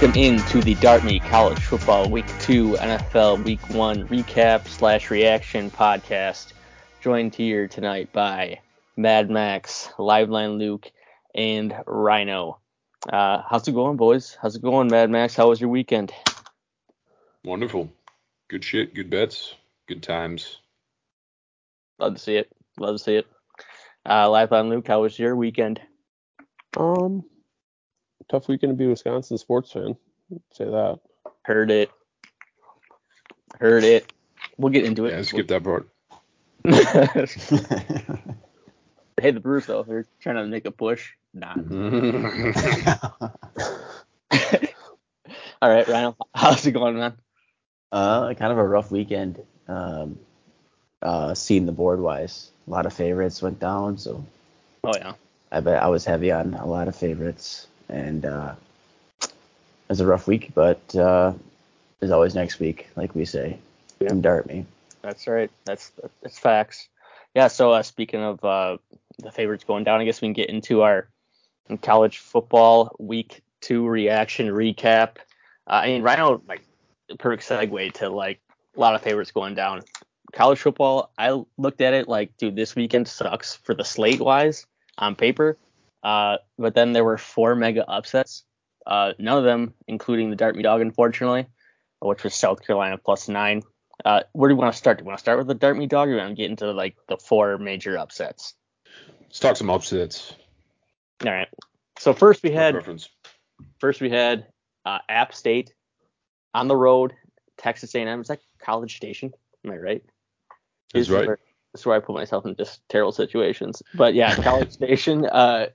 All right, welcome into the Dartme College Football Week 2 NFL Week 1 recap slash reaction podcast. Joined here tonight by Mad Max, Liveline Luke, and Rhino. Uh, how's it going, boys? How's it going, Mad Max? How was your weekend? Wonderful. Good shit, good bets, good times. Love to see it. Love to see it. Uh, Liveline Luke, how was your weekend? Um, tough weekend to be a Wisconsin sports fan. say that. Heard it. Heard it. We'll get into it. Yeah, skip that part. hey, the Brewers though, they're trying to make a push. Nah. All right, Ryan, how's it going, man? Uh, kind of a rough weekend. Um, uh, seeing the board wise, a lot of favorites went down, so. Oh yeah. I bet I was heavy on a lot of favorites and uh, it was a rough week, but uh, there's always next week, like we say. Yeah. Dart me. That's right. That's that's facts. Yeah. So uh, speaking of uh, the favorites going down, I guess we can get into our college football week two reaction recap. Uh, I mean, right now, like perfect segue to like a lot of favorites going down. College football, I looked at it like, dude, this weekend sucks for the slate wise on paper. Uh, but then there were four mega upsets. Uh, none of them, including the Dartmouth Dog, unfortunately, which was South Carolina plus nine. Uh, where do you want to start? Do you want to start with the Dartmouth Dog, or do you want to get into like the four major upsets? Let's talk some upsets. All right. So first we had first we had uh, App State on the road, Texas A&M. It's like College Station. Am I right? That's right. Where, that's where I put myself in just terrible situations. But yeah, College Station, uh,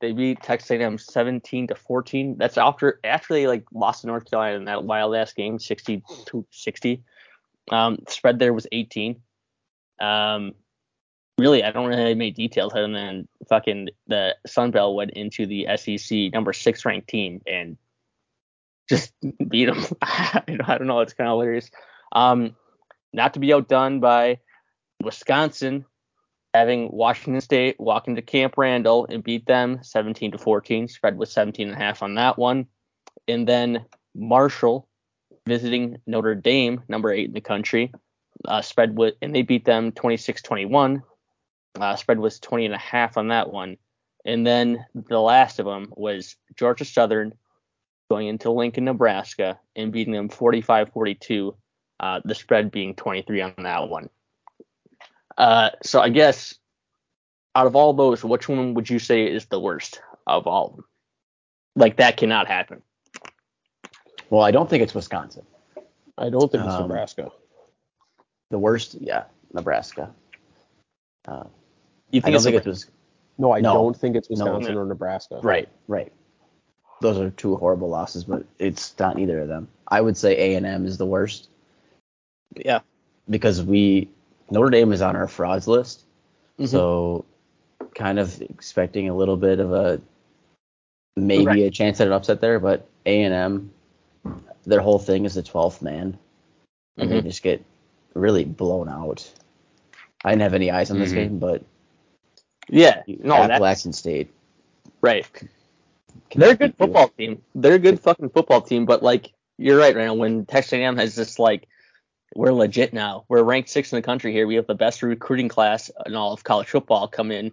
they beat Texas A&M 17 to 14. That's after after they like lost to North Carolina in that wild ass game, 60 to 60. Um, spread there was 18. Um, really, I don't really have any details other than fucking the Sun Belt went into the SEC number six ranked team and just beat them. I don't know. It's kind of hilarious. Um, not to be outdone by Wisconsin having Washington State walk into Camp Randall and beat them 17 to 14. Spread was 17 and a half on that one. And then Marshall visiting Notre Dame, number eight in the country. Uh, spread with and they beat them 26-21. Uh, spread was 20 and a half on that one. And then the last of them was Georgia Southern going into Lincoln, Nebraska, and beating them 45-42. Uh, the spread being 23 on that one. Uh, so I guess out of all those, which one would you say is the worst of all of them? Like that cannot happen. Well, I don't think it's Wisconsin. I don't think it's um, Nebraska. The worst, yeah, Nebraska. Uh, you think I don't think it was. No, I no, don't think it's Wisconsin no, or Nebraska. Right, right. Those are two horrible losses, but it's not either of them. I would say A and M is the worst. Yeah. Because we Notre Dame is on our frauds list, mm-hmm. so kind of expecting a little bit of a maybe right. a chance at an upset there, but A and M, their whole thing is the 12th man, and mm-hmm. they just get really blown out. I didn't have any eyes on mm-hmm. this game, but yeah, no, Appalachian State, right? They're a good football team. They're a good fucking football team, but like you're right, Randall. When Texas A&M has just like we're legit now. We're ranked sixth in the country here. We have the best recruiting class in all of college football come in,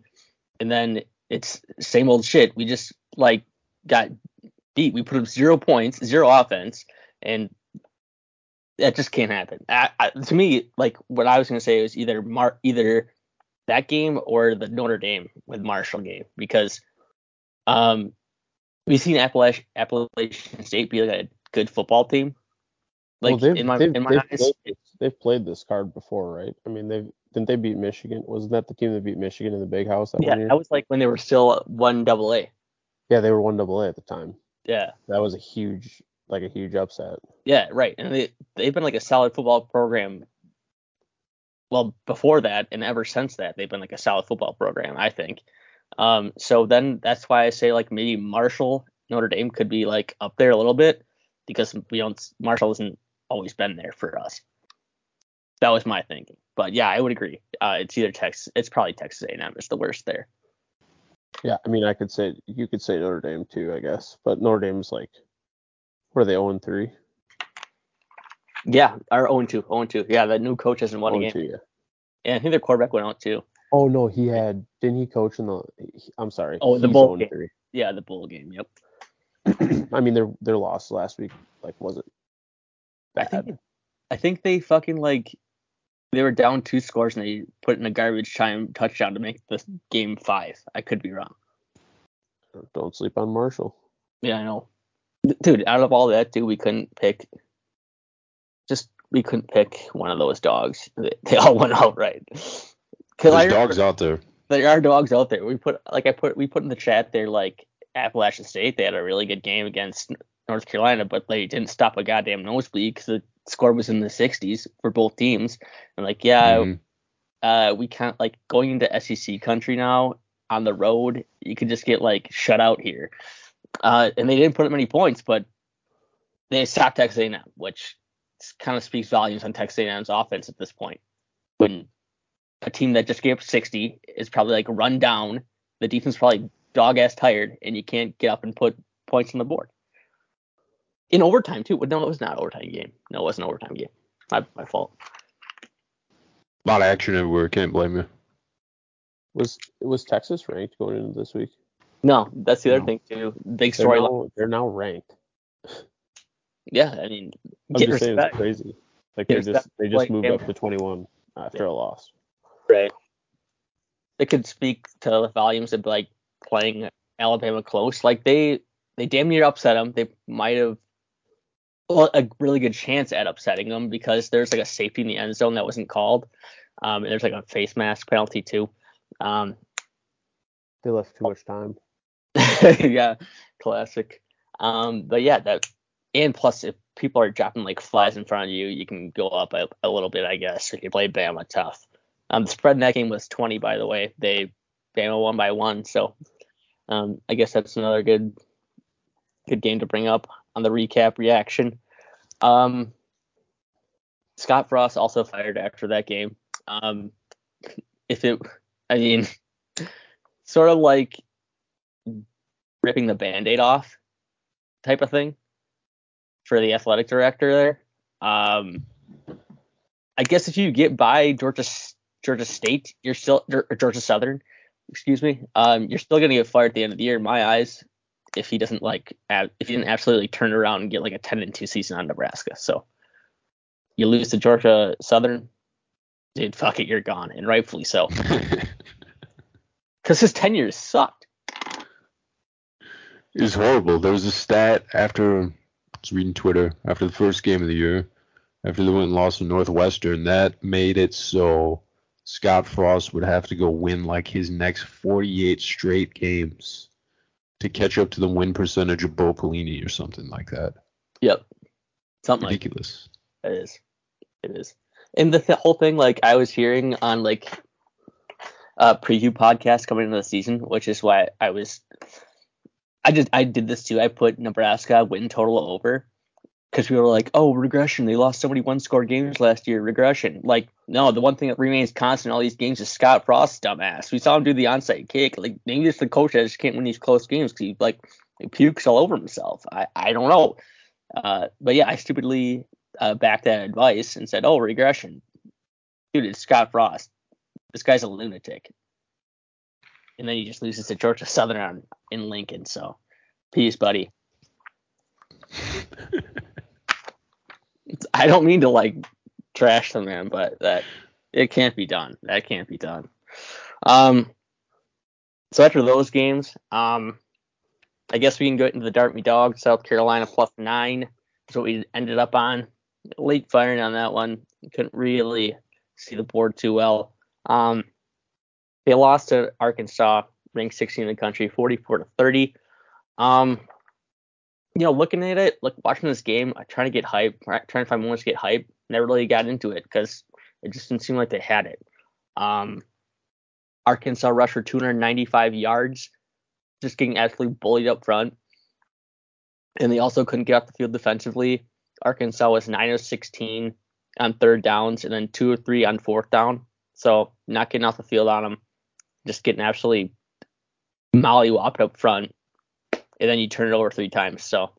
and then it's same old shit. We just like got beat. We put up zero points, zero offense, and that just can't happen. I, I, to me, like what I was gonna say was either Mar- either that game or the Notre Dame with Marshall game because um we've seen Appalachian, Appalachian State be like a good football team like well, in my in my they've, eyes, played, they've played this card before, right? I mean, they didn't they beat Michigan? Wasn't that the team that beat Michigan in the Big House that yeah, that was like when they were still one double A. Yeah, they were one double A at the time. Yeah, that was a huge, like a huge upset. Yeah, right. And they they've been like a solid football program. Well, before that and ever since that, they've been like a solid football program, I think. Um, so then that's why I say like maybe Marshall Notre Dame could be like up there a little bit because we don't Marshall isn't always been there for us. That was my thinking. But yeah, I would agree. Uh, it's either Texas. It's probably Texas A&M is the worst there. Yeah, I mean, I could say you could say Notre Dame too, I guess, but Notre Dame's like What are they 0 3? Yeah, or 0 2. 0 2. Yeah, the new coach hasn't won a game. 2, yeah. Yeah, I think their quarterback went out too. Oh no, he had didn't he coach in the I'm sorry. Oh, the bowl 0 game. Yeah, the bowl game. Yep. I mean their their loss last week like wasn't I think I think they fucking like they were down two scores and they put in a garbage time touchdown to make the game five. I could be wrong. Don't sleep on Marshall. Yeah, I know. Dude, out of all that, dude, we couldn't pick. Just we couldn't pick one of those dogs. They, all went out right. Cause I dogs out there. there are dogs out there. We put like I put we put in the chat there like Appalachian State. They had a really good game against North Carolina, but they didn't stop a goddamn nosebleed because the score was in the 60s for both teams. And like, yeah, Mhm. uh, we can't like going into SEC country now on the road. You could just get like shut out here. Uh, and they didn't put up many points, but they stopped Texas A&M, which kind of speaks volumes on Texas A&M's offense at this point. When a team that just gave up 60 is probably like run down, the defense probably dog ass tired, and you can't get up and put points on the board. In overtime too. But no, it was not an overtime game. No, it wasn't an overtime game. My, my fault. A lot of action everywhere. Can't blame you. Was was Texas ranked going into this week? No, that's the other No. thing too. Big They're story. now, they're now ranked. Yeah, I mean, I'm get just saying it's crazy. Like Get they just they just Like, moved they- up to 21 after a loss. Right. It could speak to the volumes of like playing Alabama close. Like they they damn near upset them. They might have well, a really good chance at upsetting them because there's like a safety in the end zone that wasn't called. Um, and there's like a face mask penalty too. Um, They left too much time. yeah, classic. Um, but yeah, that and plus if people are dropping like flies in front of you, you can go up a, a little bit, I guess. If you play Bama tough. Um, the spread in that game was 20, by the way. They Bama won by one, so um, I guess that's another good good game to bring up on the recap reaction. Um, Scott Frost also fired after that game. Um, if it, I mean, sort of like ripping the band-aid off type of thing for the athletic director there. Um, I guess if you get by Georgia Georgia State, you're still Georgia Southern, excuse me, um, you're still gonna get fired at the end of the year in my eyes if he doesn't like if he didn't absolutely turn around and get like a 10 and 2 season on Nebraska. So you lose to Georgia Southern, dude, fuck it, you're gone, and rightfully so, because his tenure sucked. It was horrible. There was a stat after I was reading Twitter after the first game of the year, after they went and lost to Northwestern, that made it so Scott Frost would have to go win like his next 48 straight games to catch up to the win percentage of Bo Pelini or something like that. Yep, something like Ridiculous. It is. It is. And the th- whole thing, like I was hearing on like uh preview podcast coming into the season, which is why I was I just I did this too. I put Nebraska win total over because we were like, oh, regression. They lost so many one score games last year. Regression. Like, no, the one thing that remains constant in all these games is Scott Frost's dumbass. We saw him do the onside kick. Like, maybe it's the coach that just can't win these close games because he like he pukes all over himself. I I don't know. Uh, but yeah, I stupidly uh, backed that advice and said, "Oh, regression, dude, it's Scott Frost. This guy's a lunatic." And then he just loses to Georgia Southern in Lincoln. So, peace, buddy. I don't mean to like trash the man, but that it can't be done. That can't be done. Um. So after those games, um, I guess we can go into the Dartmouth Dog, South Carolina plus nine. What we ended up on. Late firing on that one. Couldn't really see the board too well. Um, they lost to Arkansas, ranked 16 in the country, 44 to 30. Um, you know, looking at it, like watching this game, I trying to get hype, trying to find moments to get hype. Never really got into it because it just didn't seem like they had it. Um, Arkansas rushed for 295 yards, just getting absolutely bullied up front. And they also couldn't get off the field defensively. Arkansas was 9 of 16 on third downs and then 2 or 3 on fourth down. So not getting off the field on them, just getting absolutely mollywopped up front. And then you turn it over three times. So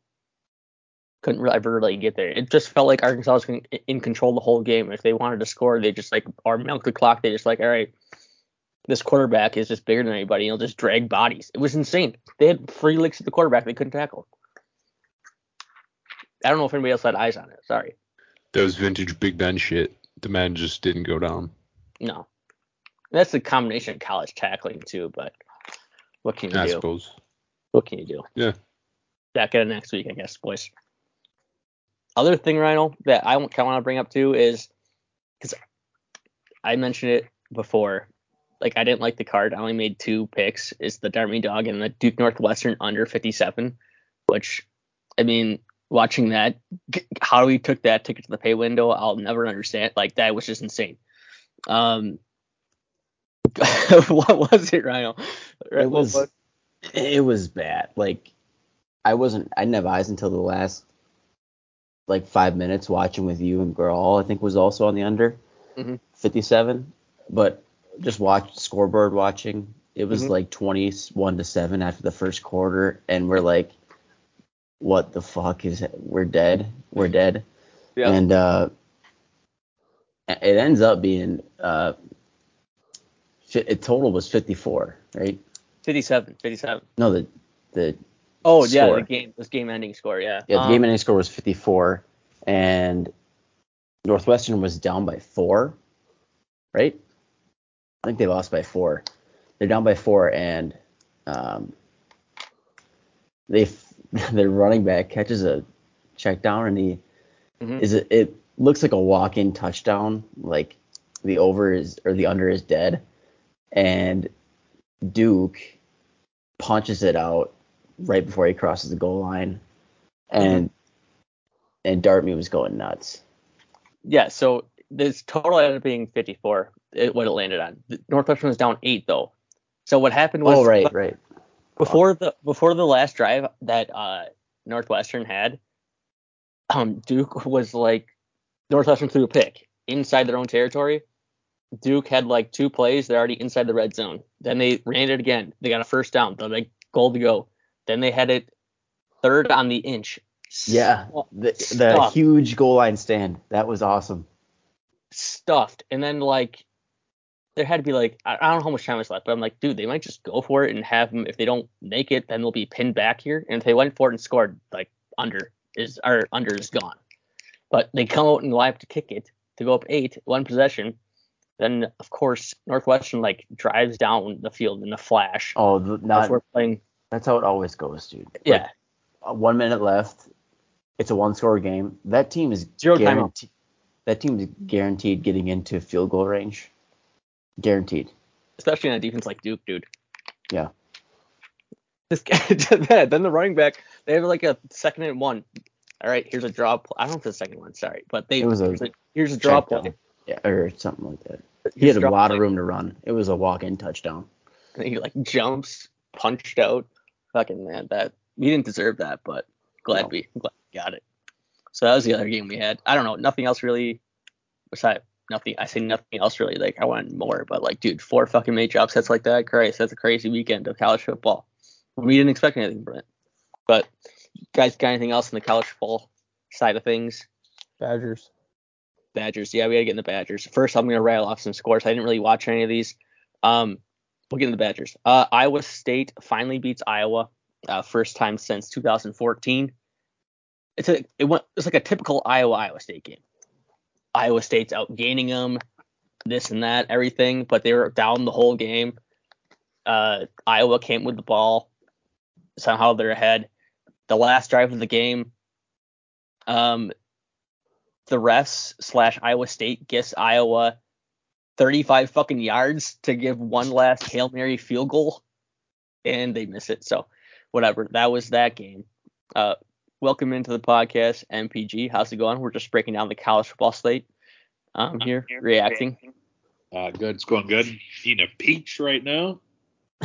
couldn't really, ever really get there. It just felt like Arkansas was in- control the whole game. If they wanted to score, they just like or milk the clock. They just like, all right, this quarterback is just bigger than anybody. He'll just drag bodies. It was insane. They had free licks at the quarterback. They couldn't tackle. I don't know if anybody else had eyes on it. Sorry. That was vintage Big Ben shit. The man just didn't go down. No. That's a combination of college tackling too, but what can you I do? suppose. What can you do? Yeah. Back at it next week, I guess, boys. Other thing, Rhino, that I kind of want to bring up too is because I mentioned it before. Like I didn't like the card. I only made two picks. Is the Dartmouth Dog and the Duke Northwestern under 57, which I mean, watching that, how we took that ticket to the pay window, I'll never understand. Like that was just insane. Um, what was it, Rhino? It was it was bad. Like I wasn't I didn't have eyes until the last like five minutes watching with you and Girl, I think was also on the under Mhm. 57. But just watch scoreboard watching. It was Mhm. like 21 to 7 after the first quarter and we're like what the fuck is we're dead. We're dead. Yeah. And uh it ends up being uh it total was 54, right? 57, 57. No, the the Oh yeah, Score. the game, this game ending score, yeah. Yeah, the Um, game ending score was 54, and Northwestern was down by four, right? I think they lost by four. They're down by four, and um, they their running back catches a check down, and he Mhm. is it, it looks like a walk-in touchdown, like the over is or the under is dead, and Duke punches it out right before he crosses the goal line, and and Dartmouth was going nuts. Yeah, so this total ended up being 54. It, what it landed on. Northwestern was down eight though. So what happened was Oh right, right. before the before the last drive that uh, Northwestern had, um, Duke was like Northwestern threw a pick inside their own territory. Duke had like two plays. They're already inside the red zone. Then they ran it again. They got a first down. They're like goal to go. Then they had it third on the inch. Yeah, the, the huge goal line stand that was awesome. stuffed. And then like there had to be like I, don't know how much time was left, but I'm like, dude, they might just go for it and have them. If they don't make it, then they'll be pinned back here. And if they went for it and scored, like under is or under is gone. But they come out and line up to kick it to go up eight, one possession. Then of course Northwestern like drives down the field in a flash. Oh, the, not we're playing, that's how it always goes, dude. Yeah, uh, one minute left. It's a one-score game. That team is Zero guaranteed. That team is guaranteed getting into field goal range. Guaranteed. especially on a defense like Duke, dude. Yeah. This guy did that. Then the running back, they have like a second and one. All right, here's a draw. Play. I don't know if it's the second one. Sorry, but they It was a here's a, here's a draw play. down. Yeah, or something like that. He Here's had a lot of room to run. It was a walk-in touchdown. And he like jumps, punched out. Fucking man, that we didn't deserve that, but glad No. we glad we got it. So that was the other game we had. I don't know, nothing else really. Besides nothing, I say nothing else really. Like I wanted more, but like, dude, four fucking major upsets like that, Christ, that's a crazy weekend of college football. We didn't expect anything from it. But guys, got anything else in the college football side of things? Badgers. Badgers. Yeah, we gotta get in the Badgers. First, I'm gonna rattle off some scores. I didn't really watch any of these. Um, we'll get in the Badgers. Uh, Iowa State finally beats Iowa. Uh, first time since 2014. It's a it went it's like a typical Iowa Iowa State game. Iowa State's outgaining them, this and that, everything, but they were down the whole game. Uh, Iowa came with the ball. Somehow they're ahead. The last drive of the game, um, the refs slash Iowa State gets Iowa 35 fucking yards to give one last Hail Mary field goal, and they miss it. So, whatever. That was that game. Uh, welcome into the podcast, MPG. How's it going? We're just breaking down the college football slate I'm here, reacting. Uh, good. It's going good. Eating a peach right now.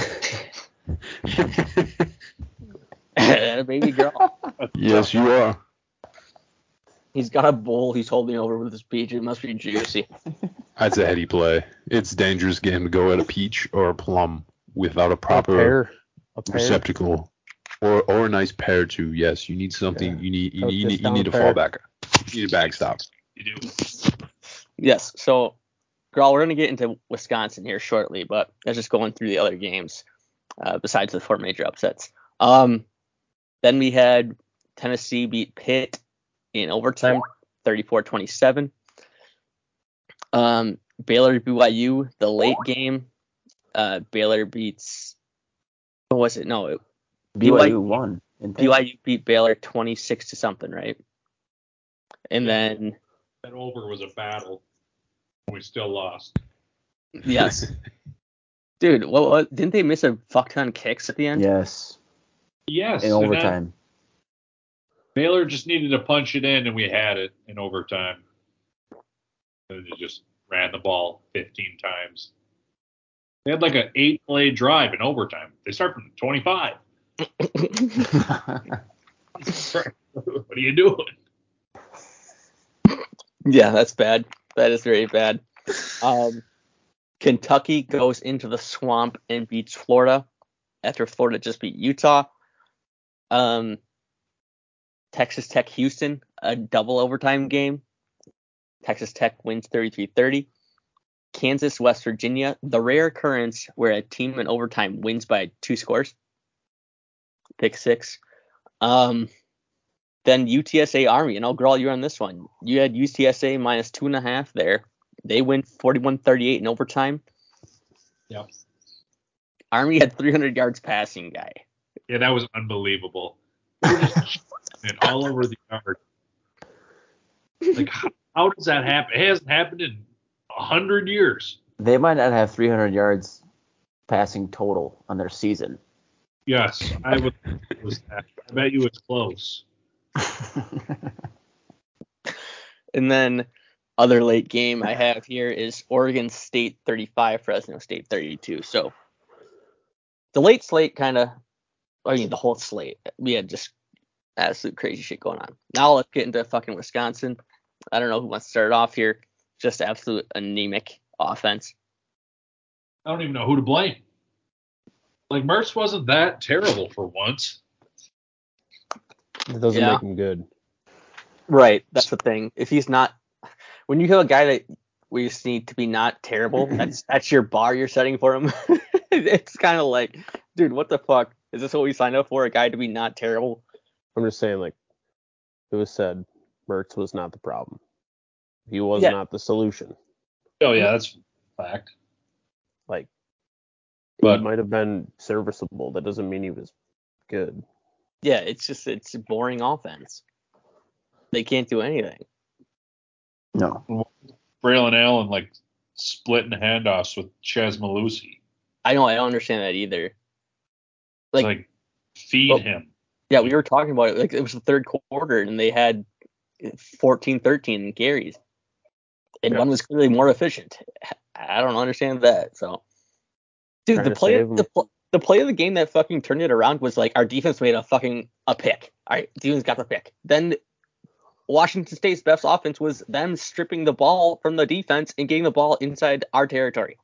a Baby girl. yes, you are. He's got a bowl he's holding over with his peach. It must be juicy. That's a heady play. It's a dangerous game to go at a peach or a plum without a A proper. A pair. receptacle. Or or a nice pair too. Yes, you need something. Yeah. You need you need you need, you down need a a pair. fallback. You need a backstop. You do. Yes. So, girl, we're gonna get into Wisconsin here shortly, but let's just going through the other games uh, besides the four major upsets. Um, then we had Tennessee beat Pitt in overtime, 34-27. Um, Baylor BYU the late game. Uh, Baylor beats. What was it? No, it, BYU won. didn't they? BYU beat Baylor 26 to something, right? And then That over was a battle. We still lost. yes, dude, what, what didn't they miss a fuck ton kicks at the end? Yes, Yes. in and that- overtime. Baylor just needed to punch it in, and we had it in overtime. And they just ran the ball 15 times. They had like an eight play drive in overtime. They start from 25. what are you doing? Yeah, that's bad. That is very bad. Um, Kentucky goes into the swamp and beats Florida after Florida just beat Utah. Um, Texas Tech Houston, a double overtime game. Texas Tech wins 33-30. Kansas West Virginia, the rare occurrence where a team in overtime wins by two scores. Pick six. Um, then UTSA Army, and oh girl, you're on this one. You had UTSA minus two and a half there. They win 41-38 in overtime. Yep. Army had 300 yards passing guy. Yeah, that was unbelievable. They were just it all over the yard. Like, how, how does that happen? It hasn't happened in a hundred years. They might not have 300 yards passing total on their season. Yes, I would. Was that. I bet you it's close. And then other late game I have here is Oregon State 35, Fresno State 32. So the late slate kind of, I mean the whole slate, we had just absolute crazy shit going on. Now let's get into fucking Wisconsin. I don't know who wants to start off here. Just absolute anemic offense. I don't even know who to blame. Like Mertz wasn't that terrible for once. It doesn't Yeah. make him good. Right, that's the thing. If he's not, when you have a guy that we just need to be not terrible, that's that's your bar you're setting for him. it's kind of like, dude, what the fuck? Is this what we signed up for? A guy to be not terrible? I'm just saying, like it was said, Mertz was not the problem. He was Yeah. not the solution. Oh yeah, that's fact. Like But- he might have been serviceable. That doesn't mean he was good. Yeah, it's just it's boring offense. They can't do anything. no. Braylon Allen like splitting handoffs with Chez Mellusi. I know I don't understand that either. Like, Like, feed Well- him. yeah, we were talking about it. Like it was the third quarter and they had 14, 13 carries, and Yeah. one was clearly more efficient. I don't understand that. So, dude, Trying the play save of, 'em. the, pl- the play of the game that fucking turned it around was like our defense made a fucking a pick. All right, defense got the pick. Then Washington State's best offense was them stripping the ball from the defense and getting the ball inside our territory,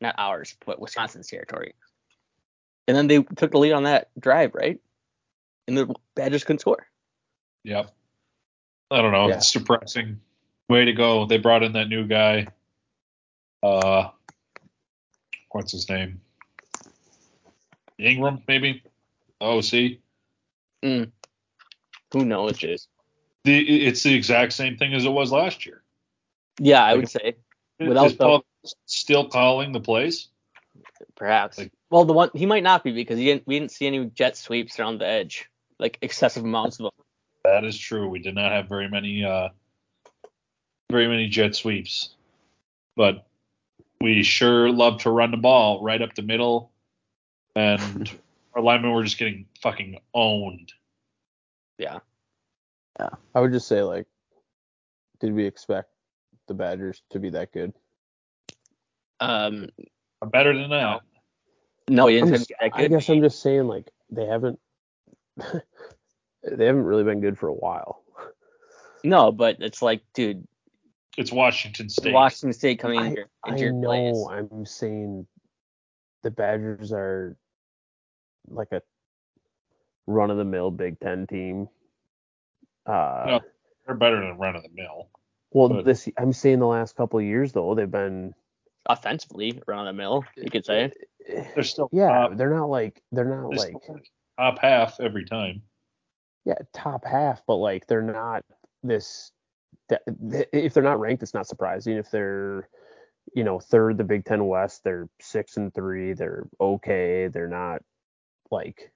not ours, but Wisconsin's territory. And then they took the lead on that drive, right? And the Badgers couldn't score. Yep. I don't know. Yeah. It's depressing. Way to go. They brought in that new guy. Uh, what's his name? Engram, maybe. Oh, see, Who knows, Jace? the it's the exact same thing as it was last year. Yeah, I Like- would say Without Paul still calling the plays? perhaps. Like- well, the one he might not be because he didn't. We didn't see any jet sweeps around the edge, like excessive amounts of them. That is true. We did not have very many uh very many jet sweeps. But we sure love to run the ball right up the middle and our linemen were just getting fucking owned. Yeah. Yeah. I would just say, like, did we expect the Badgers to be that good? Um, Better than that. No, he I'm didn't just- have that I guess I'm just saying, like, they haven't. they haven't really been good for a while. No, but it's like, dude, It's Washington State. Washington State coming in here I into your plays. know. I'm saying the Badgers are like a run of the mill Big Ten team. Uh, No. They're better than run of the mill. well, but- this I'm saying the last couple of years though they've been Offensively, run of the mill. you could say. They're still yeah top, they're not like they're not they're like still top half every time. yeah top half, but like they're not this. If they're not ranked, it's not surprising. If they're you know third the Big Ten West, they're six and three. They're okay. They're not like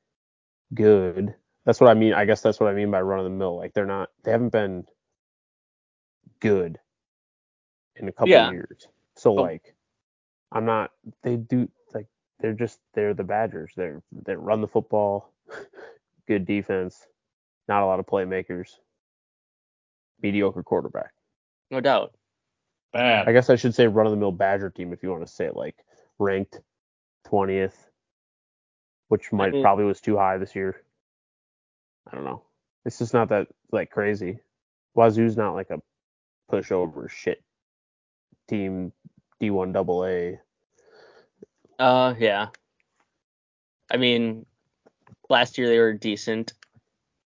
good. That's what I mean. I guess that's what I mean by run of the mill. Like they're not. They haven't been good in a couple Yeah. years. So But- like, I'm not. They do like they're just they're the Badgers. They're they run the football, good defense, not a lot of playmakers, mediocre quarterback. No doubt. Bad. I guess I should say run of the mill Badger team if you want to say it like ranked 20th, which might mean- probably was too high this year. I don't know. It's just not that like crazy. Wazzu's not like a pushover shit team D1 double A. Uh, yeah. I mean, last year they were decent.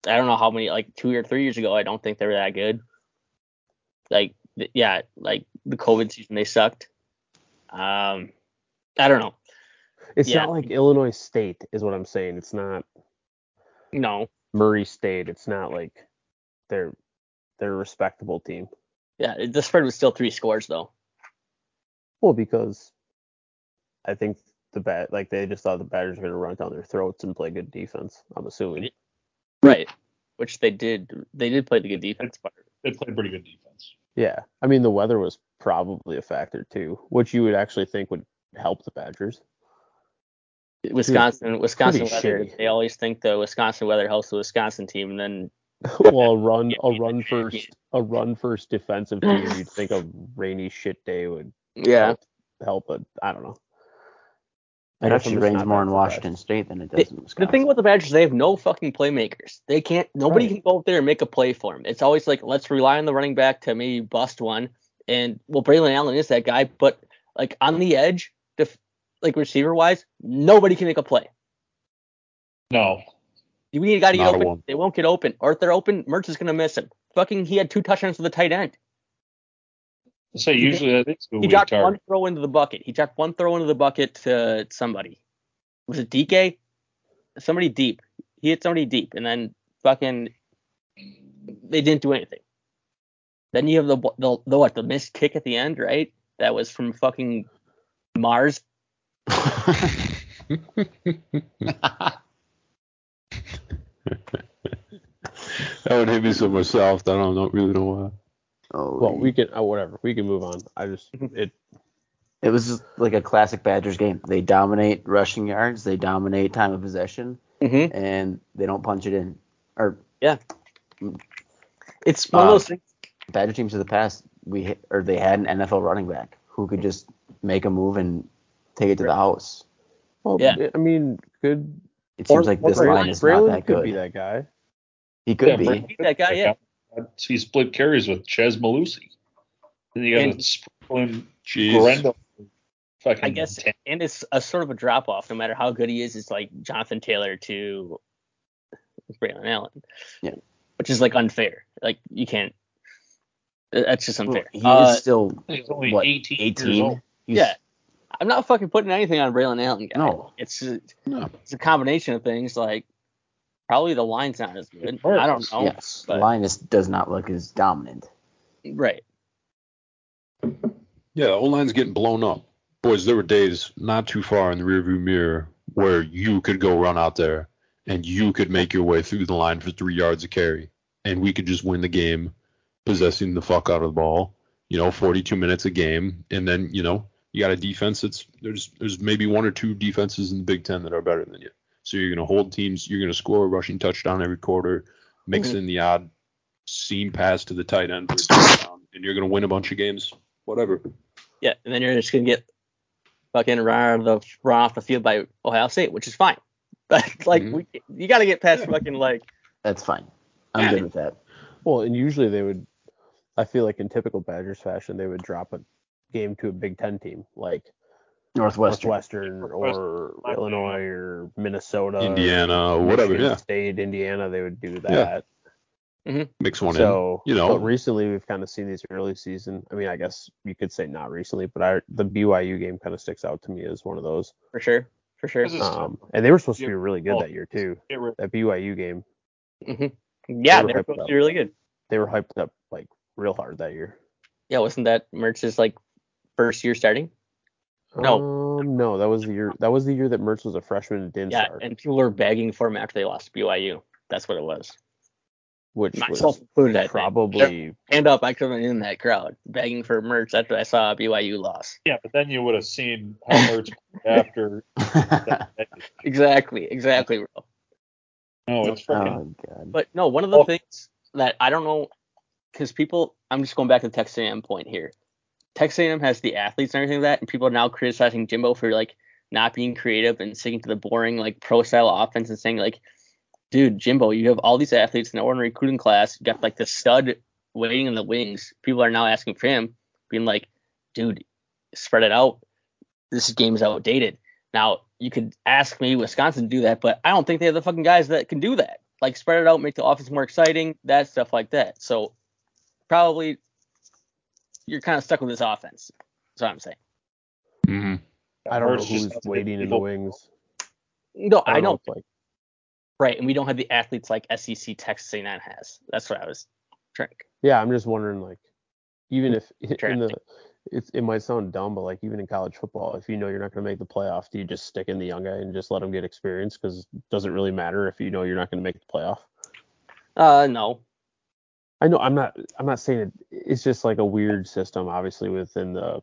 I don't know how many, like two or three years ago, I don't think they were that good. Like, th- yeah, like the COVID season, they sucked. Um, I don't know. It's Yeah. not like Illinois State is what I'm saying. It's not No, Murray State. It's not like they're they're a respectable team. yeah, the spread was still three scores though. Well, because I think the bat like they just thought the Badgers were gonna run down their throats and play good defense. I'm assuming. Right. Which they did. They did play the good defense part. They played pretty good defense. Yeah, I mean the weather was probably a factor too, which you would actually think would help the Badgers. Wisconsin, Wisconsin weather. shitty. They always think the Wisconsin weather helps the Wisconsin team, and then well, a run, a run first, a run first defensive team. You'd think a rainy shit day would yeah, help, help, but I don't know. I It guess actually I'm rains more in surprised. Washington State than it The- does in The Wisconsin. thing about the Badgers, they have no fucking playmakers. They can't. Nobody Right. can go up there and make a play for them. It's always like let's rely on the running back to maybe bust one. And well, Braylon Allen is that guy, but like on the edge, def- like receiver wise, nobody can make a play. No. You need a guy to get Not a open. one. They won't get open, or if they're open, Mertz is gonna miss him. Fucking, he had two touchdowns to the tight end. So usually that is who He we dropped one throw into the bucket. He dropped one throw into the bucket to somebody. Was it Dike? Somebody deep. He hit somebody deep, and then fucking they didn't do anything. Then you have the the, the what the missed kick at the end, right? That was from fucking Mars. That would hit me so much soft. I don't know, really know why. Oh, Well, we can oh, whatever. We can move on. I just it It was just like a classic Badgers game. They dominate rushing yards, they dominate time of possession, Mm-hmm. and they don't punch it in. Or yeah, It's one Uh, of those things. Badger teams of the past, we or they had an NFL running back who could just make a move and take it to the house. well, Yeah. I mean, good. It seems Or- like this Braylon- line is not Braylon that could good. be that guy. He could Yeah, be. Brandon- that guy, yeah. He split carries with Chez Mellusi. Then you got And- to sprinkle in Jeez. Fucking I guess, 10. and it's a sort of a drop off. No matter how good he is, it's like Jonathan Taylor to Braylon Allen. Yeah. Which is like unfair. Like you can't. That's just Well, unfair. he Uh, is still He's only what 18, years 18. old. He's- yeah. I'm not fucking putting anything on Braylon Allen, guys. No. It's a, No. it's a combination of things. Like probably the line's not as good. I don't know. yes, but- Linus does not look as dominant. Right. Yeah, the O line's getting blown up. Boys, there were days not too far in the rearview mirror where you could go run out there and you could make your way through the line for three yards of carry, and we could just win the game, possessing the fuck out of the ball. You know, 42 minutes a game, and then you know you got a defense that's there's there's maybe one or two defenses in the Big Ten that are better than you. So you're gonna hold teams, you're gonna score a rushing touchdown every quarter, mix Mhm. in the odd seam pass to the tight end for a touchdown, and you're gonna win a bunch of games. Whatever. Yeah. And then you're just gonna get fucking run, out the, run off the field by Ohio State, which is fine. But like Mhm. we, you got to get past fucking like That's fine. I'm good with that. Well, and usually they would. I feel like in typical Badgers fashion, they would drop a game to a Big Ten team. Like Northwestern. Northwestern or Northwestern. Illinois or Minnesota, or Indiana, whatever. Michigan Yeah, State, Indiana, they would do that. Yeah. that. mix one So, in. You know, but recently we've kind of seen these early season. I mean, I guess you could say not recently, but I the BYU game kind of sticks out to me as one of those. for sure, for sure. Um, and they were supposed to be really good Oh. that year too. Get That BYU game, hmm Yeah, were they were hyped supposed to up. be really good. they were hyped up like real hard that year. Yeah, wasn't that Mertz's like first year starting? No. um, no, that was the year. That was the year that Mertz was a freshman and didn't Yeah, start, and people were begging for him after they lost BYU. That's what it was. which Myself was included, probably Hand up, I could have been in that crowd begging for Mertz after I saw BYU loss. Yeah, but then you would have seen how Mertz after. Exactly, exactly, bro. No, it's freaking. Oh god. But no, one of the Oh. things that I don't know, because people, I'm just going back to the Texas A&M point here. Texas A&M has the athletes and everything like that, and people are now criticizing Jimbo for like not being creative and sticking to the boring like pro style offense and saying like, dude, Jimbo, you have all these athletes in the ordinary recruiting class. You got like the stud waiting in the wings. People are now asking for him, being like, dude, spread it out. This game is outdated. Now you could ask me Wisconsin to do that, but I don't think they have the fucking guys that can do that. Like spread it out, make the offense more exciting, that stuff like that. So probably you're kind of stuck with this offense. That's what I'm saying. hmm I don't know who's waiting in the wings. No, I I don't know. know, if, like right? And we don't have the athletes like SEC Texas A&M has. That's what I was trying. yeah, I'm just wondering like even if in the it, it might sound dumb, but like even in college football, if you know you're not going to make the playoff, do you just stick in the young guy and just let him get experience? Because it doesn't really matter if you know you're not going to make the playoff. Uh, no, I know I'm not I'm not saying it. It's just like a weird system, obviously within the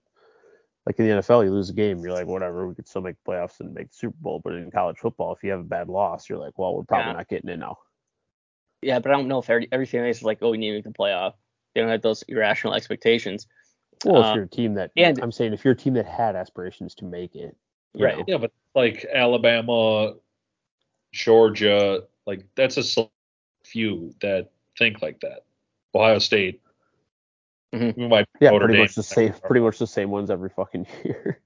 like in the NFL, you lose a game, you're like whatever, we could still make playoffs and make the Super Bowl. But in college football, if you have a bad loss, you're like, well, we're probably Yeah. not getting in now. yeah, but I don't know if every, every fan base is like, oh, we need to make the playoff. They don't have those irrational expectations. Well, Uh, if you're a team that and- I'm saying if you're a team that had aspirations to make it, Right. know, Yeah, but like Alabama, Georgia, like that's a few that think like that. Ohio State. Mhm. We yeah, Notre pretty Dame. much the same, pretty much the same ones every fucking year.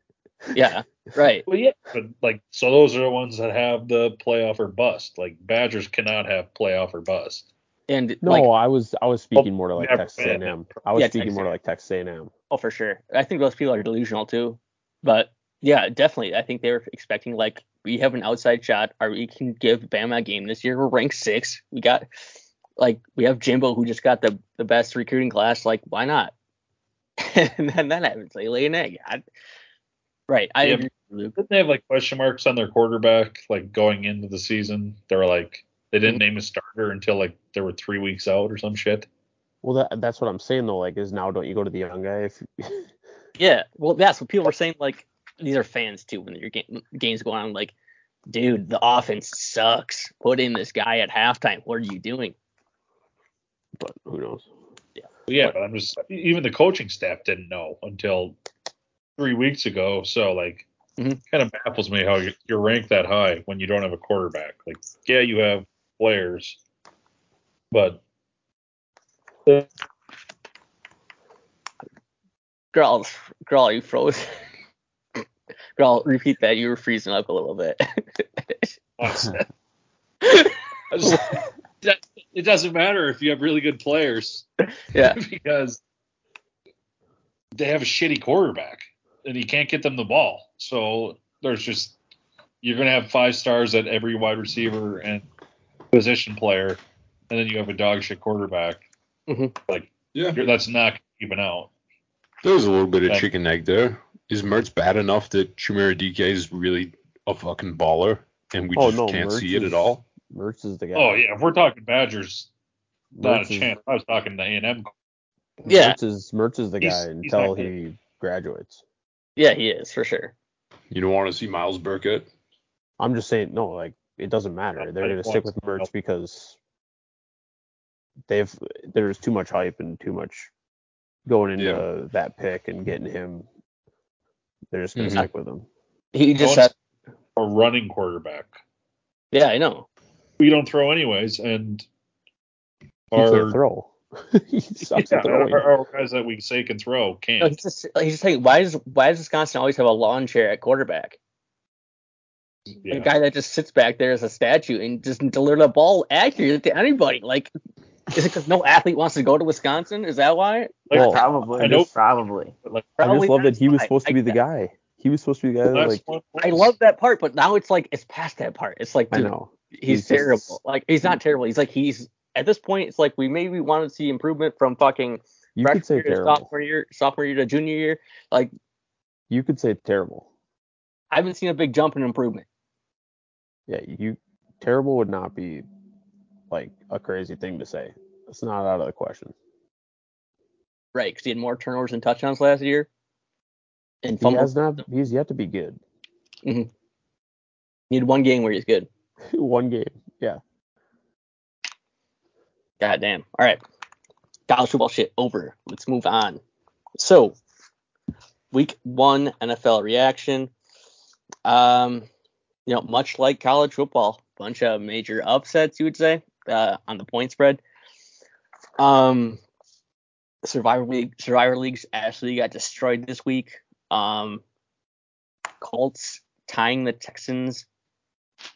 Yeah, right. Well, yeah, but like so those are the ones that have the playoff or bust. Like Badgers cannot have playoff or bust. And No, like, I was I was speaking more to like never Texas been. A&M. I was Yeah, speaking Texas more to like Texas A&M. oh, for sure. I think those people are delusional too. But yeah, definitely. I think they were expecting like we have an outside shot, or we can give Bama a game this year. We're ranked six. We got like we have Jimbo who just got the the best recruiting class. Like why not? and then that happens. They lay an egg. I, right. I Yeah. agree, Luke. Didn't they have like question marks on their quarterback like going into the season? They were like they didn't name a starter until like they were three weeks out or some shit. Well, that that's what I'm saying though. Like, is now don't you go to the young guy if Yeah. Well, that's what people were saying. Like these are fans too when your game, games going on. Like, dude, the offense sucks. Put in this guy at halftime. What are you doing? But who knows? Yeah, yeah, but I'm just even the coaching staff didn't know until three weeks ago. So like, Mhm. kind of baffles me how you- you're ranked that high when you don't have a quarterback. Like, yeah, you have players, but Girl, girl, you froze. girl, repeat that. You were freezing up a little bit. I just- that- it doesn't matter if you have really good players yeah. because they have a shitty quarterback and you can't get them the ball. So there's just you're gonna have five stars at every wide receiver and position player, and then you have a dog shit quarterback. Mhm. Like Yeah. you're, that's not even out. There's a little bit of Yeah. chicken egg there. Is Mertz bad enough that Chimere Dike is really a fucking baller and we Oh, just no, can't Mertz see it is- at all? Mertz is the guy. Oh yeah, if we're talking Badgers, not a is- chance. I was talking to A and M. Yeah. Mertz is Mertz is the He's- guy he's until not he graduates. Yeah, he is for sure. You don't want to see Myles Burkett? I'm just saying, no, like it doesn't matter. They're gonna stick with some help. Mertz because they've there's too much hype and too much going into Yeah. that pick and getting him. They're just gonna Mhm. stick with him. He just Notice- had. A running quarterback. Yeah, I know. We don't throw anyways, and He our can't throw. he sucks Yeah, at throwing. or, or guys that we say can throw can't. he's just he's just saying why does why does Wisconsin always have a lawn chair at quarterback? Yeah. A guy that just sits back there as a statue and just deliver the ball accurately to anybody. Like, is it because no athlete wants to go to Wisconsin? Is that why? Like, Well, Probably. I know- Probably. like, I just love that he was why. supposed to I be the guy. He was supposed to be the guy that like I love that part, but now it's like it's past that part. It's like, I know. He's, He's just- terrible. Like he's not terrible. He's like he's at this point. It's like we maybe want to see improvement from fucking You could say terrible. sophomore year, sophomore year to junior year. Like You could say terrible. I haven't seen a big jump in improvement. Yeah, you terrible would not be like a crazy thing to say. It's not out of the question. Right, because he had more turnovers and touchdowns last year. And He fumbles. has not. He's yet to be good. Mm-hmm. He had one game where he's good. One game. Yeah. God damn. All right. College football shit over. Let's move on. So, week one NFL reaction. Um, you know, much like college football, bunch of major upsets, you would say, uh, on the point spread. Um, Survivor League, Survivor Leagues actually got destroyed this week. Um, Colts tying the Texans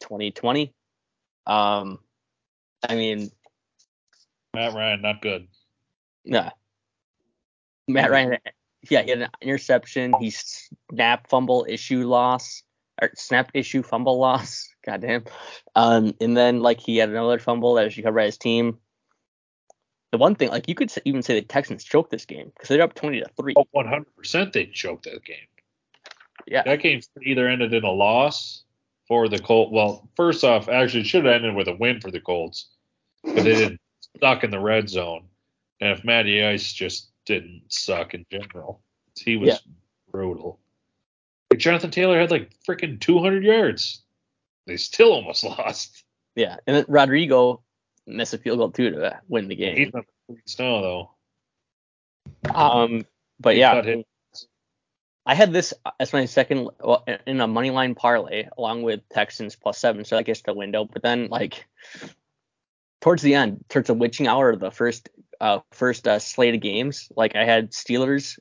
2020. Um, I mean, Matt Ryan, not good. Nah. Matt Ryan, yeah, he had an interception. He snap fumble issue loss, or snap issue fumble loss. Goddamn. Um, and then like he had another fumble that was recovered by his team. The one thing, like you could even say the Texans choked this game because they're up twenty to three. Oh, 100% they choked that game. Yeah, That game either ended in a loss for the Colts. Well, first off, actually, it should have ended with a win for the Colts, but they didn't suck in the red zone. And if Matty Ice just didn't suck in general, he was Yeah. brutal. Like, Jonathan Taylor had like freaking 200 yards. They still almost lost. yeah. And Rodrigo missed a field goal too to win the game. He's not the snow though. Um, but He yeah. I had this as my second well, in a money line parlay along with Texans plus seven, so I guess the window. But then like towards the end, towards the witching hour of the first uh first uh, slate of games, like I had Steelers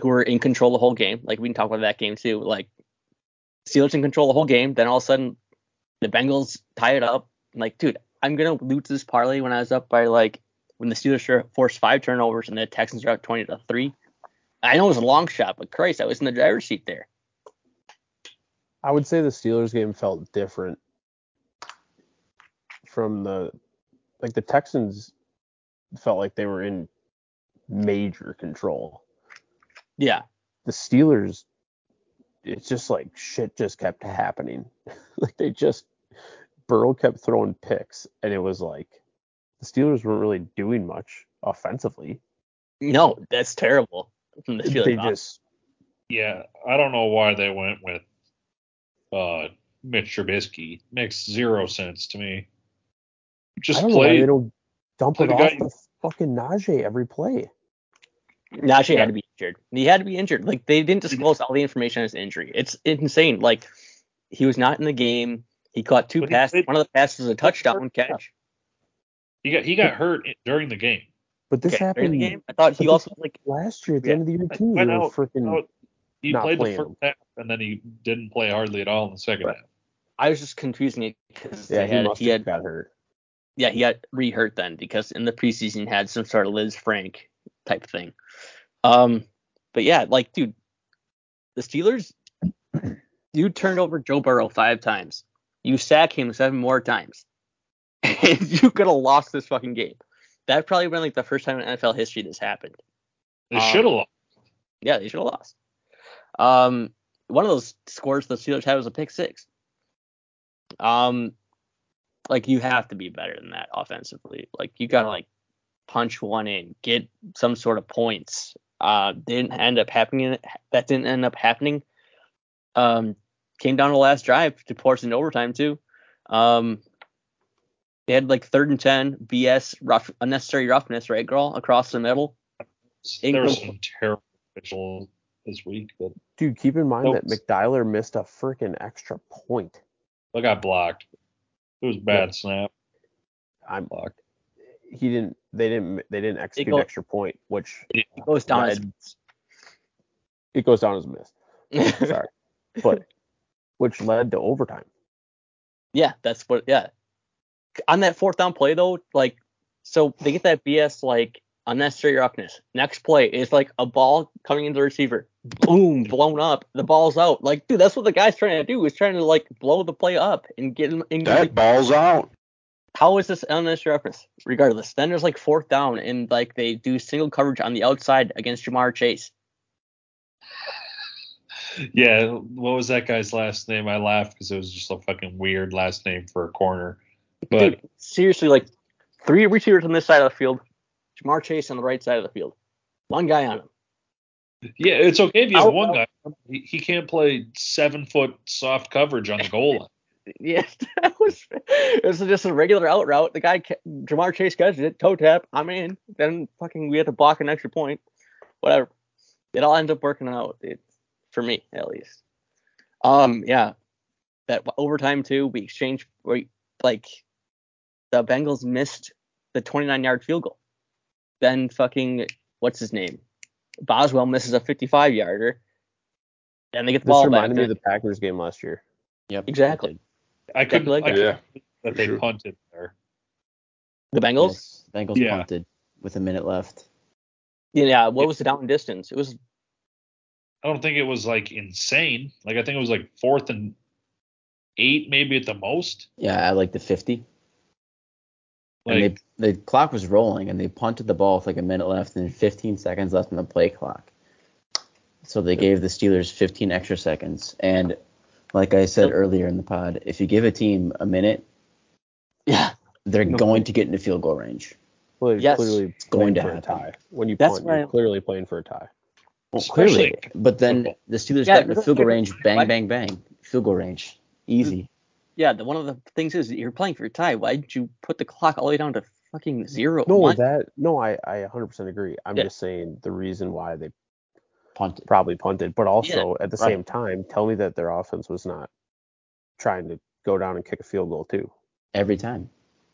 who were in control the whole game. Like we can talk about that game too. Like Steelers in control the whole game. Then all of a sudden the Bengals tie it up. I'm like, dude, I'm gonna lose this parlay when I was up by like when the Steelers forced five turnovers and the Texans are up twenty to three. I know it was a long shot, but Christ, I was in the driver's seat there. I would say the Steelers game felt different from the like the Texans felt like they were in major control. Yeah. The Steelers it's just like shit just kept happening. like they just Burrow kept throwing picks and it was like the Steelers weren't really doing much offensively. No, that's terrible from the Steelers. They offense. just Yeah, I don't know why they went with uh, Mitch Trubisky. Makes zero sense to me. I Just don't know why play. they don't dump play it the off guy- to fucking Najee every play. Najee Yeah. had to be injured. He had to be injured. Like they didn't disclose all the information on his injury. It's insane. Like he was not in the game. He caught two But passes. played- One of the passes was a touchdown catch. He got he got hurt during the game. But this Okay, happened the game. I thought he also like last year at the Yeah, end of the year too. went They were out- freaking out- He not played the first half and then he didn't play hardly at all in the second Right. half. I was just confusing it because yeah, he had he had got hurt. yeah he got re-hurt then because in the preseason he had some sort of Lisfranc type thing. Um, but yeah, like dude, the Steelers, you turned over Joe Burrow five times. You sack him seven more times, and you could have lost this fucking game. That probably been like the first time in NFL history this happened. They Um, should have lost. Yeah, they should have lost. Um, one of those scores the Steelers had was a pick six. Um, like you have to be better than that offensively. Like you gotta like punch one in, get some sort of points. Uh, didn't end up happening. That didn't end up happening. Um, came down to the last drive to force into overtime too. Um, they had like third and ten, BS rough, unnecessary roughness, right, girl, across the middle. There was some terrible officials this week, but Dude, keep in mind that McDyler missed a freaking extra point. they got blocked. It was a bad snap. I'm Blocked. he didn't. They didn't. They didn't execute go- an extra point, which It goes down as it goes down as a miss. Sorry, but which led to overtime. Yeah, that's what. Yeah, on that fourth down play though, like, so they get that BS like unnecessary roughness. Next play is like a ball coming into the receiver, boom, blown up. The ball's out. Like, dude, that's what the guy's trying to do. He's trying to like blow the play up and get him. And That ball's out. how is this unnecessary roughness? Regardless, then there's like fourth down and like they do single coverage on the outside against Ja'Marr Chase. Yeah, what was that guy's last name? I laughed because it was just a fucking weird last name for a corner. But Dude, seriously, like three receivers on this side of the field, Ja'Marr Chase on the right side of the field, one guy on him. yeah, it's okay if you have Out- one guy. He, he can't play seven foot soft coverage on the goal line. Yeah, that was it was just a regular out route. The guy Ja'Marr Chase catches it, toe tap, I'm in. Then fucking we had to block an extra point. Whatever. It all ends up working out. It, for me at least. Um, yeah. That overtime too, we exchange we, like the Bengals missed the 29 yard field goal. Then fucking what's his name? Boswell misses a 55 yarder. And they get the This ball back. This reminded me of the Packers game last year. Yep. Exactly. I couldn't like I that. couldn't Yeah. believe that they Sure. punted there. The Bengals? Yes, Bengals Yeah. punted with a minute left. Yeah, what was the down distance? It was I don't think it was like insane. Like I think it was like fourth and eight, maybe at the most. Yeah, at like the 50. Like and they, the clock was rolling, and they punted the ball with like a minute left and 15 seconds left on the play clock. So they gave the Steelers 15 extra seconds. And like I said earlier in the pod, if you give a team a minute, yeah. they're No. going to get into field goal range. Well, Yes. clearly going playing to for a happen. tie. When you That's punt, you're I'm- clearly playing for a tie. Well, clearly. But then the Steelers Yeah, got into because field goal range, bang, bang, bang. Field goal range. Easy. Yeah, the, one of the things is you're playing for a tie. Why did you put the clock all the way down to fucking zero? No, One- that no, I I 100% agree. I'm Yeah. just saying the reason why they Punted. probably punted, but also at the right. same time, tell me that their offense was not trying to go down and kick a field goal too. Every time.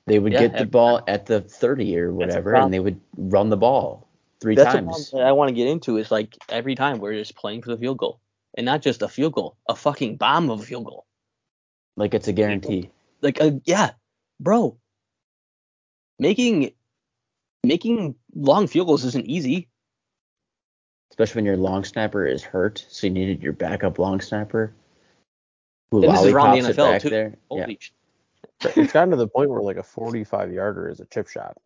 They would Yeah, get the every ball at the 30 or whatever, and they would run the ball three That's times. problem that I want to get into is like every time we're just playing for the field goal. And not just a field goal, a fucking bomb of a field goal. Like it's a guarantee. Like uh, yeah, bro. Making making long field goals isn't easy. Especially when your long snapper is hurt, so you needed your backup long snapper. Who And this is around the NFL too. there. Holy Yeah. sh- It's gotten to the point where like a 45 yarder is a chip shot.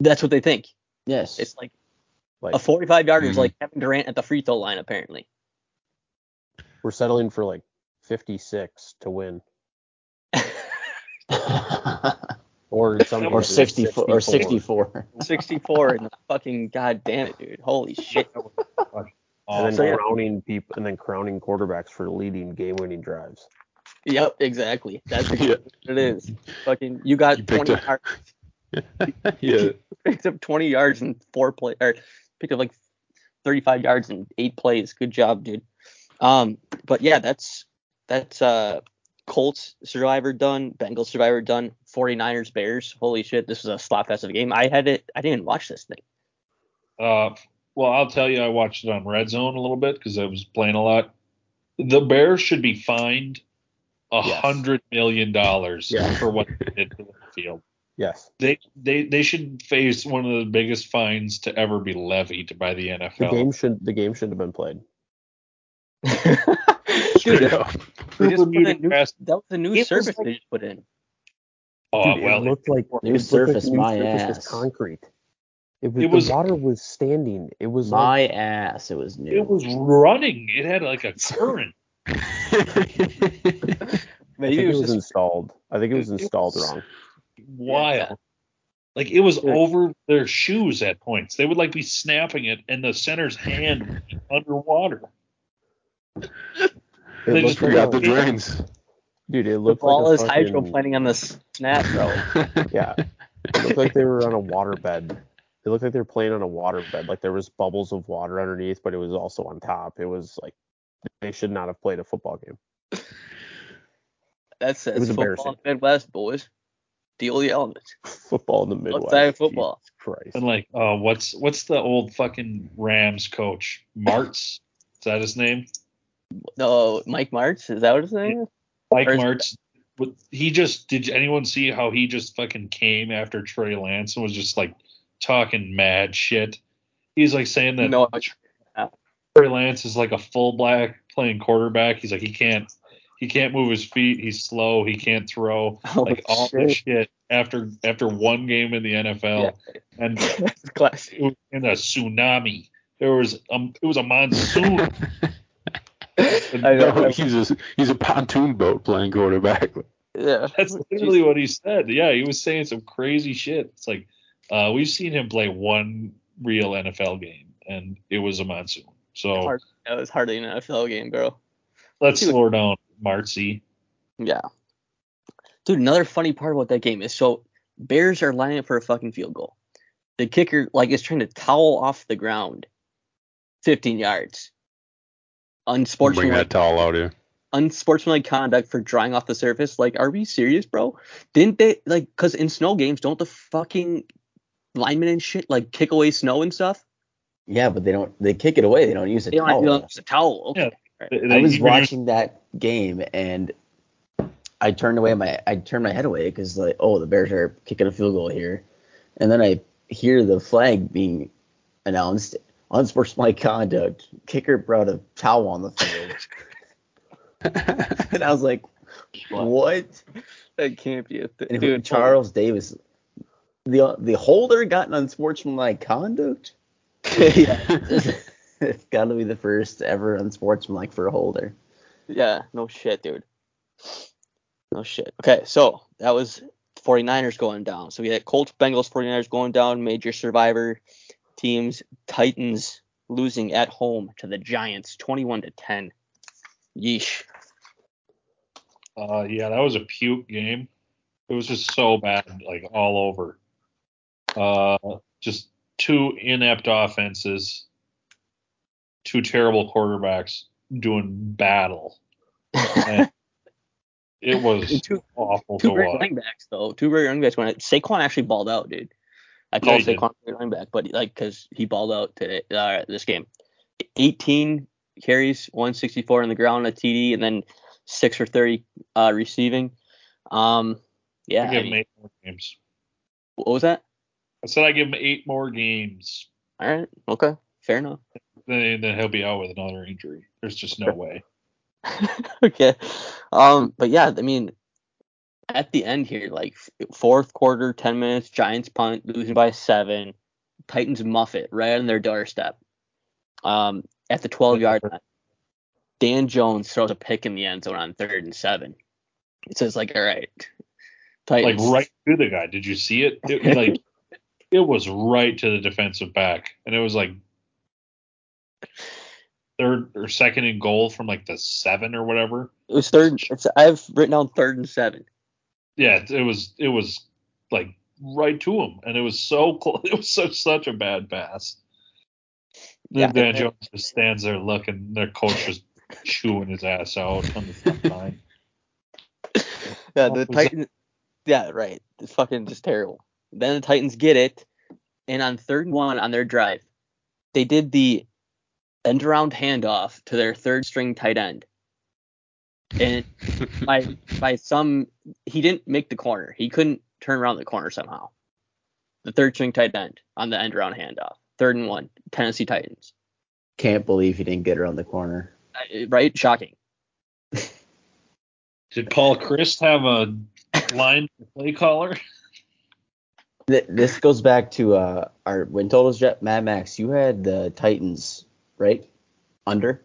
That's what they think. Yes. It's like Like a 45 yarder is Mhm. like Kevin Durant at the free throw line apparently. we're settling for like 56 to win, or in some or cases, 64 or 64. 64 and fucking god damn it, dude. Holy shit. and then So, yeah. crowning people, and then crowning quarterbacks for leading game-winning drives. Yep, exactly. That's Yeah. what it is. Fucking you got You 20 a- yards, yeah. picked up 20 yards in four play or picked up like 35 yards in eight plays. Good job, dude. Um, but yeah, that's that's uh Colts survivor done, Bengals survivor done, 49ers Bears. Holy shit, this was a slot fest of a game. I had it. I didn't even watch this thing. Uh, well, I'll tell you, I watched it on Red Zone a little bit because I was playing a lot. The Bears should be fined a Yes. hundred million dollars Yeah. for what they did to the field. Yes, They they they should face one of the biggest fines to ever be levied by the NFL. the game should the game shouldn't have been played. Straight Dude, they just put in new, that was a new It was service like- they just put in. Oh Dude, well, it looked like New it looked surface, like new my surface ass. was concrete. It was, It was- the water was standing. It was like, My ass, it was new. it was running. It had like a current. I Maybe think it was, it was just installed. I think it was It- it installed was- wrong. Wild. Yeah. Like it was Dude. over their shoes at points. They would like be snapping it, and the center's hand underwater. It They just Forgot a- the drains. dude. It the looked ball like a is fucking- hydroplaning on the snap, bro. Yeah, it looked like they were on a waterbed. It looked like they were playing on a waterbed. Like there was bubbles of water underneath, but it was also on top. It was like they should not have played a football game. That's, that's was football embarrassing. in the Midwest, boys. The only element. Football in the Midwest. Outside of football. Jesus Christ. And like, uh, what's what's the old fucking Rams coach? Martz? Is that his name? No, Mike Martz. Is that what his name is? Mike Or. But He just did. anyone see how he just fucking came after Trey Lance and was just like talking mad shit? He's like saying that No, Trey Lance is like a full black playing quarterback. He's like he can't he can't move his feet. He's slow. He can't throw. Oh, like all this shit after after one game in the NFL and That's classic. in a tsunami. There was um it was a monsoon. I know. No, he's a he's a pontoon boat playing quarterback. Yeah. That's literally what he said. Yeah, he was saying some crazy shit. It's like uh, we've seen him play one real NFL game, and it was a monsoon. So Hard- That was hardly an NFL game, bro. let's Dude. slow down, Marcy. Yeah. Dude, another funny part about that game is so Bears are lining up for a fucking field goal. The kicker like is trying to towel off the ground 15 yards. Bring Unsportsmanlike, that towel out here. unsportsmanlike conduct for drying off the surface. Like, are we serious, bro? Didn't they like because in snow games, don't the fucking linemen and shit like kick away snow and stuff? Yeah, but they don't. They kick it away. They don't use a They don't have towel. to use a towel. Okay. They- I was watching that game and I turned away my I turned my head away because like oh the Bears are kicking a field goal here, and then I hear the flag being announced unsportsmanlike conduct. Kicker brought a towel on the field, and I was like, what? That can't be a thing. And Dude, Charles Davis, the the holder got an unsportsmanlike conduct. yeah. it's got to be the first ever unsportsmanlike for a holder. Yeah, no shit, dude. No shit. Okay, so that was 49ers going down. So we had Colts, Bengals, 49ers going down, major survivor teams, Titans losing at home to the Giants 21 to 10. Yeesh. Uh, yeah, that was a puke game. It was just so bad, like all over. Uh, just two inept offenses, two terrible quarterbacks doing battle. It was Two, awful two to great watch. running backs though. Two great running backs. When Saquon actually balled out, dude. I call did. Saquon running back, but like because he balled out today, uh, this game. 18 carries, 164 on the ground, a TD, and then six for 30 uh, receiving. Um, yeah. I I give him eight more games. what was that? I said I give him eight more games. All right. Okay. Fair enough. Then, then he'll be out with another injury. There's just no way. okay. Um, but yeah, I mean, at the end here, like fourth quarter, 10 minutes, Giants punt, losing by seven. Titans muff it right on their doorstep. Um, at the 12 yard line, Dan Jones throws a pick in the end zone on third and seven. It says like, all right, Like right to the guy. Did you see it? it like it was right to the defensive back, and it was like third or second and goal from like the seven or whatever. It was third. It's, I've written down third and seven. Yeah, it was it was like right to him, and it was so close. It was such such a bad pass. Yeah, Then Dan Jones just stands there looking. Their coach just chewing his ass out on the front line. Yeah, the? Titans. Yeah, right. It's fucking just terrible. Then the Titans get it, and on third and one on their drive, they did the end around handoff to their third string tight end. And by by some, he didn't make the corner. He couldn't turn around the corner somehow. The third string tight end on the end around handoff. Third and one, Tennessee Titans. Can't believe he didn't get around the corner. Uh, Right? Shocking. Did Paul Christ have a line play caller? This goes back to uh, our win totals, Jet. Mad Max, you had the Titans, right? Under?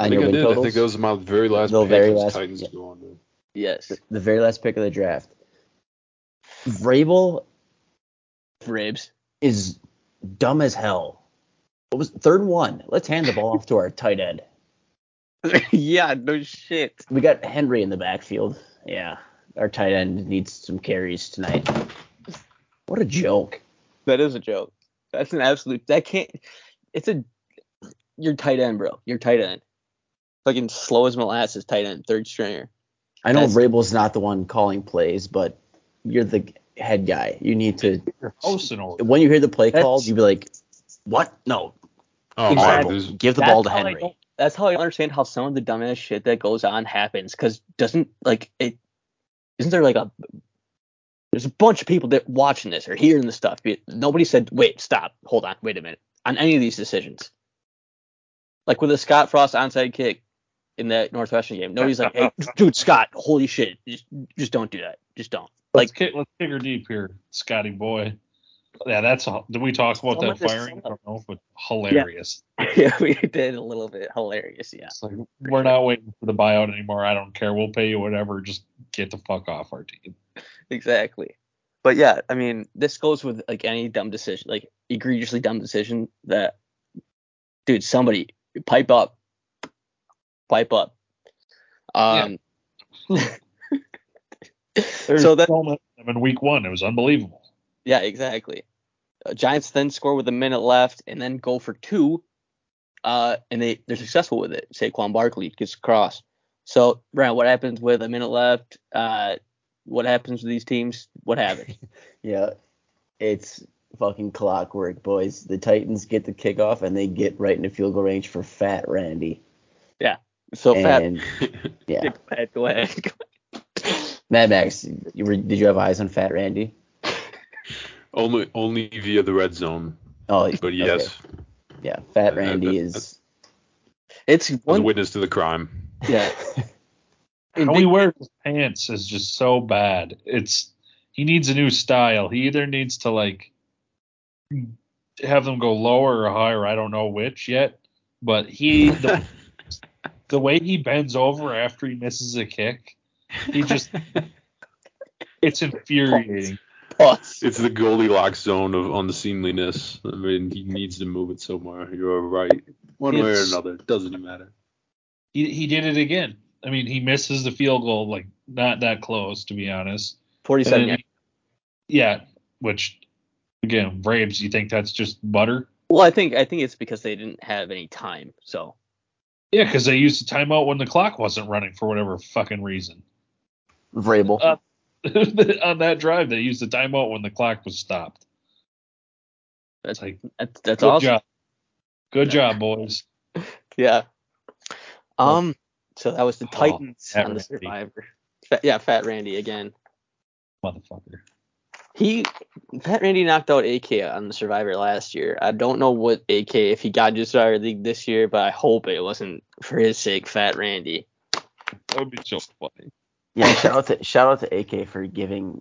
I think your I win did. I think it was my very last The pick very last- Titans yeah. go on to- Yes. the very last pick of the draft. Vrabel Rabes. is dumb as hell. What was third one? Let's hand the ball off to our tight end. yeah, no shit. We got Henry in the backfield. Yeah, our tight end needs some carries tonight. What a joke. That is a joke. That's an absolute. That can't. It's a. You're tight end, bro. You're tight end. Fucking slow as molasses, tight end, third stringer. I know That's- Vrabel's not the one calling plays, but you're the head guy. You need to House when you hear the play That's- called, you'd be like, "What? No, Oh, Exactly. my, there's, give the That's ball to how I Henry." that's how I understand how some of the dumbass shit that goes on happens. Because doesn't like it? Isn't there like a? There's a bunch of people that watching this or hearing this stuff. Nobody said, "Wait, stop, hold on, wait a minute." On any of these decisions, like with a Scott Frost onside kick in that Northwestern game, nobody's like, "Hey, dude, Scott, holy shit, just, just don't do that, just don't." Let's Like, kick, let's kick her deep here, Scotty boy. Yeah, that's did we talk about that firing? I don't know, but hilarious. yeah, we did a little bit hilarious, yeah. It's like we're not waiting for the buyout anymore. I don't care. We'll pay you whatever. Just get the fuck off our team. Exactly. But yeah, I mean, this goes with like any dumb decision, like egregiously dumb decision that, dude, somebody pipe up, pipe up. Um. There's so that so much in week one. It was unbelievable. yeah, exactly. Uh, Giants then score with a minute left and then go for two, uh, and they they're successful with it. Saquon Barkley gets across. So, Brian, what happens with a minute left? Uh, what happens with these teams? What happens? Yeah, it's fucking clockwork, boys. The Titans get the kickoff and they get right into field goal range for Fat Randy. So fat. yeah, Go ahead, go ahead. Mad Max, you were, did you have eyes on Fat Randy? only only via the red zone. Oh, But okay. yes, Yeah, Fat Uh, Randy uh, is. It's was a one. witness to the crime. Yeah. In How he wears his pants is just so bad. It's he needs a new style. He either needs to like have them go lower or higher. I don't know which yet. But he the, the way he bends over after he misses a kick, he just it's infuriating. Pause. It's the Goldilocks zone of unseemliness. I mean, he needs to move it somewhere. You're right. One way or It's- another. Doesn't matter. He he did it again. I mean, he misses the field goal like not that close to be honest. 47 then yeah, which again, Braves, you think that's just butter? Well, I think I think it's because they didn't have any time. So Yeah, because they used the timeout when the clock wasn't running for whatever fucking reason. Vrabel. Uh, On that drive, they used the timeout when the clock was stopped. that's like that's, that's Good awesome. job. Good job, boys. Yeah. Um. So that was the Oh, Titans Fat on the Randy. Survivor. Fat, yeah, Fat Randy again. Motherfucker. He Fat Randy knocked out AK on the Survivor last year. I don't know what AK if he got into Survivor League this year, but I hope it wasn't for his sake, Fat Randy. That would be so funny. Yeah, shout out to shout out to AK for giving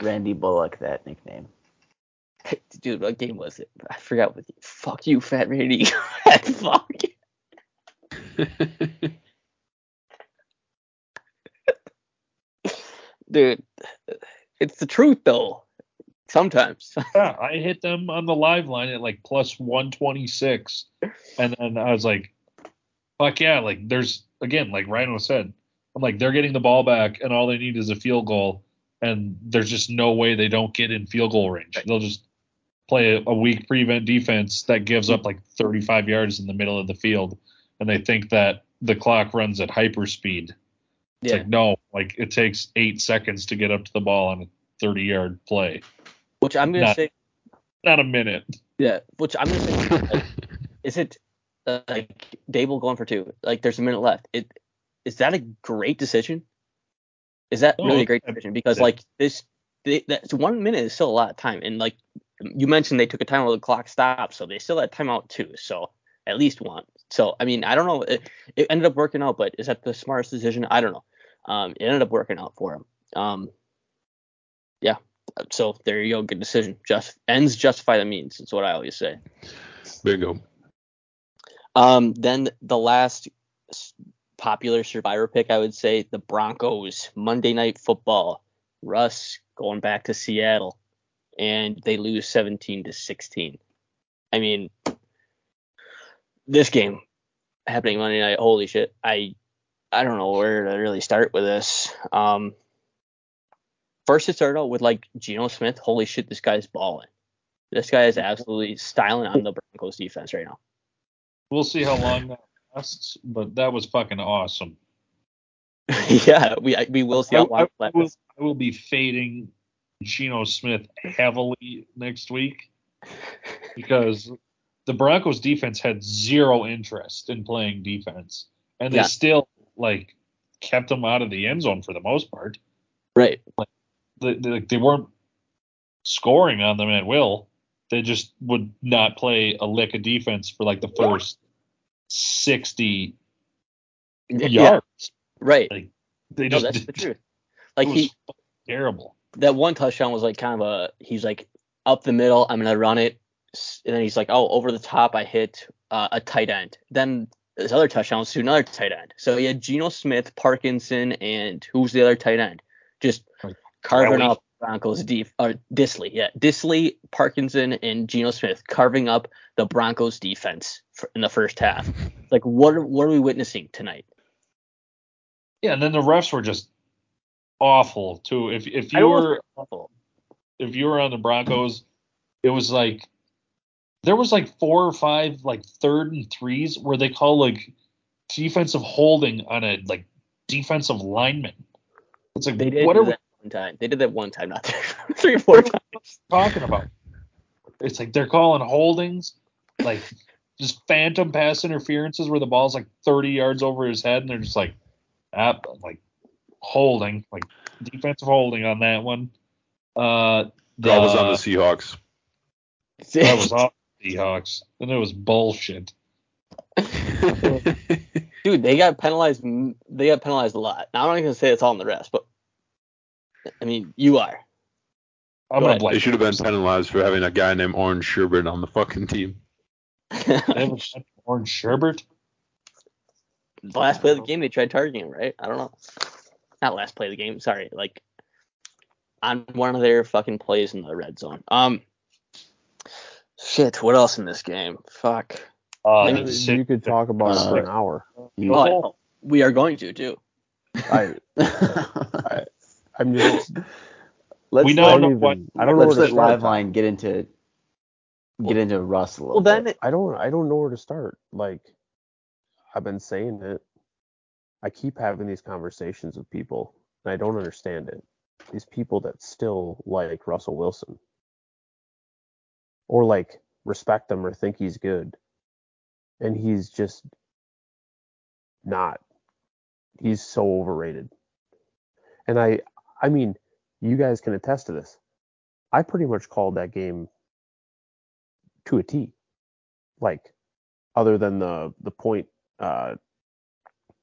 Randy Bullock that nickname. Dude, what game was it? I forgot what. Fuck you, Fat Randy. Fuck. You. Dude, it's the truth though. Sometimes. Yeah, I hit them on the live line at like plus 126. And then I was like, fuck yeah. Like, there's, again, like Rhino said, I'm like, they're getting the ball back and all they need is a field goal. And there's just no way they don't get in field goal range. They'll just play a, a weak prevent defense that gives up like 35 yards in the middle of the field. And they think that the clock runs at hyperspeed. It's Yeah. like, no, like it takes eight seconds to get up to the ball on a 30 yard play, Which I'm gonna Not- say. not a minute. Yeah. Which I'm gonna say. like, is it uh, like Daboll going for two? Like there's a minute left. It is that a great decision? Is that No, really a great decision? Because like this, they, that's one minute is still a lot of time, and like you mentioned, they took a time while the clock stopped, so they still had timeout too. So at least one. So I mean, I don't know. It, it ended up working out, but is that the smartest decision? I don't know. Um, it ended up working out for him. Um, yeah. So there you go. Good decision. Just ends justify the means. It's what I always say. Bingo. Um, then the last popular survivor pick, I would say, the Broncos Monday Night Football. Russ going back to Seattle, and they lose 17 to 16. I mean, this game happening Monday night. Holy shit! I I don't know where to really start with this. Um, first it started out with like Geno Smith. Holy shit, this guy's balling. This guy is absolutely styling on the Broncos defense right now. We'll see how long that lasts, but that was fucking awesome. yeah, we I- we will see I, how long I it will, lasts. I will be fading Geno Smith heavily next week because the Broncos defense had zero interest in playing defense, and they Yeah. still like kept them out of the end zone for the most part. Right. They, they, they weren't scoring on them at will. They just would not play a lick of defense for like the first sixty Yeah. yards. Right. Like, They No, just that's did, the truth. Like he, terrible. that one touchdown was like kind of a he's like up the middle i'm gonna run it and then he's like oh over the top i hit uh, a tight end then this other touchdown was to another tight end so he had Geno Smith Parkinson and who's the other tight end just Like, carving up Broncos def or Dissly yeah Dissly Parkinson and Geno Smith carving up the Broncos defense in the first half like what are, what are we witnessing tonight Yeah, and then the refs were just awful too. If if you don't know if were if you were on the Broncos, it was like there was like four or five like third and threes where they call like defensive holding on a like defensive lineman. It's like they did what are we one time they did that one time not three, three or four times talking about? It's like they're calling holdings, like just phantom pass interferences where the ball's like 30 yards over his head, and they're just like, ah, like holding, like defensive holding on that one. Uh, That was on the the- Seahawks. that was off the Seahawks, and it was bullshit. dude, they got penalized. They got penalized a lot. Now I'm not gonna say it's all in the rest, but I mean, you are. I'm Go gonna blame. they should have been penalized for having a guy named Orange Sherbert on the fucking team. They have a orange Sherbert. the last play of the game, they tried targeting him, right? I don't know. Not last play of the game. Sorry, like on one of their fucking plays in the red zone. Um, shit. What else in this game? Fuck. Uh, Maybe the you decision- could talk about it for an hour. You- Oh, we are going to too. I I'm just let's We I know don't even one- I don't know let's where to let start. Liveline get into get into Russ a little Well, then bit. I don't I don't know where to start. Like I've been saying it. I keep having these conversations with people and I don't understand it. These people that still like Russell Wilson or like respect him or think he's good. And he's just not. He's so overrated. And I I mean, you guys can attest to this. I pretty much called that game to a T. Like, other than the the point uh,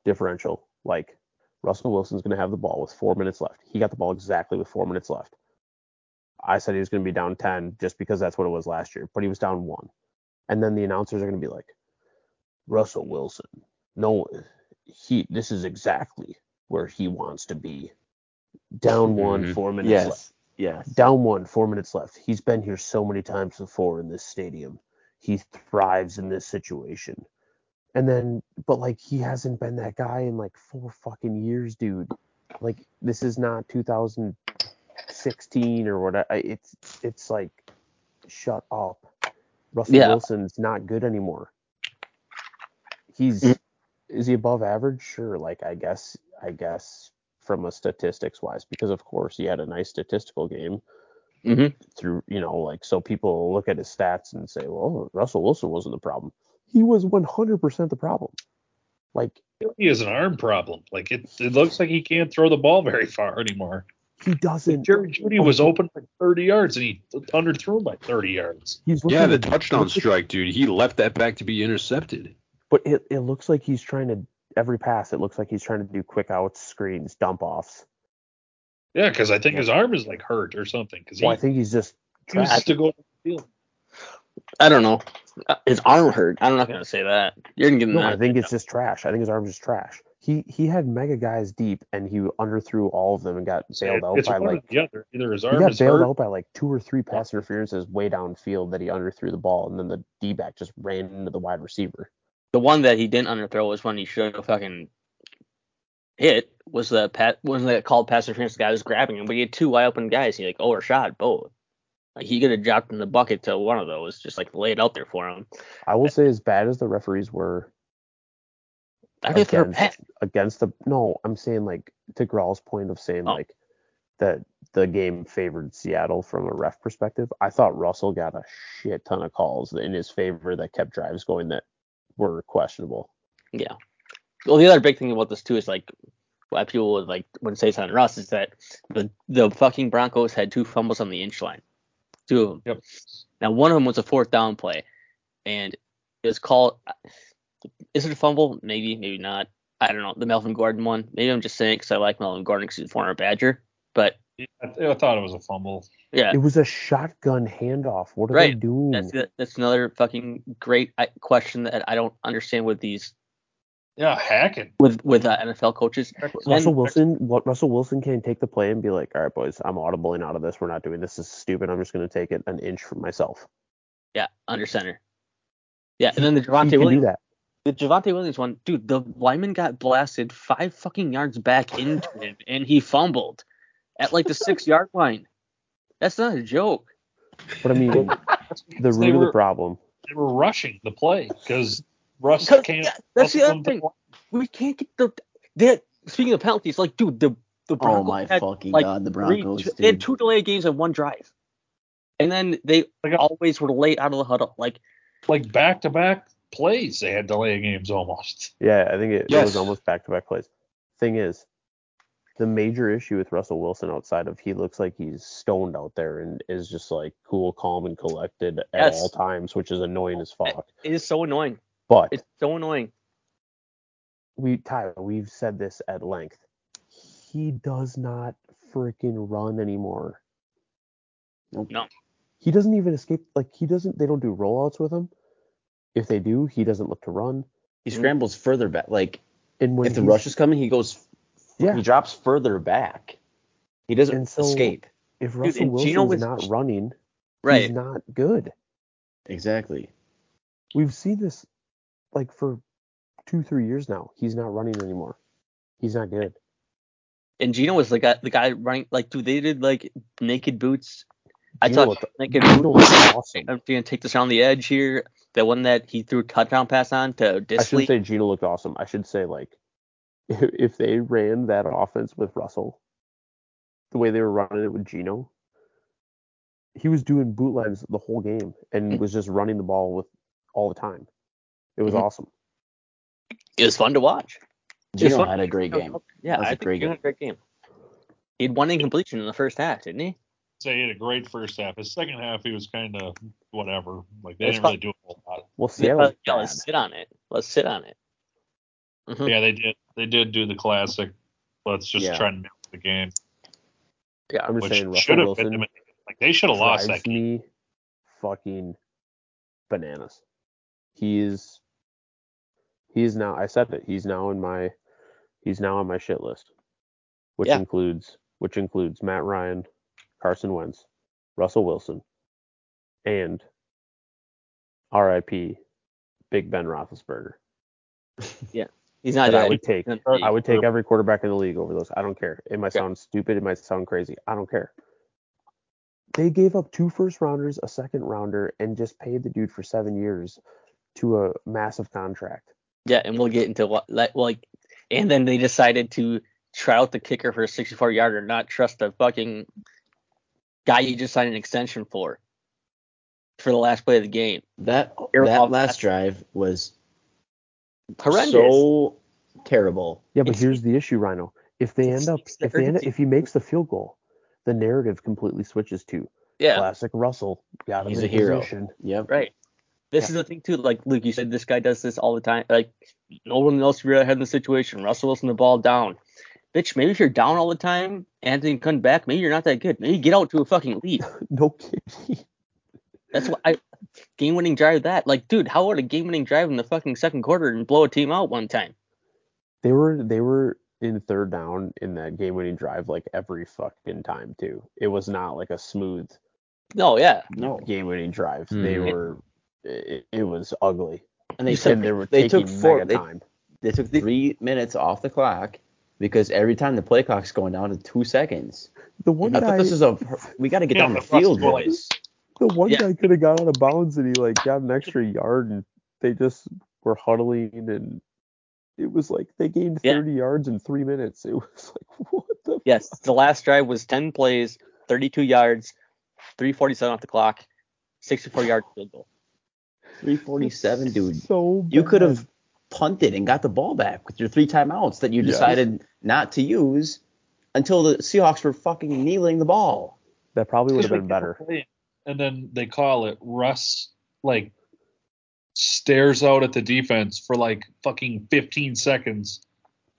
differential, like Russell Wilson's going to have the ball with four minutes left. He got the ball exactly with four minutes left. I said he was going to be down ten just because that's what it was last year, but he was down one. And then the announcers are going to be like, Russell Wilson, no, he this is exactly where he wants to be. Down one, Mhm. four minutes left. yes, yes. Down one, four minutes left. He's been here so many times before in this stadium. He thrives in this situation. And then, but like, he hasn't been that guy in like four fucking years, dude. Like, this is not 2016 or whatever. It's, it's like, shut up. Russell Yeah. Wilson's not good anymore. He's, Mm. is he above average? Sure. Like, I guess, I guess from a statistics wise, because of course he had a nice statistical game hmm through, you know, like so people look at his stats and say, well, Russell Wilson wasn't the problem. He was 100% the problem. Like he has an arm problem. Like it, it looks like he can't throw the ball very far anymore. he doesn't. Jerry Jeudy was open for 30 yards and he underthrew by 30 yards. He's yeah, the at- touchdown it strike, dude. He left that back to be intercepted. But it, it looks like he's trying to every pass. It looks like he's trying to do quick outs, screens, dump offs. Yeah, because I think his arm is like hurt or something. Because Well, I think he's just chooses trash. to go to the field. I don't know. Uh, His arm hurt. I'm not gonna say that. You're gonna get No, that. I think it's just trash. I think his arm's just trash. He he had mega guys deep and he underthrew all of them and got bailed out it's by one or like the other. Either his he got is bailed hurt. out by like two or three pass interferences way downfield that he underthrew the ball and then the D back just ran into the wide receiver. The one that he didn't underthrow was when he should have fucking hit was the pat wasn't that called pass interference? The guy was grabbing him, but he had two wide open guys. He like overshot both. Like he could have dropped in the bucket to one of those, just like laid it out there for him. I will say as bad as the referees were I think they're against, against the no, I'm saying like to Grall's point of saying Oh. like that the game favored Seattle from a ref perspective. I thought Russell got a shit ton of calls in his favor that kept drives going that were questionable. Yeah. Well, the other big thing about this too is like why people would like would say something Russ is that the the fucking Broncos had two fumbles on the inch line, two of them. Yep. Now one of them was a fourth down play, and it was called. Is it a fumble? Maybe, maybe not. I don't know. The Melvin Gordon one. Maybe I'm just saying because I like Melvin Gordon because he's a former Badger. But Yeah, I, I thought it was a fumble. yeah, It was a shotgun handoff. What are they Right. doing? that's that's another fucking great question that I don't understand with these Yeah, hacking. with with uh, NFL coaches. Russell And- Wilson, what Russell Wilson can take the play and be like, all right, boys, I'm audibling out of this. We're not doing this. This is stupid. I'm just going to take it an inch from myself. Yeah, under center. Yeah, and then the He Javonte can do Williams, that. the Javonte Williams one, dude, the lineman got blasted five fucking yards back into him, and he fumbled at like the six yard line. That's not a joke. But I mean, the They root of were- the problem. They were rushing the play because Russ Because- can't. yeah, that's the other thing. We can't get the. They, speaking of penalties, like, dude, the the Oh Broncos my had fucking like god, the three- Broncos, they had two delayed games in one drive, and then they Like always were late out of the huddle. Like, like back to back plays. They had delay games almost. Yeah, I think it, it was almost back to back plays. Thing is, the major issue with Russell Wilson outside of he looks like he's stoned out there and is just like cool, calm, and collected at Yes. all times, which is annoying as fuck. it is so annoying. But It's so annoying. we Tyler, we've said this at length. He does not freaking run anymore. No. He doesn't even escape like he doesn't they don't do rollouts with him. If they do, he doesn't look to run. He scrambles further back. Like And when if the rush is coming, he goes. Yeah. He drops further back. He doesn't And so- escape. if Russell and Geno Wilson's was- not running, Right. he's not good. Exactly. We've seen this like for two, three years now. He's not running anymore. He's not good. And Geno was the guy, the guy running like, dude, they did like naked boots. I Geno thought looked- naked boots. looked awesome. I'm gonna take this on the edge here. The one that he threw a touchdown pass on to Dissly. I shouldn't say Geno looked awesome. I should say like if, if they ran that offense with Russell, the way they were running it with Geno, he was doing bootlegs the whole game and was just running the ball with all the time. It was Mhm. awesome. It was fun to watch. It Geno fun- had a great game. Yeah, That was I a think great Geno had a great game. He had one incompletion in the first half, didn't he? Say he had a great first half. His second half, he was kind of whatever. Like they It's didn't really do a whole lot. Well, Yeah, Seattle yeah, let's sit on it. Let's sit on it. Mhm. Yeah, they did. They did do the classic. Let's just Yeah. try and milk the game, Yeah, I'm just which saying Russell should have Wilson been. Like they should have lost that game. me fucking bananas. He's he's now I said it. He's now in my he's now on my shit list, which Yeah. includes which includes Matt Ryan, Carson Wentz, Russell Wilson, and R.I.P. Big Ben Roethlisberger. He's not That I would take. I would take every quarterback in the league over those. I don't care. It might Yeah. sound stupid. It might sound crazy. I don't care. They gave up two first rounders, a second rounder, and just paid the dude for seven years to a massive contract. Yeah, and we'll get into what like like, and then they decided to try out the kicker for a 64 yarder, not trust the fucking guy you just signed an extension for for the last play of the game. That You're that off- last drive was Horrendous. so terrible. Yeah, but It's- here's the issue, Rhino. If they end up, if they end up, if he makes the field goal, the narrative completely switches to yeah, classic Russell. Got him He's in a hero. position. Yep. right. This is the thing too. Like Luke, you said, this guy does this all the time. Like no one else to be ahead in the situation. Russell Wilson the ball down. Bitch, maybe if you're down all the time, Anthony comes back. Maybe you're not that good. Maybe get out to a fucking lead. No kidding. That's what I game winning drive that. Like, dude, how would a game winning drive in the fucking second quarter and blow a team out one time? They were they were in third down in that game winning drive like every fucking time too. It was not like a smooth No, yeah. No. game winning drive. They Mhm. were it, it was ugly. And they said they were they taking took four they, time. they took three minutes off the clock because every time the play clock's going down to two seconds. The one I guy thought this is a we got to get Yeah, down the but field, boys. The one Yeah. guy could have got out of bounds and he like got an extra yard and they just were huddling and it was like they gained Yeah. 30 yards in three minutes. It was like what the Yes, the last drive was 10 plays, 32 yards, 347 off the clock, 64 yard field goal. 347, dude. So You could have punted and got the ball back with your three timeouts that you Yes. decided not to use until the Seahawks were fucking kneeling the ball. that probably would have been better. And then they call it Russ like stares out at the defense for like fucking 15 seconds,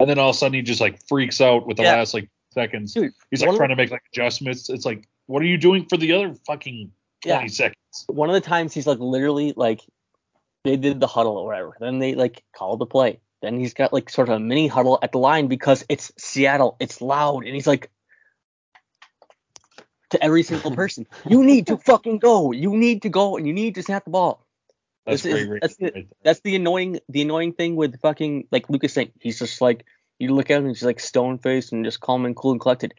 and then all of a sudden he just like freaks out with the Yeah. last like seconds. Dude, He's like trying to make like adjustments. It's like, what are you doing for the other fucking 20 Yeah. seconds? One of the times he's like literally like they did the huddle or whatever. Then they like called the play. Then he's got like sort of a mini huddle at the line because it's Seattle. It's loud. And he's like to every single person, you need to fucking go. You need to go and you need to snap the ball. That's This is- great. that's radio it. right there. That's the annoying the annoying thing with fucking like Lucas saying he's just like you look at him and he's like stone faced and just calm and cool and collected.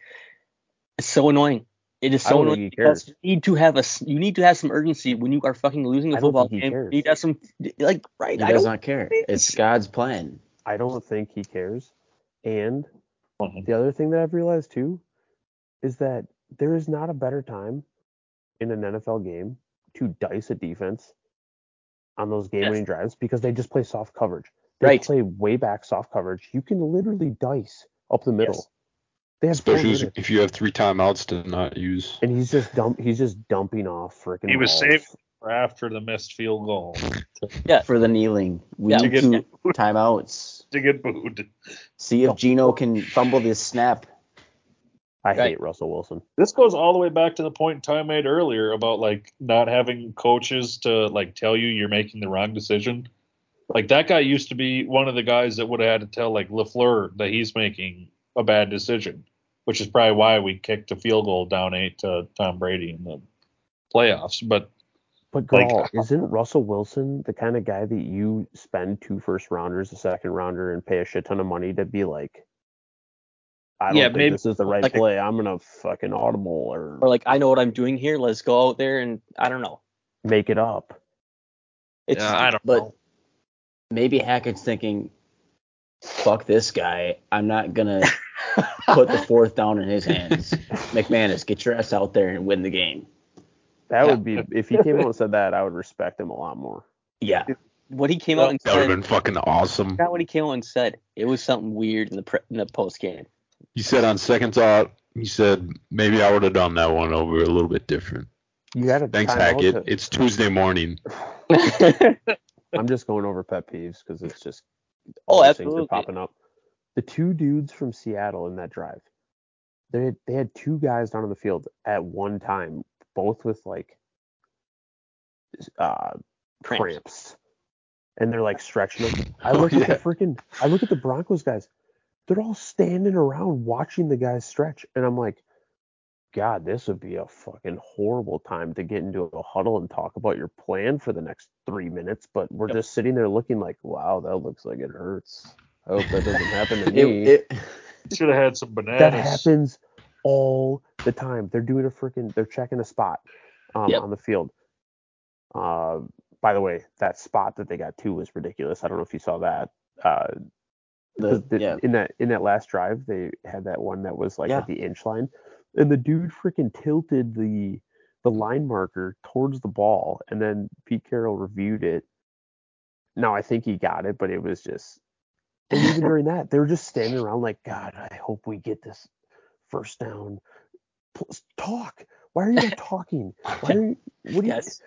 It's so annoying. It is so annoying because you need to have a you need to have some urgency when you are fucking losing a football think he game. cares. You need to have some like right. He I does don't care. It's God's plan. I don't think he cares. And Mhm. the other thing that I've realized too is that there is not a better time in an NFL game to dice a defense on those game winning drives because they just play soft coverage. They Right. play way back soft coverage. You can literally dice up the middle. Yes. They have four Especially if you have three timeouts to not use. and he's just dump he's just dumping off freaking He was balls. saved for after the missed field goal yeah. For the kneeling. We Yeah, need to to get- timeouts. to get booed. See if Geno can fumble this snap. I Right. hate Russell Wilson. This goes all the way back to the point Ty made earlier about like not having coaches to like tell you you're making the wrong decision. Like that guy used to be one of the guys that would have had to tell like LaFleur that he's making a bad decision, which is probably why we kicked a field goal down eight to Tom Brady in the playoffs. But But Like- girl, isn't Russell Wilson the kind of guy that you spend two first rounders, a second rounder, and pay a shit ton of money to be like, I don't Yeah, think maybe- this is the right like- play. I'm gonna fucking audible or, or like I know what I'm doing here. Let's go out there and I don't know. make it up. It's yeah, I don't But know. maybe Hackett's thinking, fuck this guy. I'm not going to put the fourth down in his hands. McManus, get your ass out there and win the game. That Yeah. would be if he came out and said that, I would respect him a lot more. Yeah. what he came Well, out and That would have been fucking awesome. Forgot what he came out and said. It was something weird in the pre- in the post game. He said on second thought, he said maybe I would have done that one over a little bit different. You had a Thanks, timeout Hackett. to- It's Tuesday morning. I'm just going over pet peeves because it's just Oh, all these things are popping up. The two dudes from Seattle in that drive, they had, they had two guys down on the field at one time, both with like uh, Cramps. cramps, and they're like stretching them. I Oh, look at yeah. the freaking, I look at the Broncos guys. They're all standing around watching the guys stretch, and I'm like, God, this would be a fucking horrible time to get into a huddle and talk about your plan for the next three minutes. But we're Yep. just sitting there looking like, wow, that looks like it hurts. I hope that doesn't happen to It, me. it, Should have had some bananas. that happens all the time. They're doing a freaking, they're checking a spot um, Yep. on the field. Uh, by the way, that spot that they got to was ridiculous. I don't know if you saw that. Uh, the, the- yeah. in that in that last drive, they had that one that was like Yeah. at the inch line, and the dude freaking tilted the the line marker towards the ball, and then Pete Carroll reviewed it. Now I think he got it, but it was just. And even during that, they were just standing around like, God, I hope we get this first down. Plus, talk. Why are you not talking? Why are you? What you? yes.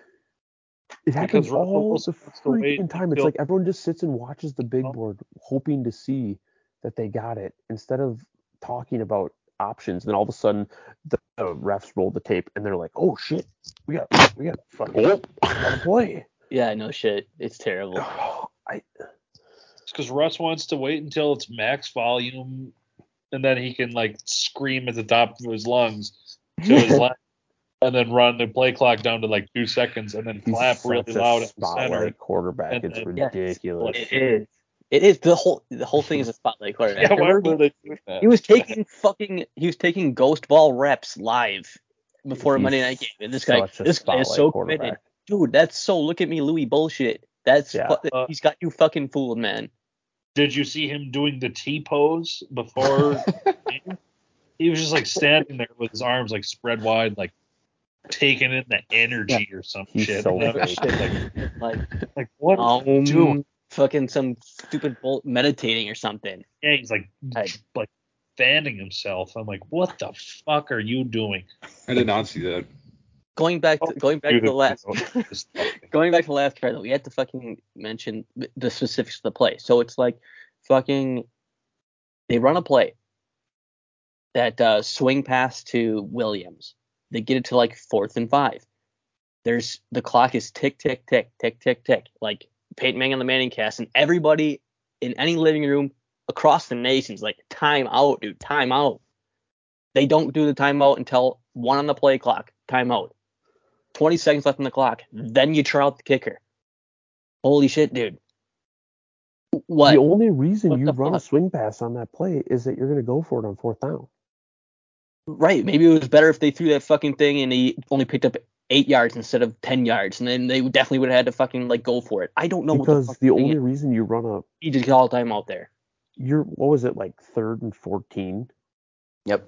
It happens Because all Wilson the wants to wait freaking time. It's like everyone just sits and watches the big board, hoping to see that they got it instead of talking about options. Then all of a sudden, the, the refs roll the tape and they're like, "Oh shit, we got, we got fucking Oh, got to play." Yeah, no shit. It's terrible. I, It's because Russ wants to wait until it's max volume, and then he can like scream at the top of his lungs to his line, and then run the play clock down to like two seconds, and then he's clap really loud at the center. spotlight quarterback. And it's then- Yes. ridiculous. It is. It is the whole the whole thing is a spotlight quarterback. Yeah, why Remember were they doing that? he was taking fucking he was taking ghost ball reps live before a He's Monday night game. And this guy this guy is so committed. Dude, that's so look at me Louis bullshit. That's Yeah. fu- Uh, he's got you fucking fooled, man. did you see him doing the T pose before? he was just like standing there with his arms like spread wide, like taking in the energy or some He's shit. so And I was like, like like what? are you doing? um, fucking some stupid bull meditating or something. Yeah, he's like I- like fanning himself. I'm like, what the fuck are you doing? I did not see that. Going back to going back to the last going back to the last try though, we had to fucking mention the specifics of the play. So it's like fucking they run a play that uh, swing pass to Williams. They get it to like fourth and five. There's the clock is tick tick tick tick tick tick like Peyton Manning on the Manning cast, and everybody in any living room across the nation's like time out, dude, time out. They don't do the timeout until one on the play clock. Timeout. 20 seconds left on the clock. Then you try out the kicker. Holy shit, dude. What? The only reason What you run a swing pass on that play is that you're going to go for it on fourth down. Right. Maybe it was better if they threw that fucking thing and he only picked up eight yards instead of 10 yards. And then they definitely would have had to fucking like go for it. I don't know what because the fuck the only is. reason you run a He just call time out there. you're what was it like third and 14 Yep.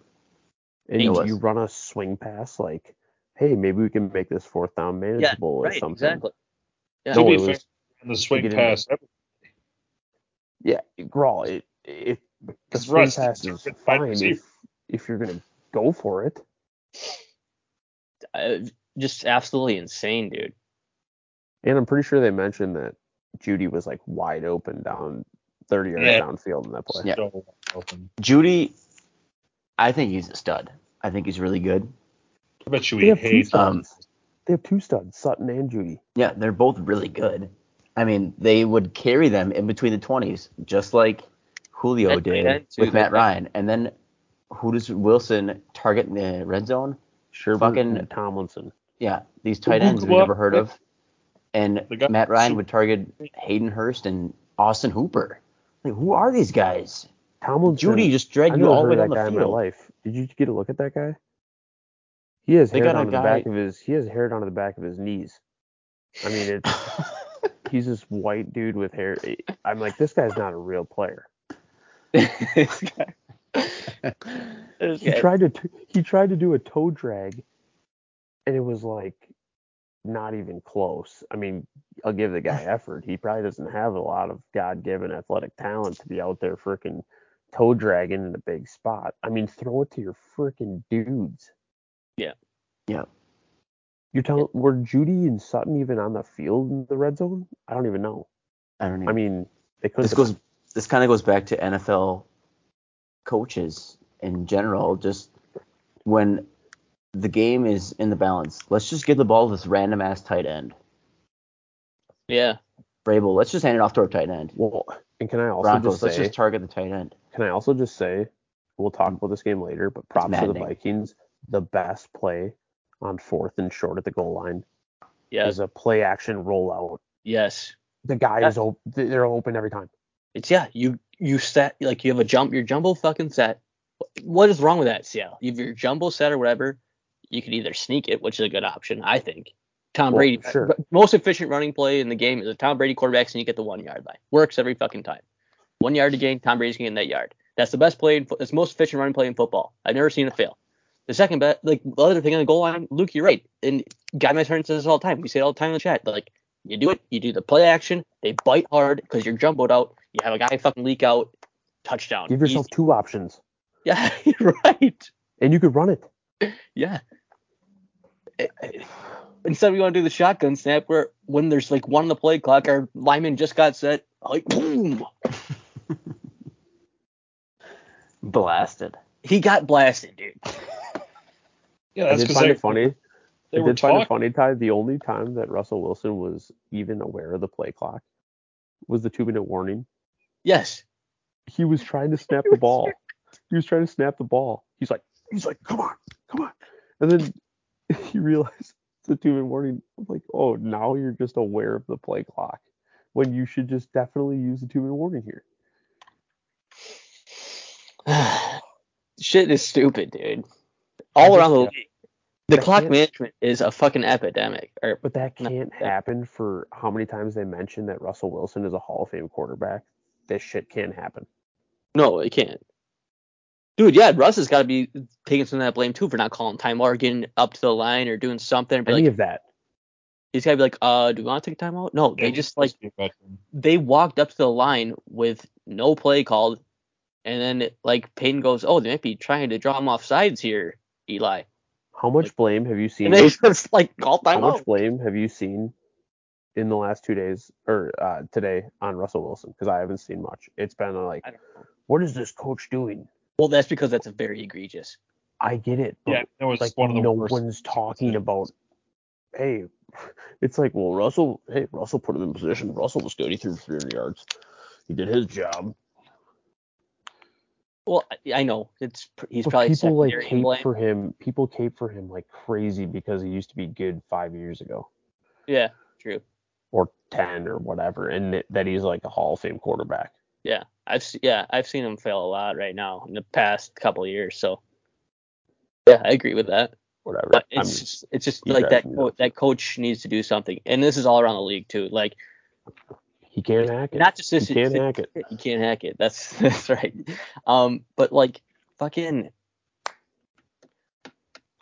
and you, you run a swing pass like hey maybe we can make this fourth down manageable or Right. something Exactly. Yeah. to No, be it was- in the swing get into- pass, yeah Grawl, it, it the swing Russ, pass is fine if if you're going to go for it Uh, just absolutely insane, dude. and i'm pretty sure they mentioned that Jeudy was like wide open down 30 yards Yeah. downfield in that play Yeah. so. Jeudy, I think he's a stud. I think he's really good. I bet you they he have two hates. um, studs they have two studs sutton and Jeudy Yeah, they're both really good. I mean, they would carry them in between the 20s, just like Julio That did with Matt Ryan. And then who does Wilson target in the red zone? Sure, Fucking- tomlinson Yeah, these tight ends we never heard of. And Matt Ryan would target Hayden Hurst and Austin Hooper. Like, who are these guys? tomlinson Jeudy just dragged you all the way heard down that guy the in my field. life. Did you get a look at that guy? He has They hair got a down to the back of his. He has hair down to the back of his knees. I mean, it's he's this white dude with hair. I'm like, this guy's not a real player. this guy. This He guy- tried to t- he tried to do a toe drag, and it was like not even close. I mean, I'll give the guy effort. He probably doesn't have a lot of God given athletic talent to be out there freaking toe dragging in a big spot. I mean, throw it to your freaking dudes. Yeah. Yeah. You're telling were Jeudy and Sutton even on the field in the red zone? I don't even know. I don't I mean, they could. this goes. This kind of goes back to NFL coaches in general. Just when the game is in the balance, let's just give the ball to this random ass tight end. yeah. Brable, let's just hand it off to our tight end. Well, and can I also Broncos, just let's just target the tight end. Can I also just say, we'll talk about this game later, but props to the. Vikings. The best play on fourth and short at the goal line Yeah. is a play action rollout. Yes. The guy Yeah. is open. They're open every time. It's yeah, you you set like you have a jump, your jumbo fucking set. What is wrong with that, Seattle? You have your jumbo set or whatever. You could either sneak it, which is a good option, I think. Tom Well, Brady, uh, sure. most efficient running play in the game is a Tom Brady quarterback sneak at the one yard line. Works every fucking time. One yard to gain, Tom Brady's getting that yard. That's the best play. In, that's the most efficient running play in football. I've never seen it fail. The second bet, like the other thing on the goal line, Luke, you're right. And Guy My Turn says this all the time. We say it all the time in the chat. Like you do it, you do the play action. They bite hard because you're jumbled out. You have a guy fucking leak out, touchdown. Give yourself Easy. two options, yeah, right. and you could run it. Yeah. Eh, eh, Instead, we want to do the shotgun snap where when there's like one on the play clock, our lineman just got set, like boom, Blasted. he got blasted, dude. Yeah, I that's did because find they, it funny. they I were did find talking. it funny, Ty. The only time that Russell Wilson was even aware of the play clock was the two minute warning. Yes. He was trying to snap the ball. He was trying to snap the ball. He's like, he's like, come on, come on. And then he realized it's a two minute warning. I'm like, oh, now you're just aware of the play clock when you should just definitely use the two minute warning here. Shit is stupid, dude. All around the just- league. The clock management is a fucking epidemic. Or But that can't that- happen for how many times they mentioned that Russell Wilson is a Hall of Fame quarterback? This shit can't happen. No, it can't. Dude, yeah, Russ has got to be taking some of that blame too for not calling timeout or getting up to the line or doing something. But Any like, of that. he's got to be like, uh, do you want to take a timeout? No, Yeah, they he's just like to be a veteran. they walked up to the line with no play called, and then like Peyton goes, oh, they might be trying to draw him off sides here, Eli. How much blame have you seen? And they just like call timeout. how much blame have you seen in the last two days or uh, today on Russell Wilson? Because I haven't seen much. It's been like, I don't know. what is this coach doing? Well, that's because that's a very egregious. I get it, but Yeah, that was like one of the no worst. one's talking about. Hey, it's like, well, Russell. Hey, Russell put him in position. Russell was good. He threw 300 yards. He did his job. Well, I, I know it's he's But probably people like secondary cape blame. for him. People cape for him like crazy because he used to be good five years ago Yeah, true. Or ten or whatever, and that- he's like a Hall of Fame quarterback. Yeah, I've yeah I've seen him fail a lot right now in the past couple of years. So yeah, I agree with that. Whatever. But I'm it's just, it's just like that co- that coach needs to do something, and this is all around the league too. Like he can't hack it. not just this. he can't hack it. You can't hack it. That's that's right. Um, but like fucking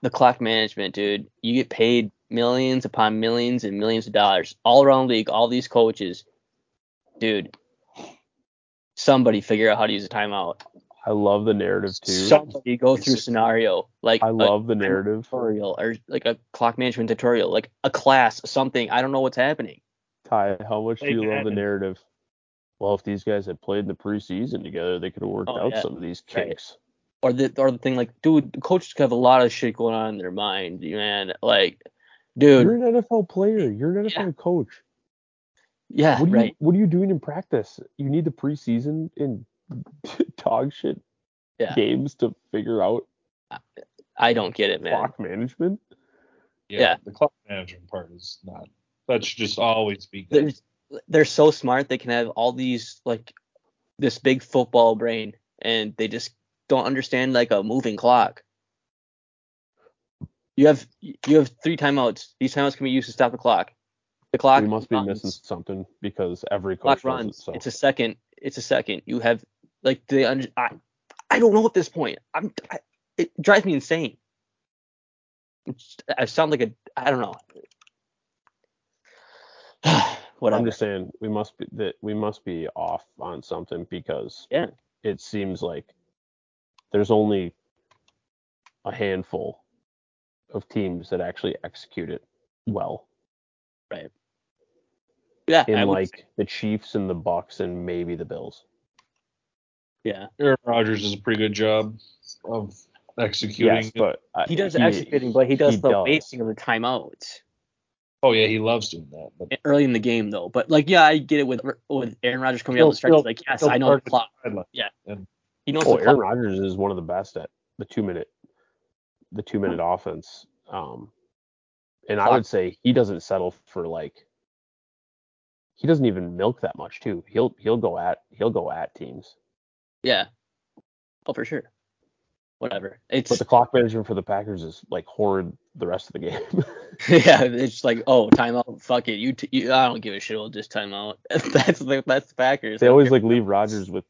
the clock management, dude. You get paid millions upon millions and millions of dollars all around the league. All these coaches, dude. Somebody figure out how to use a timeout. I love the narrative too. Somebody go through a scenario like I love the narrative. tutorial or like a clock management tutorial, like a class, something. I don't know what's happening. Ty, how much do you love the narrative? Well, if these guys had played in the preseason together, they could have worked Oh, out yeah. some of these Right. or the or the thing like, dude, coaches have a lot of shit going on in their mind, man. Like, dude, You're an NFL player. You're an Yeah. NFL coach. yeah, What are right. you What are you doing in practice? You need the preseason in dog shit Yeah. games to figure out I don't get it, man. clock management. Yeah, Yeah. the clock management part is not. That should just always be good. They're they're so smart. They can have all these like this big football brain, and they just don't understand like a moving clock. You have you have three timeouts. These timeouts can be used to stop the clock. The clock we must be runs. missing something because every clock coach it. runs. So It's a second. It's a second. You have like the I, I don't know at this point. I'm I, it drives me insane. It's, I sound like a I don't know. Whatever. I'm just saying we must be that we must be off on something because Yeah. it seems like there's only a handful of teams that actually execute it well. Right. Yeah. In I would- like the Chiefs and the Bucks and maybe the Bills. yeah. Aaron Rodgers does a pretty good job of executing. Yes, but uh, He does the executing, but he does the wasting of the timeouts oh yeah, he loves doing that. But early in the game though. But like, yeah, I get it with with Aaron Rodgers coming out the stretch. Still- He's like, yes, I know the clock. sideline. Yeah. And He knows Oh, the Aaron clock. Rodgers is one of the best at the two minute the two minute offense. Um and I would say he doesn't settle for like he doesn't even milk that much too. He'll he'll go at he'll go at teams. Yeah. Oh, for sure. Whatever. It's But the clock management for the Packers is like horrid the rest of the game. yeah, it's like, oh, timeout. Fuck it. You, t- you I don't give a shit. We'll just timeout. that's the that's the Packers. they always like leave Rodgers with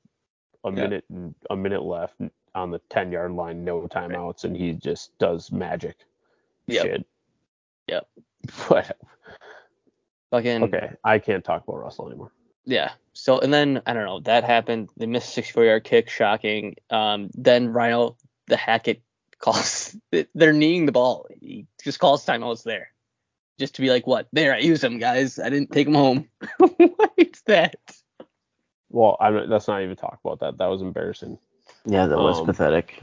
a Yeah. minute and a minute left on the ten yard line, no timeouts, and he just does magic Yep. shit. Yep. But fucking okay, I can't talk about Russell anymore. yeah. So and then I don't know. That happened. They missed a 64 yard kick. Shocking. Um. Then Rhino the Hackett calls. They're kneeing the ball. He just calls timeouts there, just to be like, what? There, I used them, guys. I didn't take them home. what is that? Well, I'm not- let's not even talk about that. That was embarrassing. Yeah, that was Um, pathetic.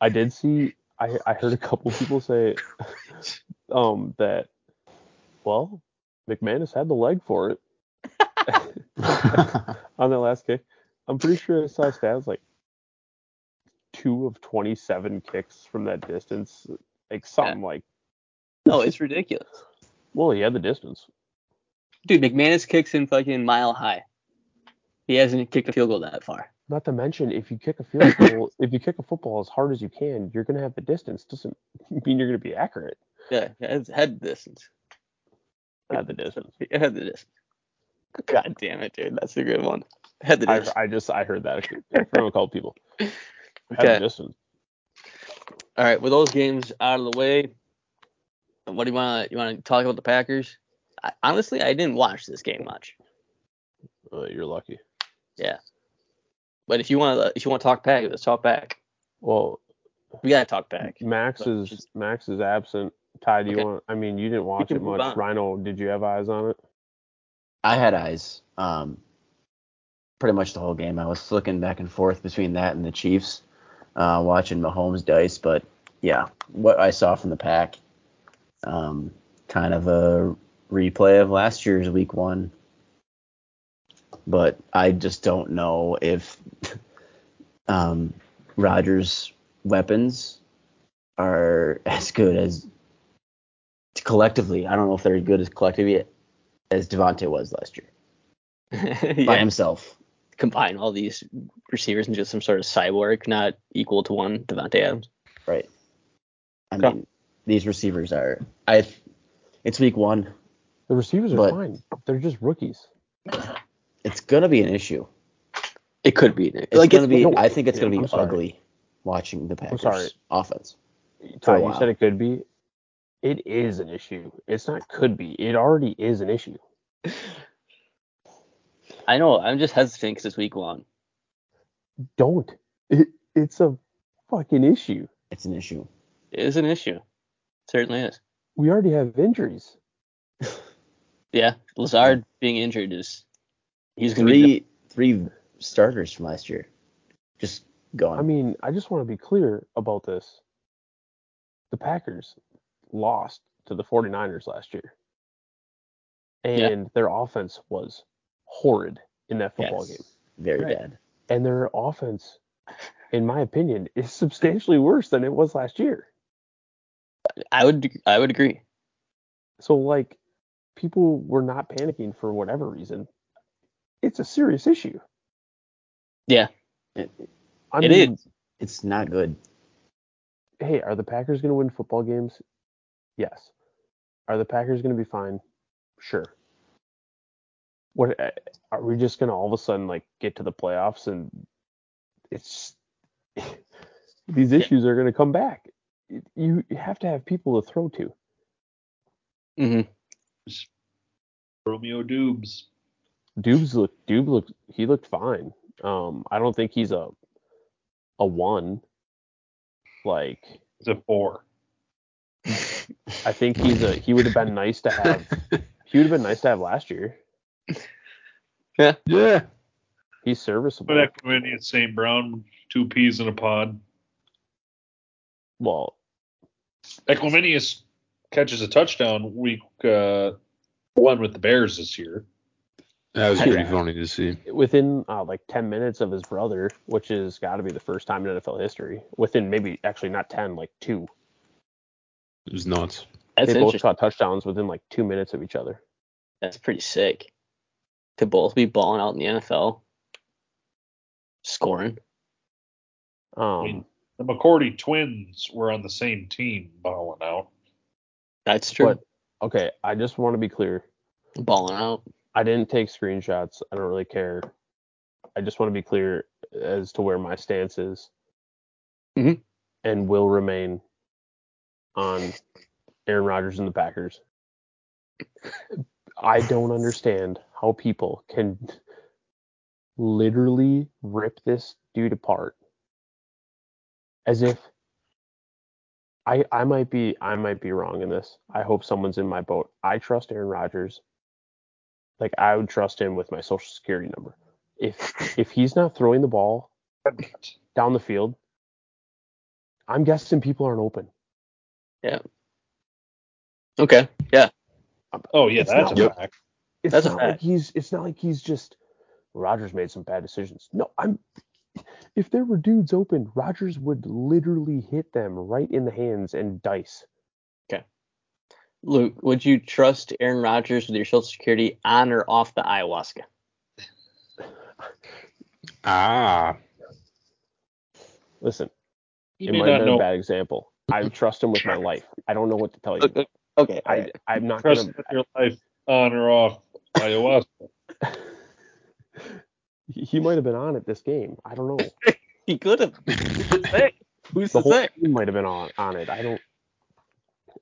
I did see. I I heard a couple people say, um, that. Well, McManus had the leg for it on that last kick. I'm pretty sure I saw stats like two of 27 kicks from that distance, like something like. No, it's ridiculous. Well, he had the distance. Dude, McManus kicks in fucking mile high. He hasn't kicked a field goal that far. Not to mention, if you kick a field goal, if you kick a football as hard as you can, you're gonna have the distance. Doesn't mean you're gonna be accurate. Yeah, it's head distance. Had the distance. It had the distance. God damn it, dude. That's a good one. Head the I, distance. I just I heard that from a couple people. Head Okay. the distance. All right, with those games out of the way, what do you want to you want to talk about the Packers? I, honestly, I didn't watch this game much. Uh, you're lucky. But if you want to if you want to talk Pack, let's talk back. Well, We gotta talk Pack. Max But is just- Max is absent. Ty, do you Okay. want? I mean, you didn't watch it much. on. Rhino, did you have eyes on it? I had eyes. Um, pretty much the whole game. I was flicking back and forth between that and the Chiefs, uh, watching Mahomes dice. But yeah, what I saw from the pack, um, kind of a replay of last year's Week One. But I just don't know if um, Rodgers' weapons are as good as collectively. I don't know if they're as good as collectively as Davante was last year by himself. combine all these receivers into some sort of cyborg, not equal to one Davante Adams. Right. I Okay. mean, these receivers are. I. It's week one. The receivers are But- fine. They're just rookies. It's gonna be an issue. It could be. It's like gonna it's, be. no, I think it's gonna be ugly watching the Packers sorry. offense. Ty, a you said it could be. It is an issue. It's not could be. It already is an issue. I know. I'm just hesitant because it's week one. Don't. It, it's a fucking issue. It's an issue. It is an issue. certainly is. We already have injuries. Yeah, Lazard being injured is he's gonna be Three three starters from last year. Just gone. I mean, I just want to be clear about this. The Packers lost to the 49ers last year. Yeah. And their offense was horrid in that football Yes. game. Very Right. bad. And their offense, in my opinion, is substantially worse than it was last year. I would I would agree. So, like, people were not panicking for whatever reason. It's a serious issue. Yeah, It, I It mean, is. it's not good. hey, are the Packers going to win football games? Yes. Are the Packers going to be fine? Sure. What uh, are we just going to all of a sudden like get to the playoffs and it's these issues are going to come back. You you have to have people to throw to. hmm Romeo Doubs. Doubs look Dube looked he looked fine. Um, I don't think he's a a one. Like It's a four. I think he's a he would have been nice to have. He would have been nice to have last year. Yeah. Yeah. He's serviceable. But Equanimeous St. Brown, two peas in a pod. Well, Equanimeous catches a touchdown week uh, one with the Bears this year. That was pretty funny to see. within uh, like 10 minutes of his brother, which has got to be the first time in NFL history. Within maybe actually not 10, like two. It was nuts. That's they both interesting. caught touchdowns within like two minutes of each other. That's pretty sick. To both be balling out in the NFL, scoring. Um, mean, The McCourty twins were on the same team balling out. That's true. but okay, I just want to be clear. balling out. I didn't take screenshots. I don't really care. I just want to be clear as to where my stance is, Mhm. and will remain on Aaron Rodgers and the Packers. I don't understand how people can literally rip this dude apart as if I I might be I might be wrong in this. I hope someone's in my boat. I trust Aaron Rodgers. Like I would trust him with my social security number. If if he's not throwing the ball down the field, I'm guessing people aren't open. Yeah. Okay. Yeah. Oh yeah, It's that's not- a Yep. fact. It's That's a not like fact. he's it's not like he's just Rodgers made some bad decisions. No, I'm if there were dudes open, Rodgers would literally hit them right in the hands and dice. Luke, would you trust Aaron Rodgers with your social security on or off the ayahuasca? Ah. Listen, You it might have been a bad example. I trust him with my life. I don't know what to tell you. Okay. Okay. I right. I'm not Trust gonna with your life on or off ayahuasca. He he might have been on it this game. I don't know. He could have. Who's to say? Who's The to whole say? team might have been on on it. I don't.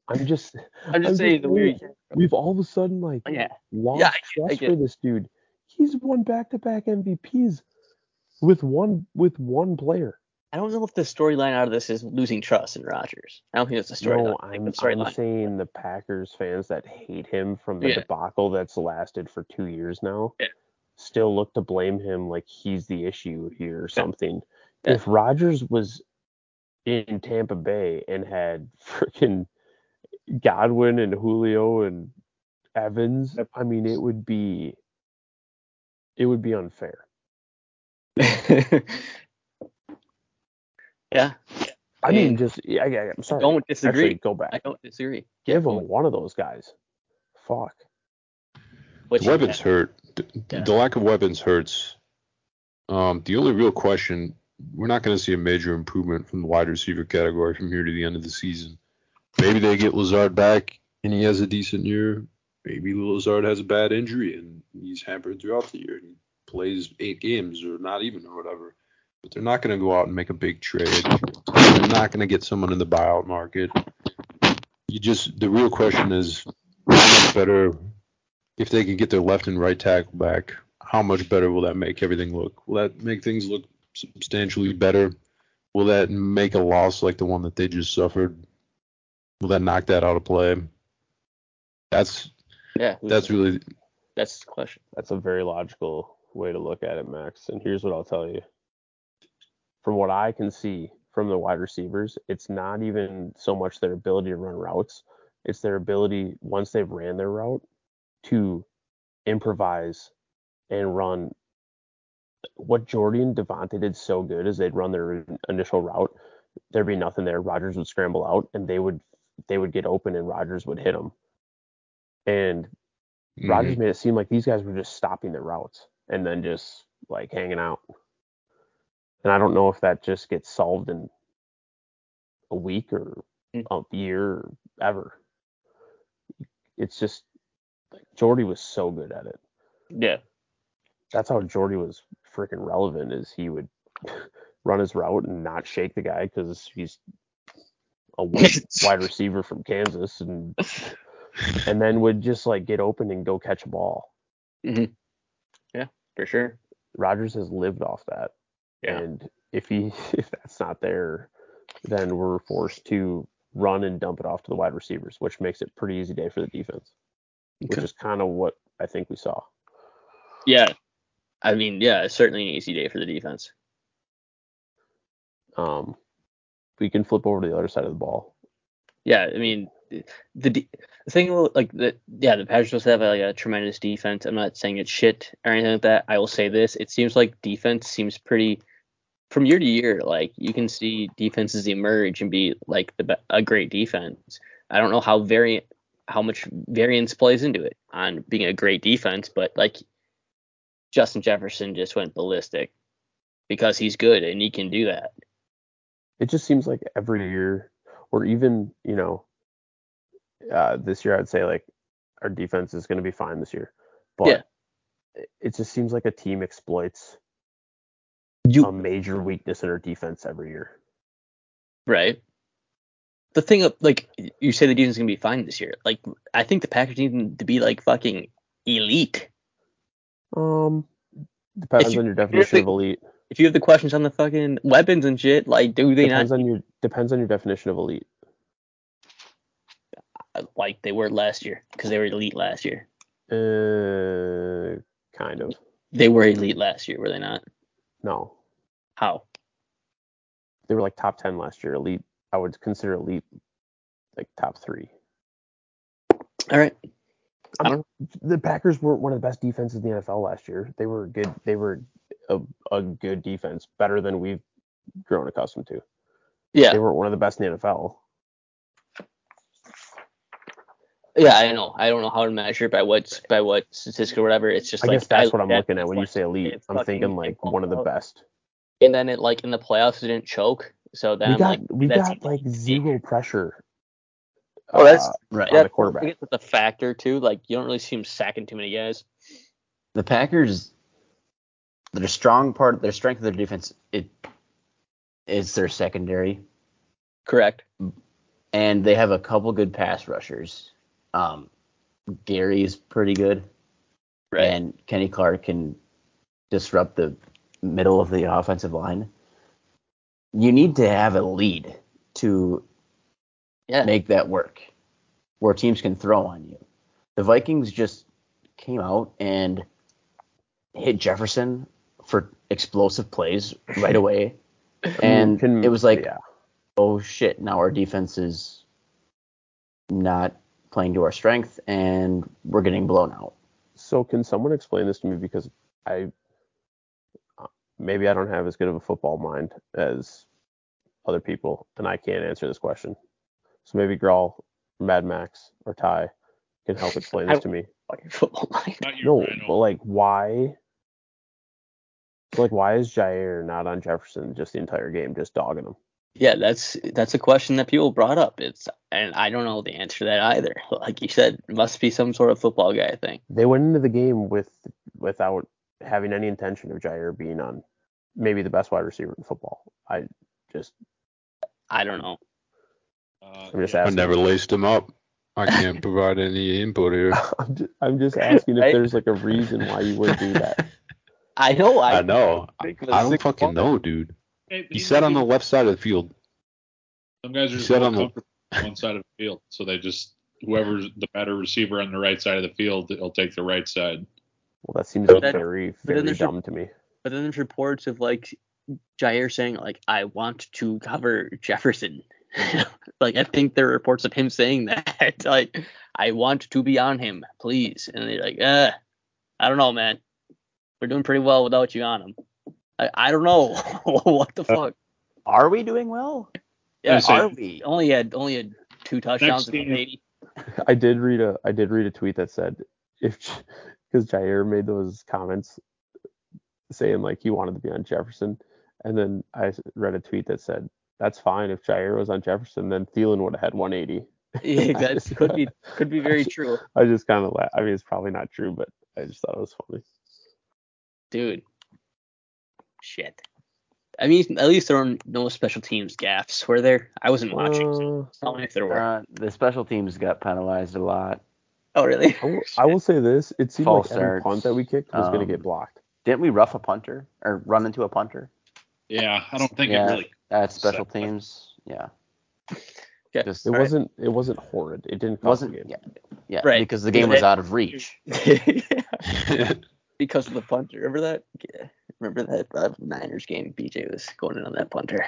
I'm just. I'm just I'm saying the weird. We've all of a sudden like Yeah. lost Yeah, I I trust get for this dude. He's won back-to-back MVPs with one with one player. I don't know if the storyline out of this is losing trust in Rodgers. I don't think that's the storyline. No, I I'm, the I'm saying the Packers fans that hate him from the Yeah. debacle that's lasted for two years now Yeah. still look to blame him like he's the issue here or something. Yeah. If Rodgers was in Tampa Bay and had freaking Godwin and Julio and Evans, I mean, it would be it would be unfair. yeah, I mean, And just yeah, I, I'm sorry. don't disagree. Actually, go back. I don't disagree. Give Yeah, him one of those guys. Fuck. Which The weapons hurt. The, Yeah. the lack of weapons hurts. Um, the only real question, we're not going to see a major improvement from the wide receiver category from here to the end of the season. Maybe they get Lazard back and he has a decent year. Maybe Lazard has a bad injury and he's hampered throughout the year. He plays eight games or not even or whatever. But they're not going to go out and make a big trade. They're not going to get someone in the buyout market. You just the real question is how much better if they can get their left and right tackle back, how much better will that make everything look? Will that make things look substantially better? Will that make a loss like the one that they just suffered? Will that knock that out of play? That's yeah, that's really that's the question. That's a very logical way to look at it, Max. And here's what I'll tell you. From what I can see from the wide receivers, it's not even so much their ability to run routes, it's their ability, once they've ran their route, to improvise and run. What Jordy and Davante did so good is they'd run their initial route, there'd be nothing there. Rodgers would scramble out, and they would they would get open, and Rodgers would hit them. And Rodgers made it seem like these guys were just stopping their routes and then just like hanging out. And I don't know if that just gets solved in a week or Mm. a year or ever. It's just like Jordy was so good at it. Yeah, That's how Jordy was freaking relevant is he would run his route and not shake the guy because he's a wide, receiver from Kansas and and then would just like get open and go catch a ball. Yeah, for sure. Rodgers has lived off that. Yeah. And if he if that's not there, then we're forced to run and dump it off to the wide receivers, which makes it pretty easy day for the defense. Which is kind of what I think we saw. Yeah, I mean, yeah, it's certainly an easy day for the defense. Um we can flip over to the other side of the ball. Yeah, I mean, the the thing like the yeah the Packers have like a tremendous defense. I'm not saying it's shit or anything like that. I will say this: it seems like defense seems pretty from year to year. Like you can see defenses emerge and be like the a great defense. I don't know how variant how much variance plays into it on being a great defense, but like Justin Jefferson just went ballistic because he's good and he can do that. It just seems like every year or even, you know, uh this year I'd say like our defense is going to be fine this year. But Yeah. it- it just seems like a team exploits You a major weakness in our defense every year. Right. The thing of like you say the defense is gonna be fine this year. Like I think the Packers need to be like fucking elite. Um, depends you- on your definition of elite. If you have the questions on the fucking weapons and shit, like do they Depends not on your depends on your definition of elite. like they were last year because they were elite last year. Uh, kind of. They were elite last year, were they not? No, How? they were like top ten last year. Elite, I would consider elite like top three. All right. The Packers were one of the best defenses in the NFL last year. They were good. They were a, a good defense, better than we've grown accustomed to. Yeah. They weren't one of the best in the NFL. Yeah, I know. I don't know how to measure by what by what statistic or whatever. It's just I like guess that's I what I'm look looking at when you say elite. I'm fucking thinking like one of the best. And then it like in the playoffs it didn't choke. So then We I'm got like we that's got like zero pressure. Oh, that's- uh, Right. on the That's- quarterback. I guess it's a factor too. Like you don't really see him sacking too many guys. The Packers, their strong part, their strength of their defense, it is their secondary, Correct. and they have a couple good pass rushers. Um, Gary's pretty good, Right. and Kenny Clark can disrupt the middle of the offensive line. You need to have a lead to yeah. make that work, where teams can throw on you. The Vikings just came out and hit Jefferson for explosive plays right away, and Can- it was like, yeah. oh shit, now our defense is not playing to our strength, and we're getting blown out. So can someone explain this to me because I maybe I don't have as good of a football mind as other people, and I can't answer this question. So maybe Grawl, Mad Max, or Ty can help explain this I- to me. Fucking football mind. No, but like why? So, Like why is Jaire not on Jefferson just the entire game, just dogging him? Yeah, that's that's a question that people brought up. It's and I don't know the answer to that either. Like you said, must be some sort of football guy thing. They went into the game with without having any intention of Jaire being on maybe the best wide receiver in football. I just I don't know. Uh, I'm just asking. I never laced him up. I can't provide any input here. I'm just, I'm just asking if Right? there's like a reason why you would do that. I know. I, I know. think I don't fucking one. know, dude. hey, He he's sat not on the left side of the field. Some guys are he just sat on the- one side of the field, so they just whoever's the better receiver on the right side of the field, they'll take the right side. Well, that seems But then- very, but then very there's dumb to me. But then there's reports of like Jaire saying like I want to cover Jefferson. like I think there are reports of him saying that. like I want to be on him, please. And they're like, uh, I don't know, man. We're doing pretty well without you on them. I, I don't know. what the uh, fuck? Are we doing well? Yeah, say- Are we? only had only had two touchdowns in game- 80. I did read a I did read a tweet that said if because Jaire made those comments saying like he wanted to be on Jefferson, and then I read a tweet that said that's fine if Jaire was on Jefferson, then Thielen would have had 180. Yeah, that could be could be very true, I just kind of laugh. I mean, it's probably not true, but I just thought it was funny. Dude. Shit. I mean, at least there were no special teams gaffes, were there? I wasn't watching. So tell me if there were. Uh, the special teams got penalized a lot. oh, really? I will, I will say this: it seemed False like every starts. punt that we kicked was going Um, to get blocked. Didn't we rough a punter or run into a punter? Yeah, I don't think yeah, it really. That's special Set- teams. Yeah. Okay. Just It All right. wasn't. It wasn't horrid. It didn't cost wasn't yeah, yeah Right. because the game was out of reach. because of the punter. Remember that? Yeah. Remember that uh, Niners game? BJ was going in on that punter.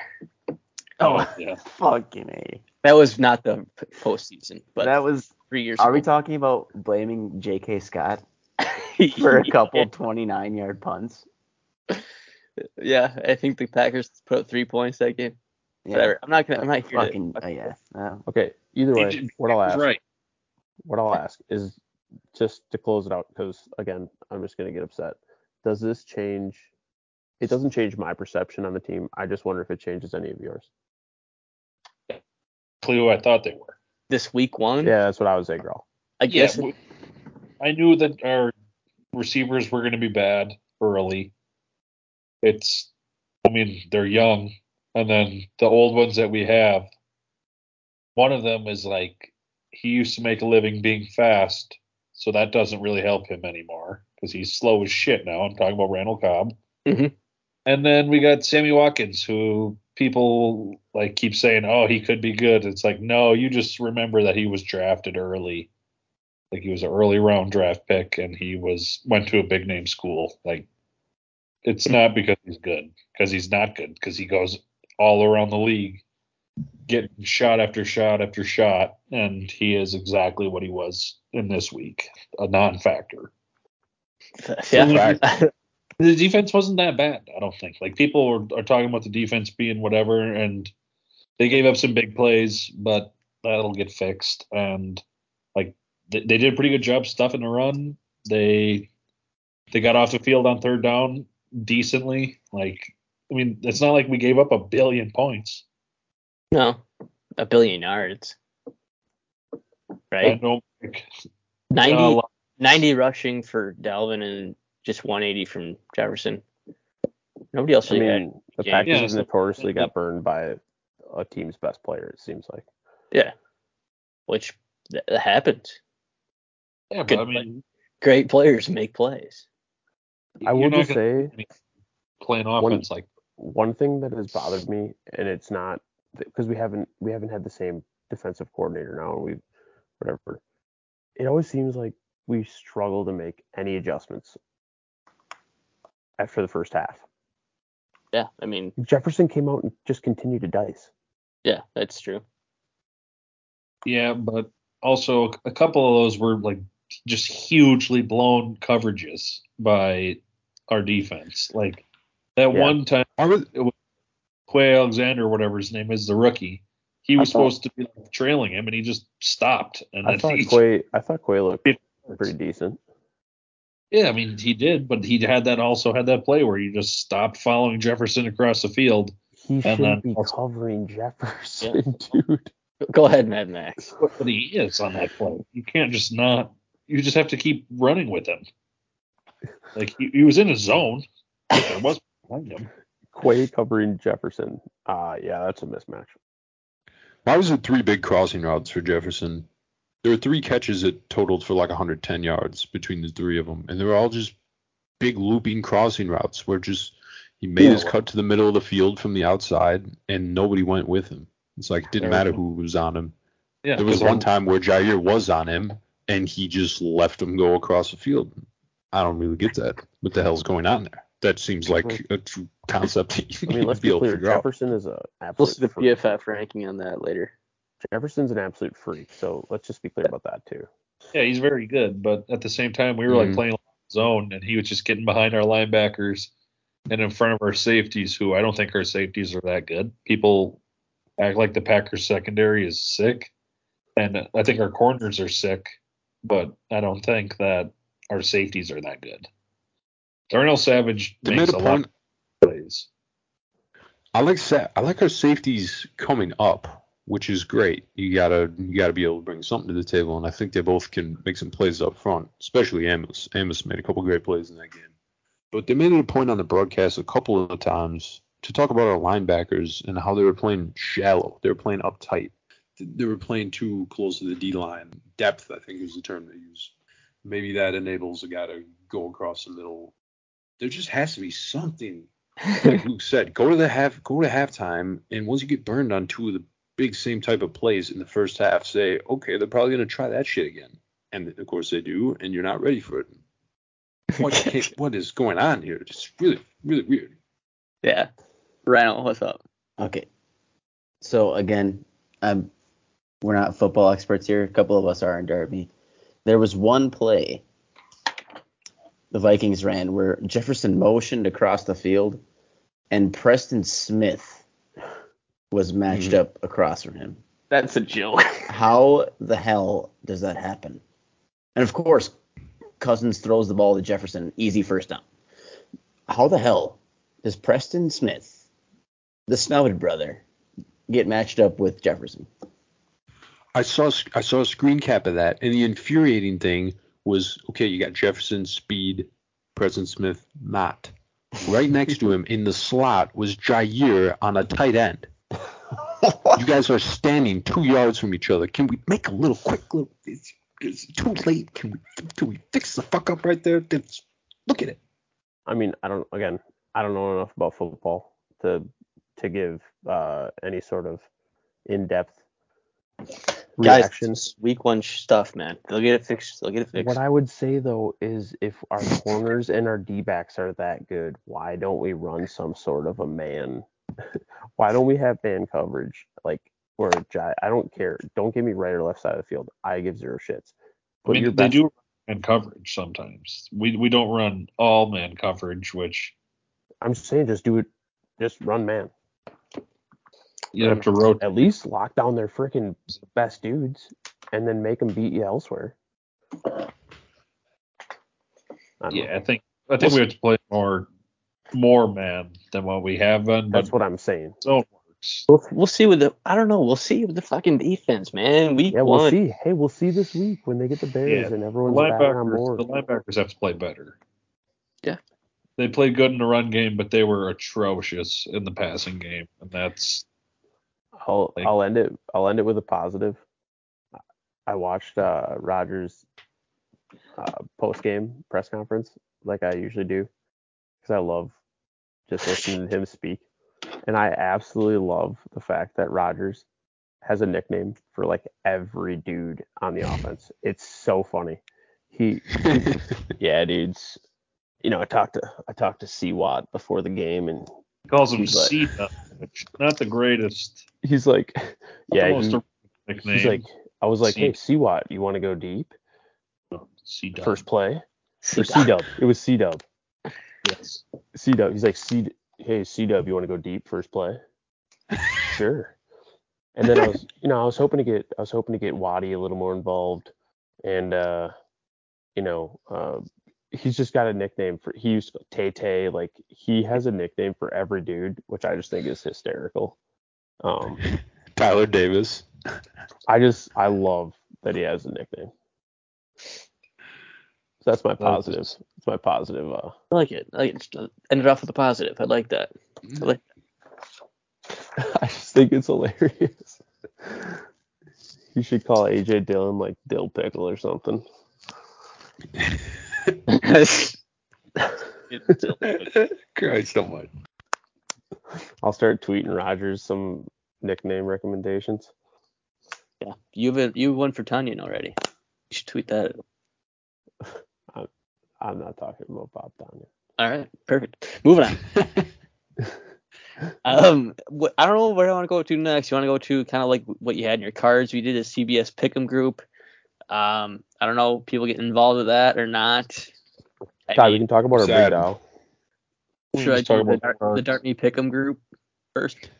Oh, yeah. fucking a. That was not the postseason, but that was. three years ago. Are we talking about blaming J.K. Scott for a couple 29 yard punts? yeah, I think the Packers put up three points that game. Yeah. Whatever. I'm not gonna. I'm not here Fucking to. uh, yeah. Uh, Okay. Either way, He- what I'll ask, Right. what I'll ask is just to close it out because again, I'm just going to get upset. Does this change? It doesn't change my perception on the team. I just wonder if it changes any of yours. Clearly who I thought they were. This week one. Yeah, that's what I was saying, girl. I Yeah, guess. w- I knew that our receivers were going to be bad early. It's, I mean, they're young, and then the old ones that we have, one of them is like he used to make a living being fast, so that doesn't really help him anymore because he's slow as shit now. I'm talking about Randall Cobb. Mhm. And then we got Sammy Watkins, who people like keep saying, "Oh, he could be good." It's like, no, you just remember that he was drafted early like he was an early round draft pick and he was went to a big name school like it's not because he's good because he's not good because he goes all around the league getting shot after shot after shot and he is exactly what he was in this week a non-factor. Yeah. the defense wasn't that bad i don't think. Like people were, are talking about the defense being whatever and they gave up some big plays but that'll get fixed. And like they, they did a pretty good job stuffing the run. They they got off the field on third down decently. Like i mean it's not like we gave up a billion points no, a billion yards. i Right. don't think 90, uh, 90 rushing for Dalvin and just 180 from Jefferson. Nobody else I really had. mean, the game. Packers Yeah, notoriously got burned by a team's best player. It seems like. Yeah. Which th- that happens. Yeah, but Good I mean, Great players make plays. I you're will just say playing one- offense like one thing that has bothered me, and it's not because we haven't we haven't had the same defensive coordinator now, and we've whatever. It always seems like we struggle to make any adjustments after the first half. Yeah, I mean, Jefferson came out and just continued to dice. yeah, that's true. Yeah, but also a couple of those were like just hugely blown coverages by our defense. Like that Yeah. one time, I was, Quay Alexander, whatever his name is, the rookie, he was thought- supposed to be like, trailing him, and he just stopped. And I thought he, Quay I thought Quay looked pretty decent. yeah, I mean he did, but he had that also had that play where he just stopped following Jefferson across the field. He And shouldn't then be also- covering Jefferson, dude. Go ahead, Mad Max. But he is on that play. You can't just not. You just have to keep running with him. Like he, he was in his zone. but There was behind him. Quay covering Jefferson. Uh yeah, that's a mismatch. why was it three big crossing routes for Jefferson? There were three catches that totaled for like 110 yards between the three of them, and they were all just big looping crossing routes where just he made Yeah, his cut to the middle of the field from the outside, and nobody went with him. It's like it didn't matter who was on him. Yeah, There was one time where Jaire was on him, and he just left him go across the field. I don't really get that. What the hell's going on there? That seems like a true concept that you I mean, let's be be clear. figure out. Jefferson is a We'll absolute see the freak. PFF ranking on that later. Jefferson's an absolute freak. So let's just be clear about that too. Yeah, he's very good, but at the same time, we were like Mhm. playing zone, and he was just getting behind our linebackers and in front of our safeties, who I don't think our safeties are that good. People act like the Packers secondary is sick, and I think our corners are sick, but I don't think that our safeties are that good. Darnell Savage They makes a a lot of plays. I like sa- I like our safeties coming up, which is great. You gotta you gotta be able to bring something to the table, and I think they both can make some plays up front, especially Amos. Amos made a couple great plays in that game. But they made it a point on the broadcast a couple of times to talk about our linebackers and how they were playing shallow. They were playing uptight. They were playing too close to the D line. Depth, I think, is the term they use. Maybe that enables a guy to go across the middle. There just has to be something like Luke said, go to the half, go to halftime, and once you get burned on two of the big same type of plays in the first half, say, okay, they're probably gonna try that shit again, and of course they do, and you're not ready for it. What, what is going on here? Just really, really weird. Yeah. Randall, what's up? Okay. So again, um, we're not football experts here. A couple of us are in Derby. There was one play the Vikings ran where Jefferson motioned across the field, and Preston Smith was matched Mhm. up across from him. That's a joke. How the hell does that happen? And of course, Cousins throws the ball to Jefferson, easy first down. How the hell does Preston Smith, the snouted brother, get matched up with Jefferson? I saw I saw a screen cap of that, and the infuriating thing was okay. You got Jefferson, speed, Preston Smith, Matt. Right next to him in the slot was Jaire on a tight end. You guys are standing two yards from each other. Can we make a little quick little? It's, it's too late. Can we can we fix the fuck up right there? Just look at it. I mean, I don't again, I don't know enough about football to to give uh, any sort of in-depth reaction. Guys, week one stuff, man. They'll get it fixed. They'll get it fixed. What I would say though is if our corners and our D backs are that good, why don't we run some sort of a man? why don't we have man coverage like or I don't care. Don't give me right or left side of the field. I give zero shits. I Put mean, your they best- do man coverage sometimes. We we don't run all man coverage, which I'm just saying, just do it. Just run man. You have to rotate. At least lock down their freaking best dudes, and then make them beat you elsewhere. I don't know. Yeah, I think I think we have to play more more man than what we have been, but That's what I'm saying. zone works. We'll, we'll see with the. I don't know. We'll see with the fucking defense, man. Week Yeah, one. we'll see. Hey, we'll see this week when they get the Bears Yeah, and The everyone's back on board. the linebackers have to play better. Yeah. They played good in the run game, but they were atrocious in the passing game, and that's I'll Like- I'll end it I'll end it with a positive. I watched uh, Rodgers uh, post game press conference like I usually do because I love just listening to him speak, and I absolutely love the fact that Rodgers has a nickname for like every dude on the offense. It's so funny. He yeah, dudes. You know, I talked to I talked to C Watt before the game, and he calls him Cena, which not the greatest. he's like, yeah, he- he's like, I was like, C- hey, C Watt, you want to go deep? C First play or See, C Dub? It was C Dub. yes. C Dub. He's like, C, hey, C Dub, you want to go deep first play? sure. And then I was, you know, I was hoping to get, I was hoping to get Waddy a little more involved, and uh, you know, uh, he's just got a nickname for. He used Tay Tay. Like he has a nickname for every dude, which I just think is hysterical. Um, Tyler Davis. I just, I love that he has a nickname. So that's my positive. It's my positive. Uh, I like it. I like it. Ended off with a positive. I like that. I like I just think it's hilarious. You should call AJ Dillon like Dill Pickle or something. Christ almighty. I'll start tweeting Rodgers some nickname recommendations. yeah, you have a, you have one for Tonyan already. You should tweet that. I'm I'm not talking about Bob Donya. All right, perfect. Moving on. Um, wh- I don't know where I want to go to next. You want to go to kind of like what you had in your cards. We did a CBS Pick'em group. Um, I don't know, people get involved with that or not. I Ty, we can talk about our Sad. big Dow. should I talk do the, about Dart, the Dart Me Pick'em group first?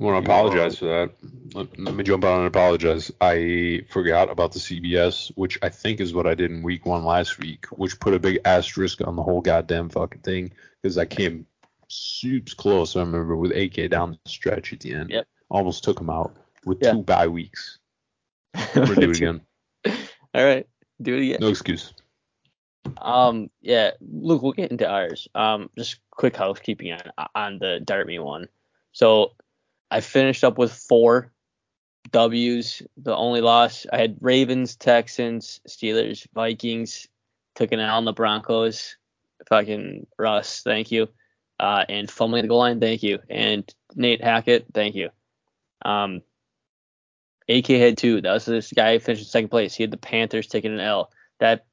I want to apologize for that. Let, let me jump out and apologize. I forgot about the CBS, which I think is what I did in week one last week, which put a big asterisk on the whole goddamn fucking thing because I came soups close. I remember with AK down the stretch at the end. Yep. Almost took him out with Yeah. two bye weeks. I'm gonna do it again. All right, do it again. No excuse. Um, yeah, Luke, we'll get into ours. Um, just quick housekeeping on on the Dart Me one. So I finished up with four W's. The only loss I had Ravens, Texans, Steelers, Vikings. Took an L on the Broncos. Fucking Russ, thank you. Uh, and fumbling the goal line, thank you. And Nate Hackett, thank you. Um, AK had two. That was this guy finished in second place. He had the Panthers taking an L. That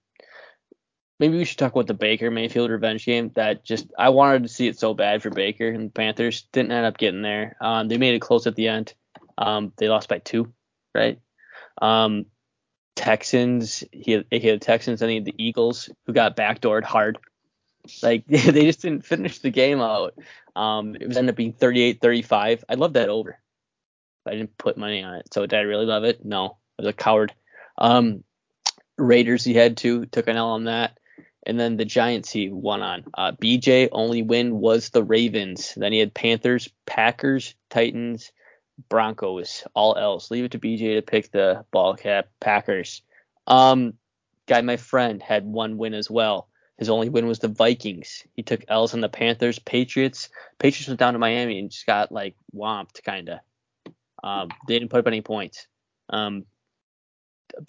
maybe we should talk about the Baker Mayfield revenge game. That just I wanted to see it so bad for Baker and the Panthers didn't end up getting there. Um, they made it close at the end. Um, they lost by two, right? Um, Texans, he had, had the Texans and he had the Eagles who got backdoored hard. Like they just didn't finish the game out. Um, it was ended up being 38-35. I love that over. I didn't put money on it. So did I really love it? No, I was a coward. Um, Raiders he had two, took an L on that. And then the Giants he won on. Uh, BJ only win was the Ravens. Then he had Panthers, Packers, Titans, Broncos, all else. Leave it to BJ to pick the ball cap Packers. Um, guy, my friend had one win as well. His only win was the Vikings. He took L's on the Panthers, Patriots. Patriots went down to Miami and just got like whomped kinda. Um, they didn't put up any points. Um,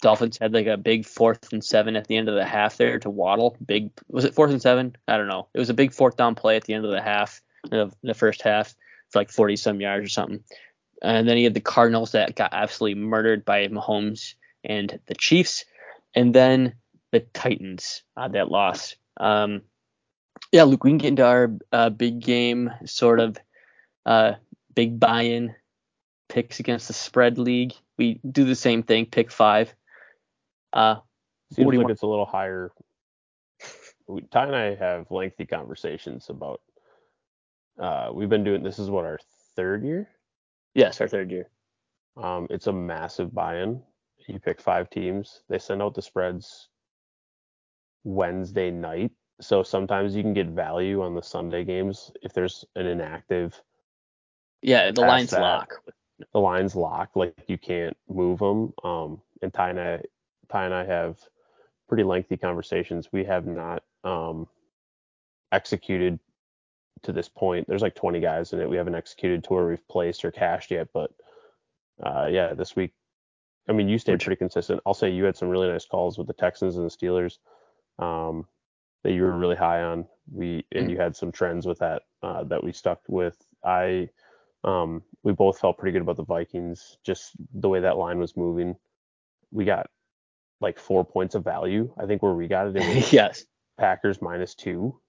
Dolphins had like a big fourth and seven at the end of the half there to Waddle. Big was it fourth and seven? I don't know. It was a big fourth down play at the end of the half, of the first half, for like 40 some yards or something. And then he had the Cardinals that got absolutely murdered by Mahomes and the Chiefs, and then the Titans uh, that lost. Um, yeah, Luke, we can get into our uh, big game sort of uh, big buy-in picks against the spread league. We do the same thing, pick five. Uh, Seems like want? it's a little higher. We, Ty and I have lengthy conversations about. Uh, we've been doing this is what our third year. yes, our third year. Um, it's a massive buy-in. You pick five teams. They send out the spreads Wednesday night, so sometimes you can get value on the Sunday games if there's an inactive. Yeah, the line's that. lock. The lines locked, like you can't move them. Um, and Ty and I, Ty and I have pretty lengthy conversations. We have not um executed to this point. There's like 20 guys in it. We haven't executed to where we've placed or cashed yet, but uh, yeah, this week. I mean, you stayed pretty consistent. I'll say you had some really nice calls with the Texans and the Steelers um, that you were really high on. We and you had some trends with that uh, that we stuck with. I um, we both felt pretty good about the Vikings, just the way that line was moving. We got like four points of value. I think where we got it, it was yes. Packers minus two.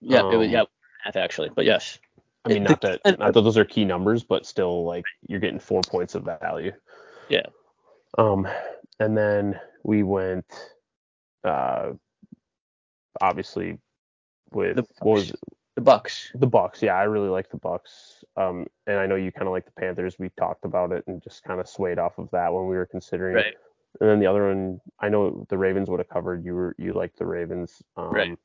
Yeah, it was Um, yeah, half actually, but yes. I mean, not that not that those are key numbers, but still, like you're getting four points of value. Yeah. Um, and then we went, uh, obviously with The what was. The Bucks. the Bucks. Yeah, I really like the Bucks. Um, and I know you kind of like the Panthers. We talked about it and just kind of swayed off of that when we were considering. Right. And then the other one, I know the Ravens would have covered. You were you liked the Ravens. Um, Right.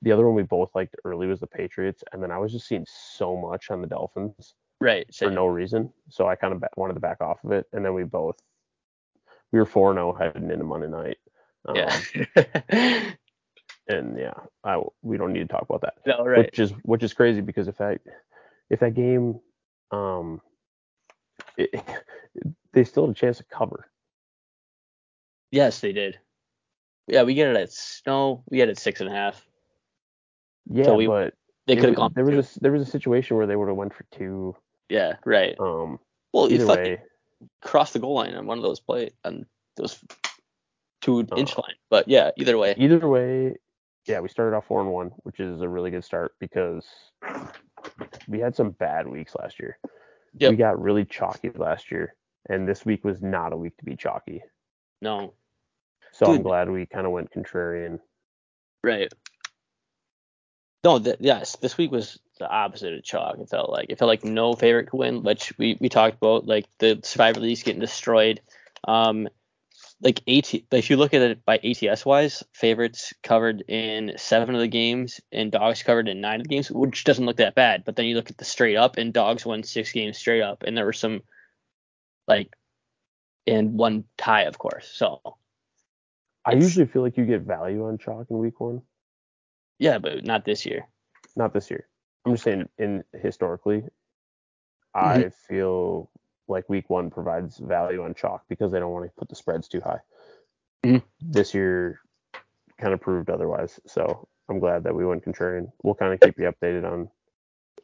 The other one we both liked early was the Patriots, and then I was just seeing so much on the Dolphins Right. for no reason. So I kind of wanted to back off of it, and then we both we were four zero heading into Monday night. Um, yeah. And yeah, I we don't need to talk about that. no, right. Which is which is crazy because if that if that game, um, it, they still had a chance to cover. Yes, they did. Yeah, we get it at snow. We had it six and a half. Yeah, we- but They could have gone. There was a there was a situation where they would have went for two. yeah, right. Um, Well, you either fucking way, crossed the goal line on one of those play on those two inch Uh, line. But yeah, either way. either way, yeah, we started off four and one, which is a really good start because we had some bad weeks last year. Yep. We got really chalky last year, and this week was not a week to be chalky. No, So I'm glad we kind of went contrarian. right. No, th- yes, this week was the opposite of chalk. It felt like it felt like no favorite could win, which we we talked about, like the Survivor Leagues getting destroyed. Um, like AT, if you look at it by ATS wise, favorites covered in seven of the games and dogs covered in nine of the games, which doesn't look that bad. But then you look at the straight up and dogs won six games straight up, and there were some like and one tie, of course. So I usually feel like you get value on chalk in week one. yeah, but not this year. Not this year. I'm just saying in historically, Mm-hmm. I feel like week one provides value on chalk because they don't want to put the spreads too high. Mhm. This year kind of proved otherwise. So I'm glad that we went contrarian. We'll kind of keep you updated on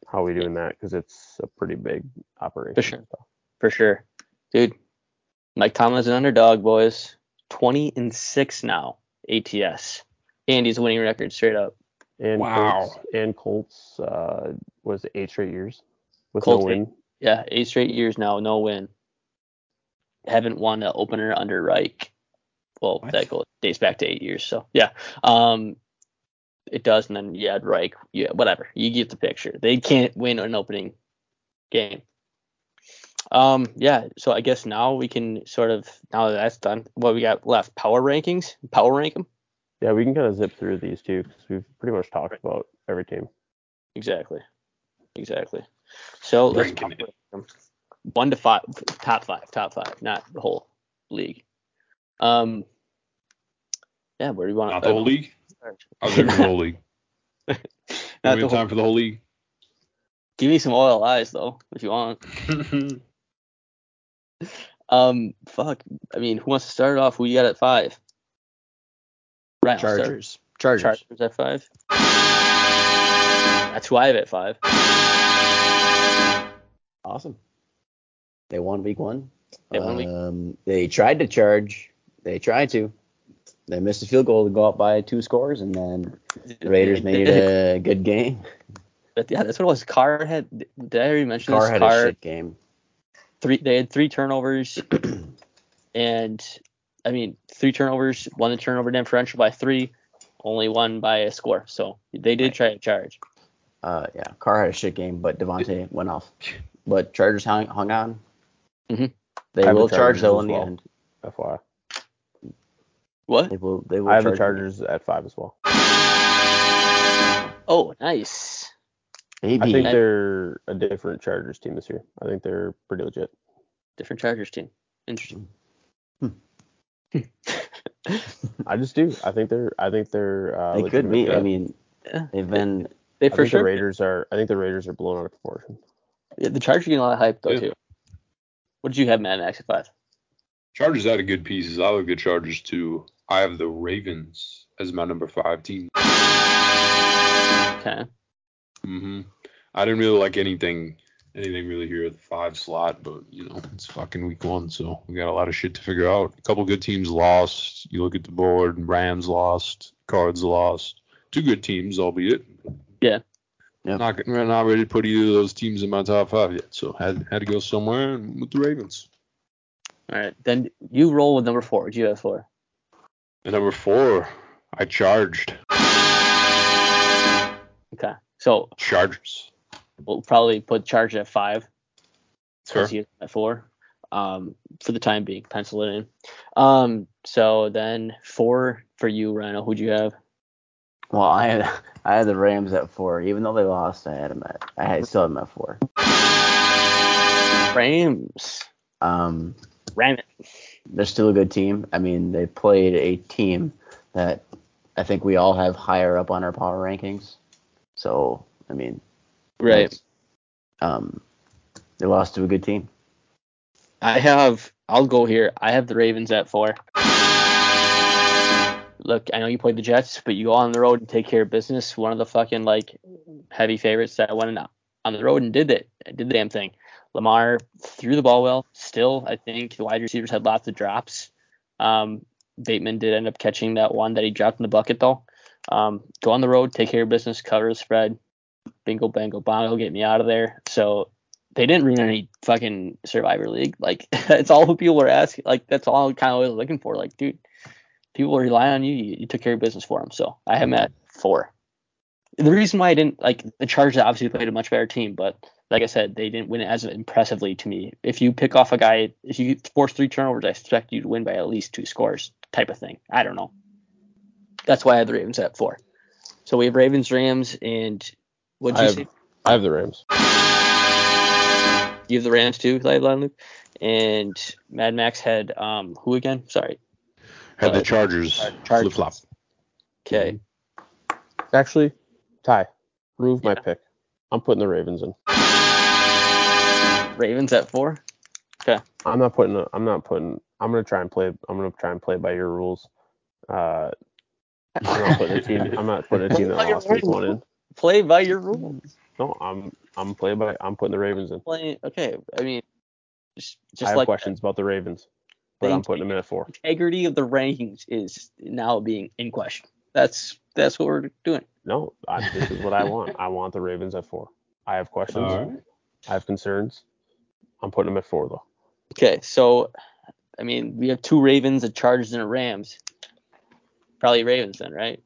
how we do in that because it's a pretty big operation. For sure. For sure. Dude, Mike Tomlin's an underdog, boys. 20 and 6 now, ATS. Andy's winning record straight up. And Wow. Colts, and Colts uh, was it eight straight years with Colts no win. Yeah, eight straight years now, no win. Haven't won an opener under Reich. Well, What? that goes dates back to eight years. So yeah, um, it does. And then yeah, Reich. Yeah, whatever. You get the picture. They can't win an opening game. Um, yeah. So I guess now we can sort of now that that's done, what we got left? Power rankings. Power rank them. Yeah, we can kind of zip through these two because we've pretty much talked about every team. Exactly. Exactly. So let's Ranking talk about them. one to five, top five, top five, not the whole league. Um. Yeah, where do you want Not to? the whole league. I was there for the whole league. Not we the have whole- time for the whole league. Give me some oil eyes though, if you want. Um. Fuck. I mean, who wants to start it off? Who you got at five? Right. Chargers. Chargers. Chargers at five. That's who I have at five. Awesome. They won week one. They won week- Um, they tried to charge. They tried to. They missed a field goal to go up by two scores, and then the Raiders made a good game. But yeah, that's what it was. Carr had. Did I already mention Carr this? had Carr a shit game. three. They had three turnovers, and I mean three turnovers. Won the turnover differential by three. Only won by a score. So they did try to charge. Uh, yeah, Carr had a shit game, but Davante went off. But Chargers hung, hung on. Mhm. They will the charge though as in the well. end. FYI, What? They will. They will. I have the charge Chargers at five as well. Oh, nice. Maybe. I think they're a different Chargers team this year. I think they're pretty legit. Different Chargers team. Interesting. I just do. I think they're. I think they're. Uh, They could legitimate be. I mean, Yeah. They've been They I for think sure. the Raiders are. I think the Raiders are blown out of proportion. Yeah, the Chargers are getting a lot of hype though Yeah. too. What did you have, Mad Max at five? Chargers had a good pieces. I like the Chargers too. I have the Ravens as my number five team. Okay. hmm I didn't really like anything, anything really here at the five slot, but you know it's fucking week one, so we got a lot of shit to figure out. A couple good teams lost. You look at the board, Rams lost, Cards lost. Two good teams, albeit. Yeah. Yep. Not we're not ready to put either of those teams in my top five yet, so had had to go somewhere and with the Ravens. All right. Then you roll with number four. What do you have for? And number four, I charged Okay. So Chargers. we'll probably put Chargers at five. Sure. at four. Um, for the time being, pencil it in. Um, so then four for you, Rhino. Who'd you have? Well, I had I had the Rams at four, even though they lost. I had them at I had, still had them at four. Rams. Um, Ram it. they're still a good team. I mean, they played a team that I think we all have higher up on our power rankings. So, I mean, Right. Um, they lost to a good team. I have. I'll go here. I have the Ravens at four. Look, I know you played the Jets, but you go on the road and take care of business. One of the fucking like heavy favorites that went on the road and did it, did the damn thing. Lamar threw the ball well. Still, I think the wide receivers had lots of drops. Um, Bateman did end up catching that one that he dropped in the bucket though. Um, go on the road, take care of business, cover the spread. Bingo, bango, bongo, get me out of there. So they didn't ruin any fucking Survivor League. Like it's all who people were asking. Like that's all kind of what I was looking for. Like, dude, people rely on you. you. You took care of business for them. So I have them at four. The reason why I didn't like the Chargers obviously played a much better team, but like I said, they didn't win it as impressively to me. If you pick off a guy, if you force three turnovers, I expect you to win by at least two scores, type of thing. I don't know. That's why I had the Ravens at four. So we have Ravens, Rams, and what'd I you have, say? I have the Rams. You have the Rams too, Lifeline Luke. And Mad Max had um who again? Sorry. Had Uh, the Chargers, Chargers. flip flop. Okay. Actually, Ty, prove my pick. I'm putting the Ravens in. Ravens at four. Okay. I'm not putting. A, I'm not putting. I'm gonna try and play. I'm gonna try and play by your rules. Uh, I'm not putting a team. I'm not putting a team that Play your lost week one in. Play by your rules. No, I'm. I'm playing by. I'm putting the Ravens in. Play. Okay. I mean, just I just have like questions about the Ravens, but I'm putting them in at four. integrity of the rankings is now being in question. That's that's what we're doing. No, I, this is what I want. I want the Ravens at four. I have questions. All right. I have concerns. I'm putting them at four though. Okay, so I mean, we have two Ravens, a Chargers, and a Rams. Probably Ravens then, right?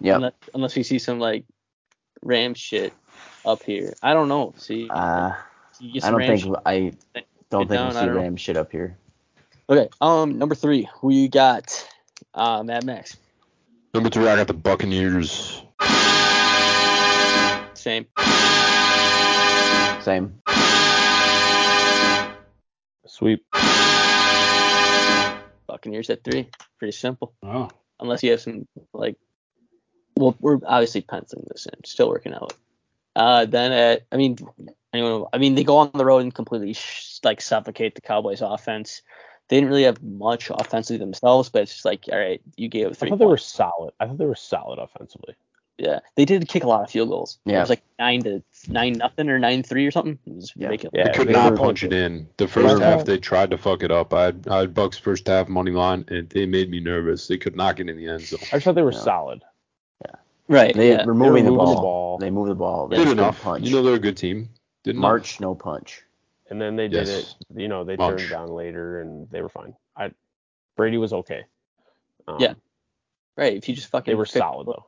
Yeah. Unless, unless we see some like Rams shit up here. I don't know. See, Uh, you I don't Rams think I don't think down, we'll I see don't know. Ram shit up here. Okay. Um, number three, who you got? Uh, Mad Max. Number three, I got the Buccaneers. Same. Same. Sweep. Buccaneers at three. Pretty simple. Oh. Unless you have some like, well, we're obviously penciling this in. Still working out. Uh, then at, I mean, anyone, I mean, they go on the road and completely sh- like suffocate the Cowboys' offense. They didn't really have much offensively themselves, but it's just like, all right, you gave up I three. thought they were solid. I thought they were solid offensively. Yeah, they did kick a lot of field goals. Yeah, It was like nine to nine nothing or nine three or something. It was Yeah. ridiculous. Yeah, They could they not punch it in. The first were- half, they tried to fuck it up. I had, I had Bucks first half money line, and they made me nervous. They could not get in the end zone. I just thought they were Yeah. solid. Right. They yeah. were moving, They the, were moving ball. the ball. They moved the ball. They Good enough. punch. You know they're a good team. Didn't March, no punch. And then they did Yes. it. You know, they Bunch. turned down later, and they were fine. I Brady was okay. Um, Yeah. Right. If you just fucking They were fit- solid though.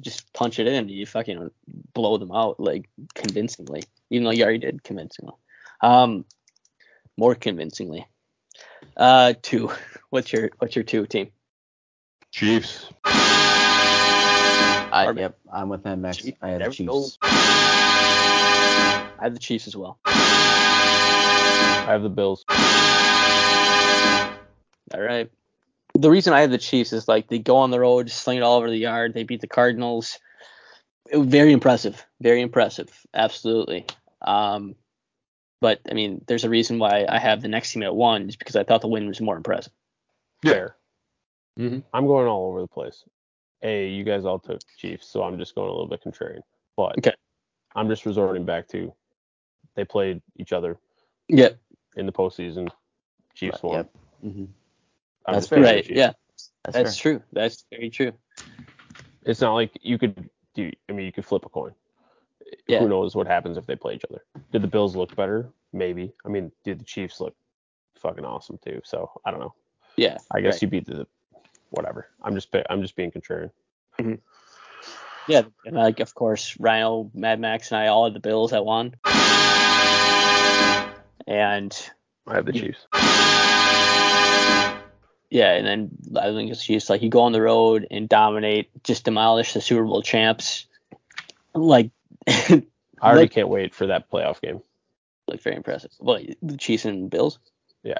just punch it in, you fucking blow them out like convincingly, even though you already did convincingly. Um, more convincingly. Uh, two. What's your what's your two team? Chiefs. I, yep, I'm with them. Max. Chiefs. I have There the we go. Chiefs. I have the Chiefs as well. I have the Bills. All right. the reason I have the Chiefs is like they go on the road, sling it all over the yard. They beat the Cardinals. It was very impressive. Very impressive. Absolutely. Um, but I mean, there's a reason why I have the next team at one, is because I thought the win was more impressive. Yeah. Fair. Mhm. I'm going all over the place. A, you guys all took Chiefs, so I'm just going a little bit contrarian. But Okay. I'm just resorting back to they played each other Yeah. In the postseason. Chiefs won. Yep. hmm That's just Right. Yeah. That's, That's fair. true. That's very true. It's not like you could do. I mean, you could flip a coin. Yeah. Who knows what happens if they play each other? Did the Bills look better? Maybe. I mean, did the Chiefs look fucking awesome too? So I don't know. Yeah. I guess Right. you beat the whatever. I'm just I'm just being contrarian. Yeah. And like, of course, Rhino, Mad Max, and I all had the Bills at one. And I have the Yeah. Chiefs. yeah, and then I think it's just like you go on the road and dominate, just demolish the Super Bowl champs. Like, I already Like- can't wait for that playoff game. like very impressive. Well, the Chiefs and Bills. Yeah.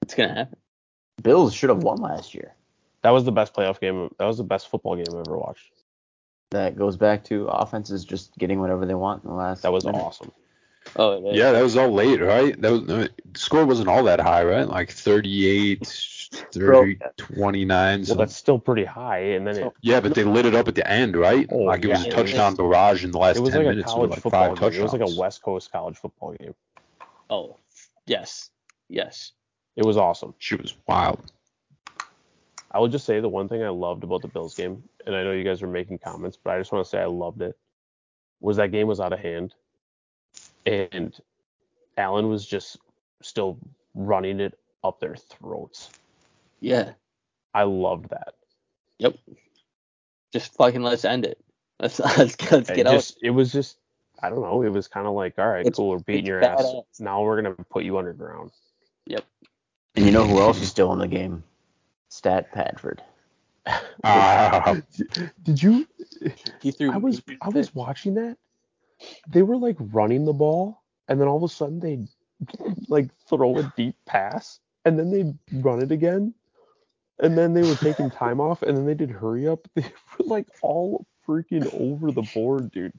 It's gonna happen. Bills should have won last year. That was the best playoff game. That was the best football game I've ever watched. That goes back to offenses just getting whatever they want in the last. That was minute. awesome. Oh, it is. Yeah, that was all late, right? That was, the score wasn't all that high, right? Like 38, 30, 29. Well, So. that's still pretty high. And then it, yeah, but they lit it up at the end, right? Oh, like it was yeah. a touchdown barrage in the last 10 like minutes. with like five game. touchdowns. It was like a West Coast college football game. Oh, yes, yes. It was awesome. She was wild. I will just say the one thing I loved about the Bills game, and I know you guys are making comments, but I just want to say I loved it, was that game was out of hand, and Allen was just still running it up their throats. Yeah. I loved that. Yep. Just fucking let's end it. Let's let's, let's It get out. just it was just I don't know. It was kind of like, all right, It's- cool, we're beating your ass. badass. Now we're gonna put you underground. Yep. And you know who else is still in the game? Stat Padford. Ah, Did you? He threw. I was I was watching that. They were like running the ball, and then all of a sudden they like throw a deep pass, and then they run it again, and then they were taking time off, and then they did hurry up. They were like all freaking over the board, dude.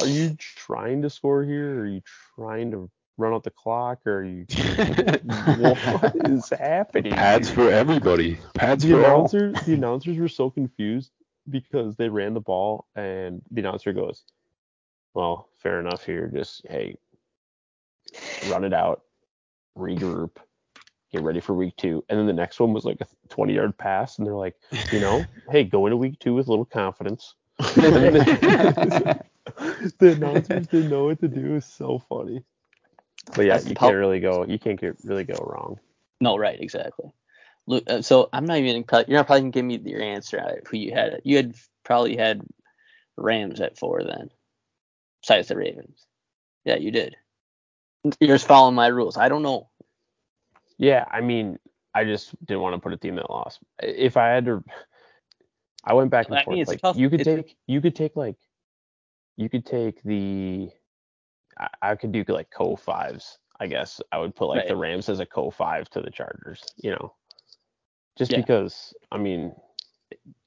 Are you trying to score here? Are you trying to run out the clock? Or are you? what is happening? pads dude? for everybody. Pads the for all. announcers the announcers were so confused because they ran the ball and the announcer goes, Well, fair enough here, just hey, run it out, regroup, get ready for week two. And then the next one was like a 20 yard pass, and they're like, you know, hey, go into week two with a little confidence. The, announcers didn't know what to do. It's so funny. But yeah, That's you can't really go. You can't get really go wrong. No, right, exactly. Uh, So I'm not even. probably- You're not probably gonna give me your answer who you had. You had probably had Rams at four then, besides the Ravens. Yeah, you did. You're just following my rules. I don't know. Yeah, I mean, I just didn't want to put a team that lost. If I had to, I went back and I forth. mean, like tough. you could It's- take, you could take like, you could take the, I, I could do like co fives. I guess I would put like the Rams as a co five to the Chargers. You know, just Yeah. because. I mean,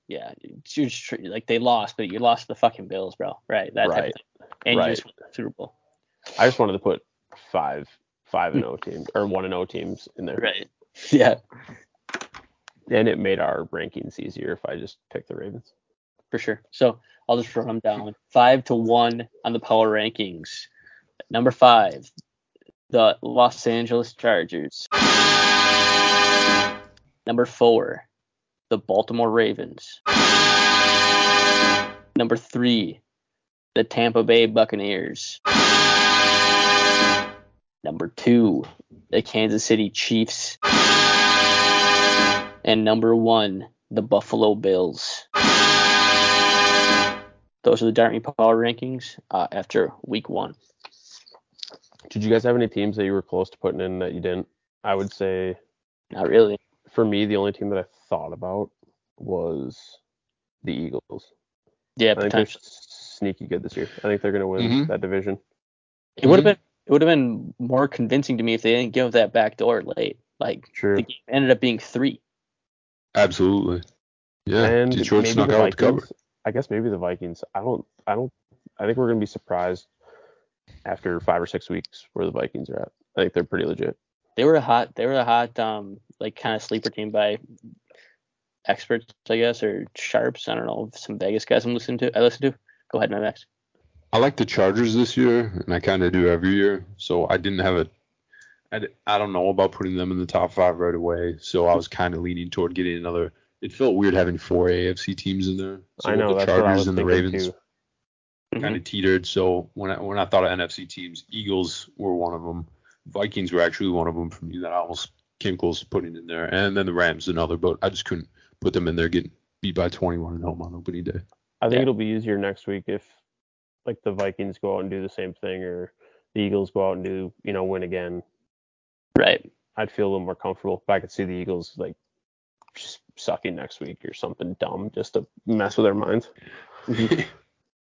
Yeah, tr- like they lost, but you lost the fucking Bills, bro. Right, that type Right. of thing. And Right. you just won the Super Bowl. I just wanted to put five, five and O oh teams or one and O teams in there, Right. Yeah, and it made our rankings easier if I just picked the Ravens. for sure. So I'll just run them down. Five to one on the power rankings. Number five, the Los Angeles Chargers. Number four, the Baltimore Ravens. Number three, the Tampa Bay Buccaneers. Number two, the Kansas City Chiefs. And number one, the Buffalo Bills. Those are the Dartmouth Power rankings uh, after week one. Did you guys have any teams that you were close to putting in that you didn't? I would say Not really. For me, the only team that I thought about was the Eagles. Yeah, I think they're potentially. sneaky good this year. I think they're going to win Mhm. that division. It would have been it would have been more convincing to me if they didn't give that back door late. Like True. the game ended up being three. Absolutely. Yeah. and Detroit maybe snuck out with the cover. I guess maybe the Vikings. I don't. I don't. I think we're gonna be surprised after five or six weeks where the Vikings are at. I think they're pretty legit. They were a hot. They were a hot, um, like kind of sleeper team by experts, I guess, or sharps. I don't know. Some Vegas guys I'm listening to. I listen to. Go ahead, Max. I like the Chargers this year, and I kind of do every year. So I didn't have a. I, d- I don't know about putting them in the top five right away. So I was kind of leaning toward getting another. It felt weird having four AFC teams in there. So I know the that's what I Chargers was and the thinking Ravens too. Mm-hmm. kind of teetered. So when I when I thought of NFC teams, Eagles were one of them. Vikings were actually one of them for me that I almost came close to putting in there, and then the Rams another, but I just couldn't put them in there getting beat by 21 at home on opening day. I think Yeah. it'll be easier next week if like the Vikings go out and do the same thing, or the Eagles go out and do you know win again. Right. I'd feel a little more comfortable if I could see the Eagles like just sucking next week or something dumb just to mess with their minds.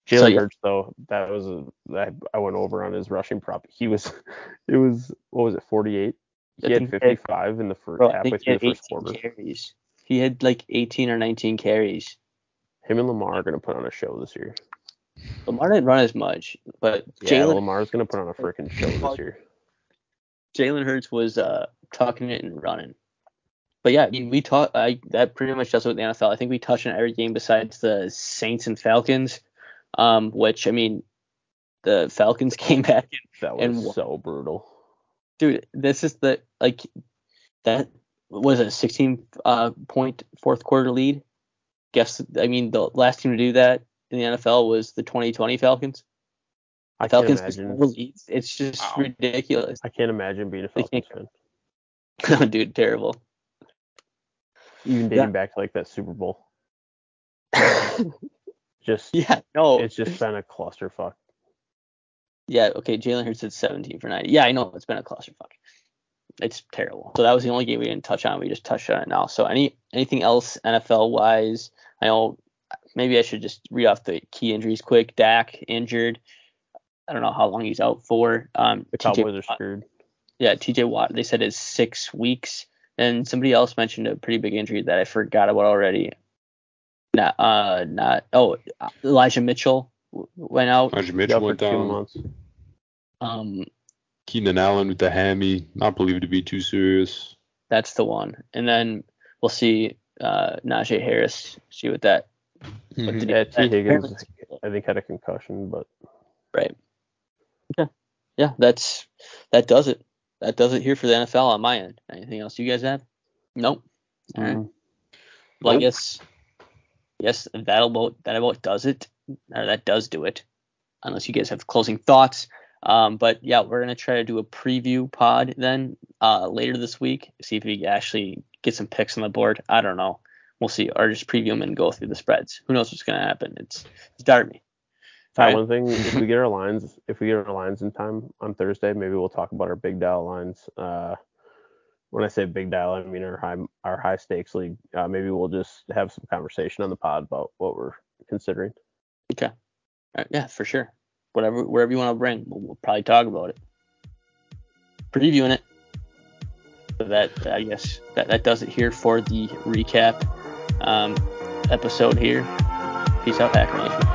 Jalen So, yeah. Hurts though, that was a I, I went over on his rushing prop. He was it was what was it 48? I He had think he had- 55 in the first Bro, halfway he through had the first 18 quarter. carries. He had like 18 or 19 carries. Him and Lamar are gonna put on a show this year. Lamar didn't run as much, but Yeah, Jalen Lamar's gonna put on a freaking show this year. Jalen Hurts was uh tucking it and running. But yeah, I mean, we taught I that pretty much does it with the NFL. I think we touched on every game besides the Saints and Falcons, um, which I mean, the Falcons came back and That was And so brutal. dude, this is the like that was a 16 uh, point fourth quarter lead. Guess I mean the last team to do that in the NFL was the 2020 Falcons. I Falcons leads. It's just Wow. ridiculous. I can't imagine being a Falcons fan. dude, terrible. Even dating Yeah. back to like that Super Bowl. Just yeah, no, it's just been a clusterfuck. Yeah, okay, Jalen Hurts at 17 for 90. Yeah, I know it's been a clusterfuck. It's terrible. So that was the only game we didn't touch on. We just touched on it now. So any anything else NFL wise? I know maybe I should just read off the key injuries quick. Dak injured. I don't know how long he's out for. Um, The TJ Cowboys are screwed. yeah, TJ Watt. They said is six weeks. And somebody else mentioned a pretty big injury that I forgot about already. Not uh not oh Elijah Mitchell went out. Elijah Mitchell went two down. months. Um, Keenan Allen with the hammy, not believed to be too serious. That's the one. And then we'll see uh, Najee Harris, see what that. What did he- Yeah, T. Higgins, I think had a concussion, but Right. Okay. Yeah, that's that does it. That does it here for the NFL on my end. Anything else you guys have? Nope. All right. mm, Well, I guess yes, that about that about does it. Or that does do it. Unless you guys have closing thoughts. Um, but yeah, we're gonna try to do a preview pod then uh, later this week. See if we actually get some picks on the board. I don't know. We'll see, or just preview them and go through the spreads. Who knows what's gonna happen? It's it's Darby. Uh, right. one thing, if we get our lines, if we get our lines in time on Thursday, maybe we'll talk about our big dial lines. Uh, when I say big dial, I mean our high our high stakes league. Uh, maybe we'll just have some conversation on the pod about what we're considering. All right, yeah, for sure. Whatever, wherever you want to bring, we'll, we'll probably talk about it. Previewing it. That I guess that, that does it here for the recap um, episode here. Peace out, Hacker Nation.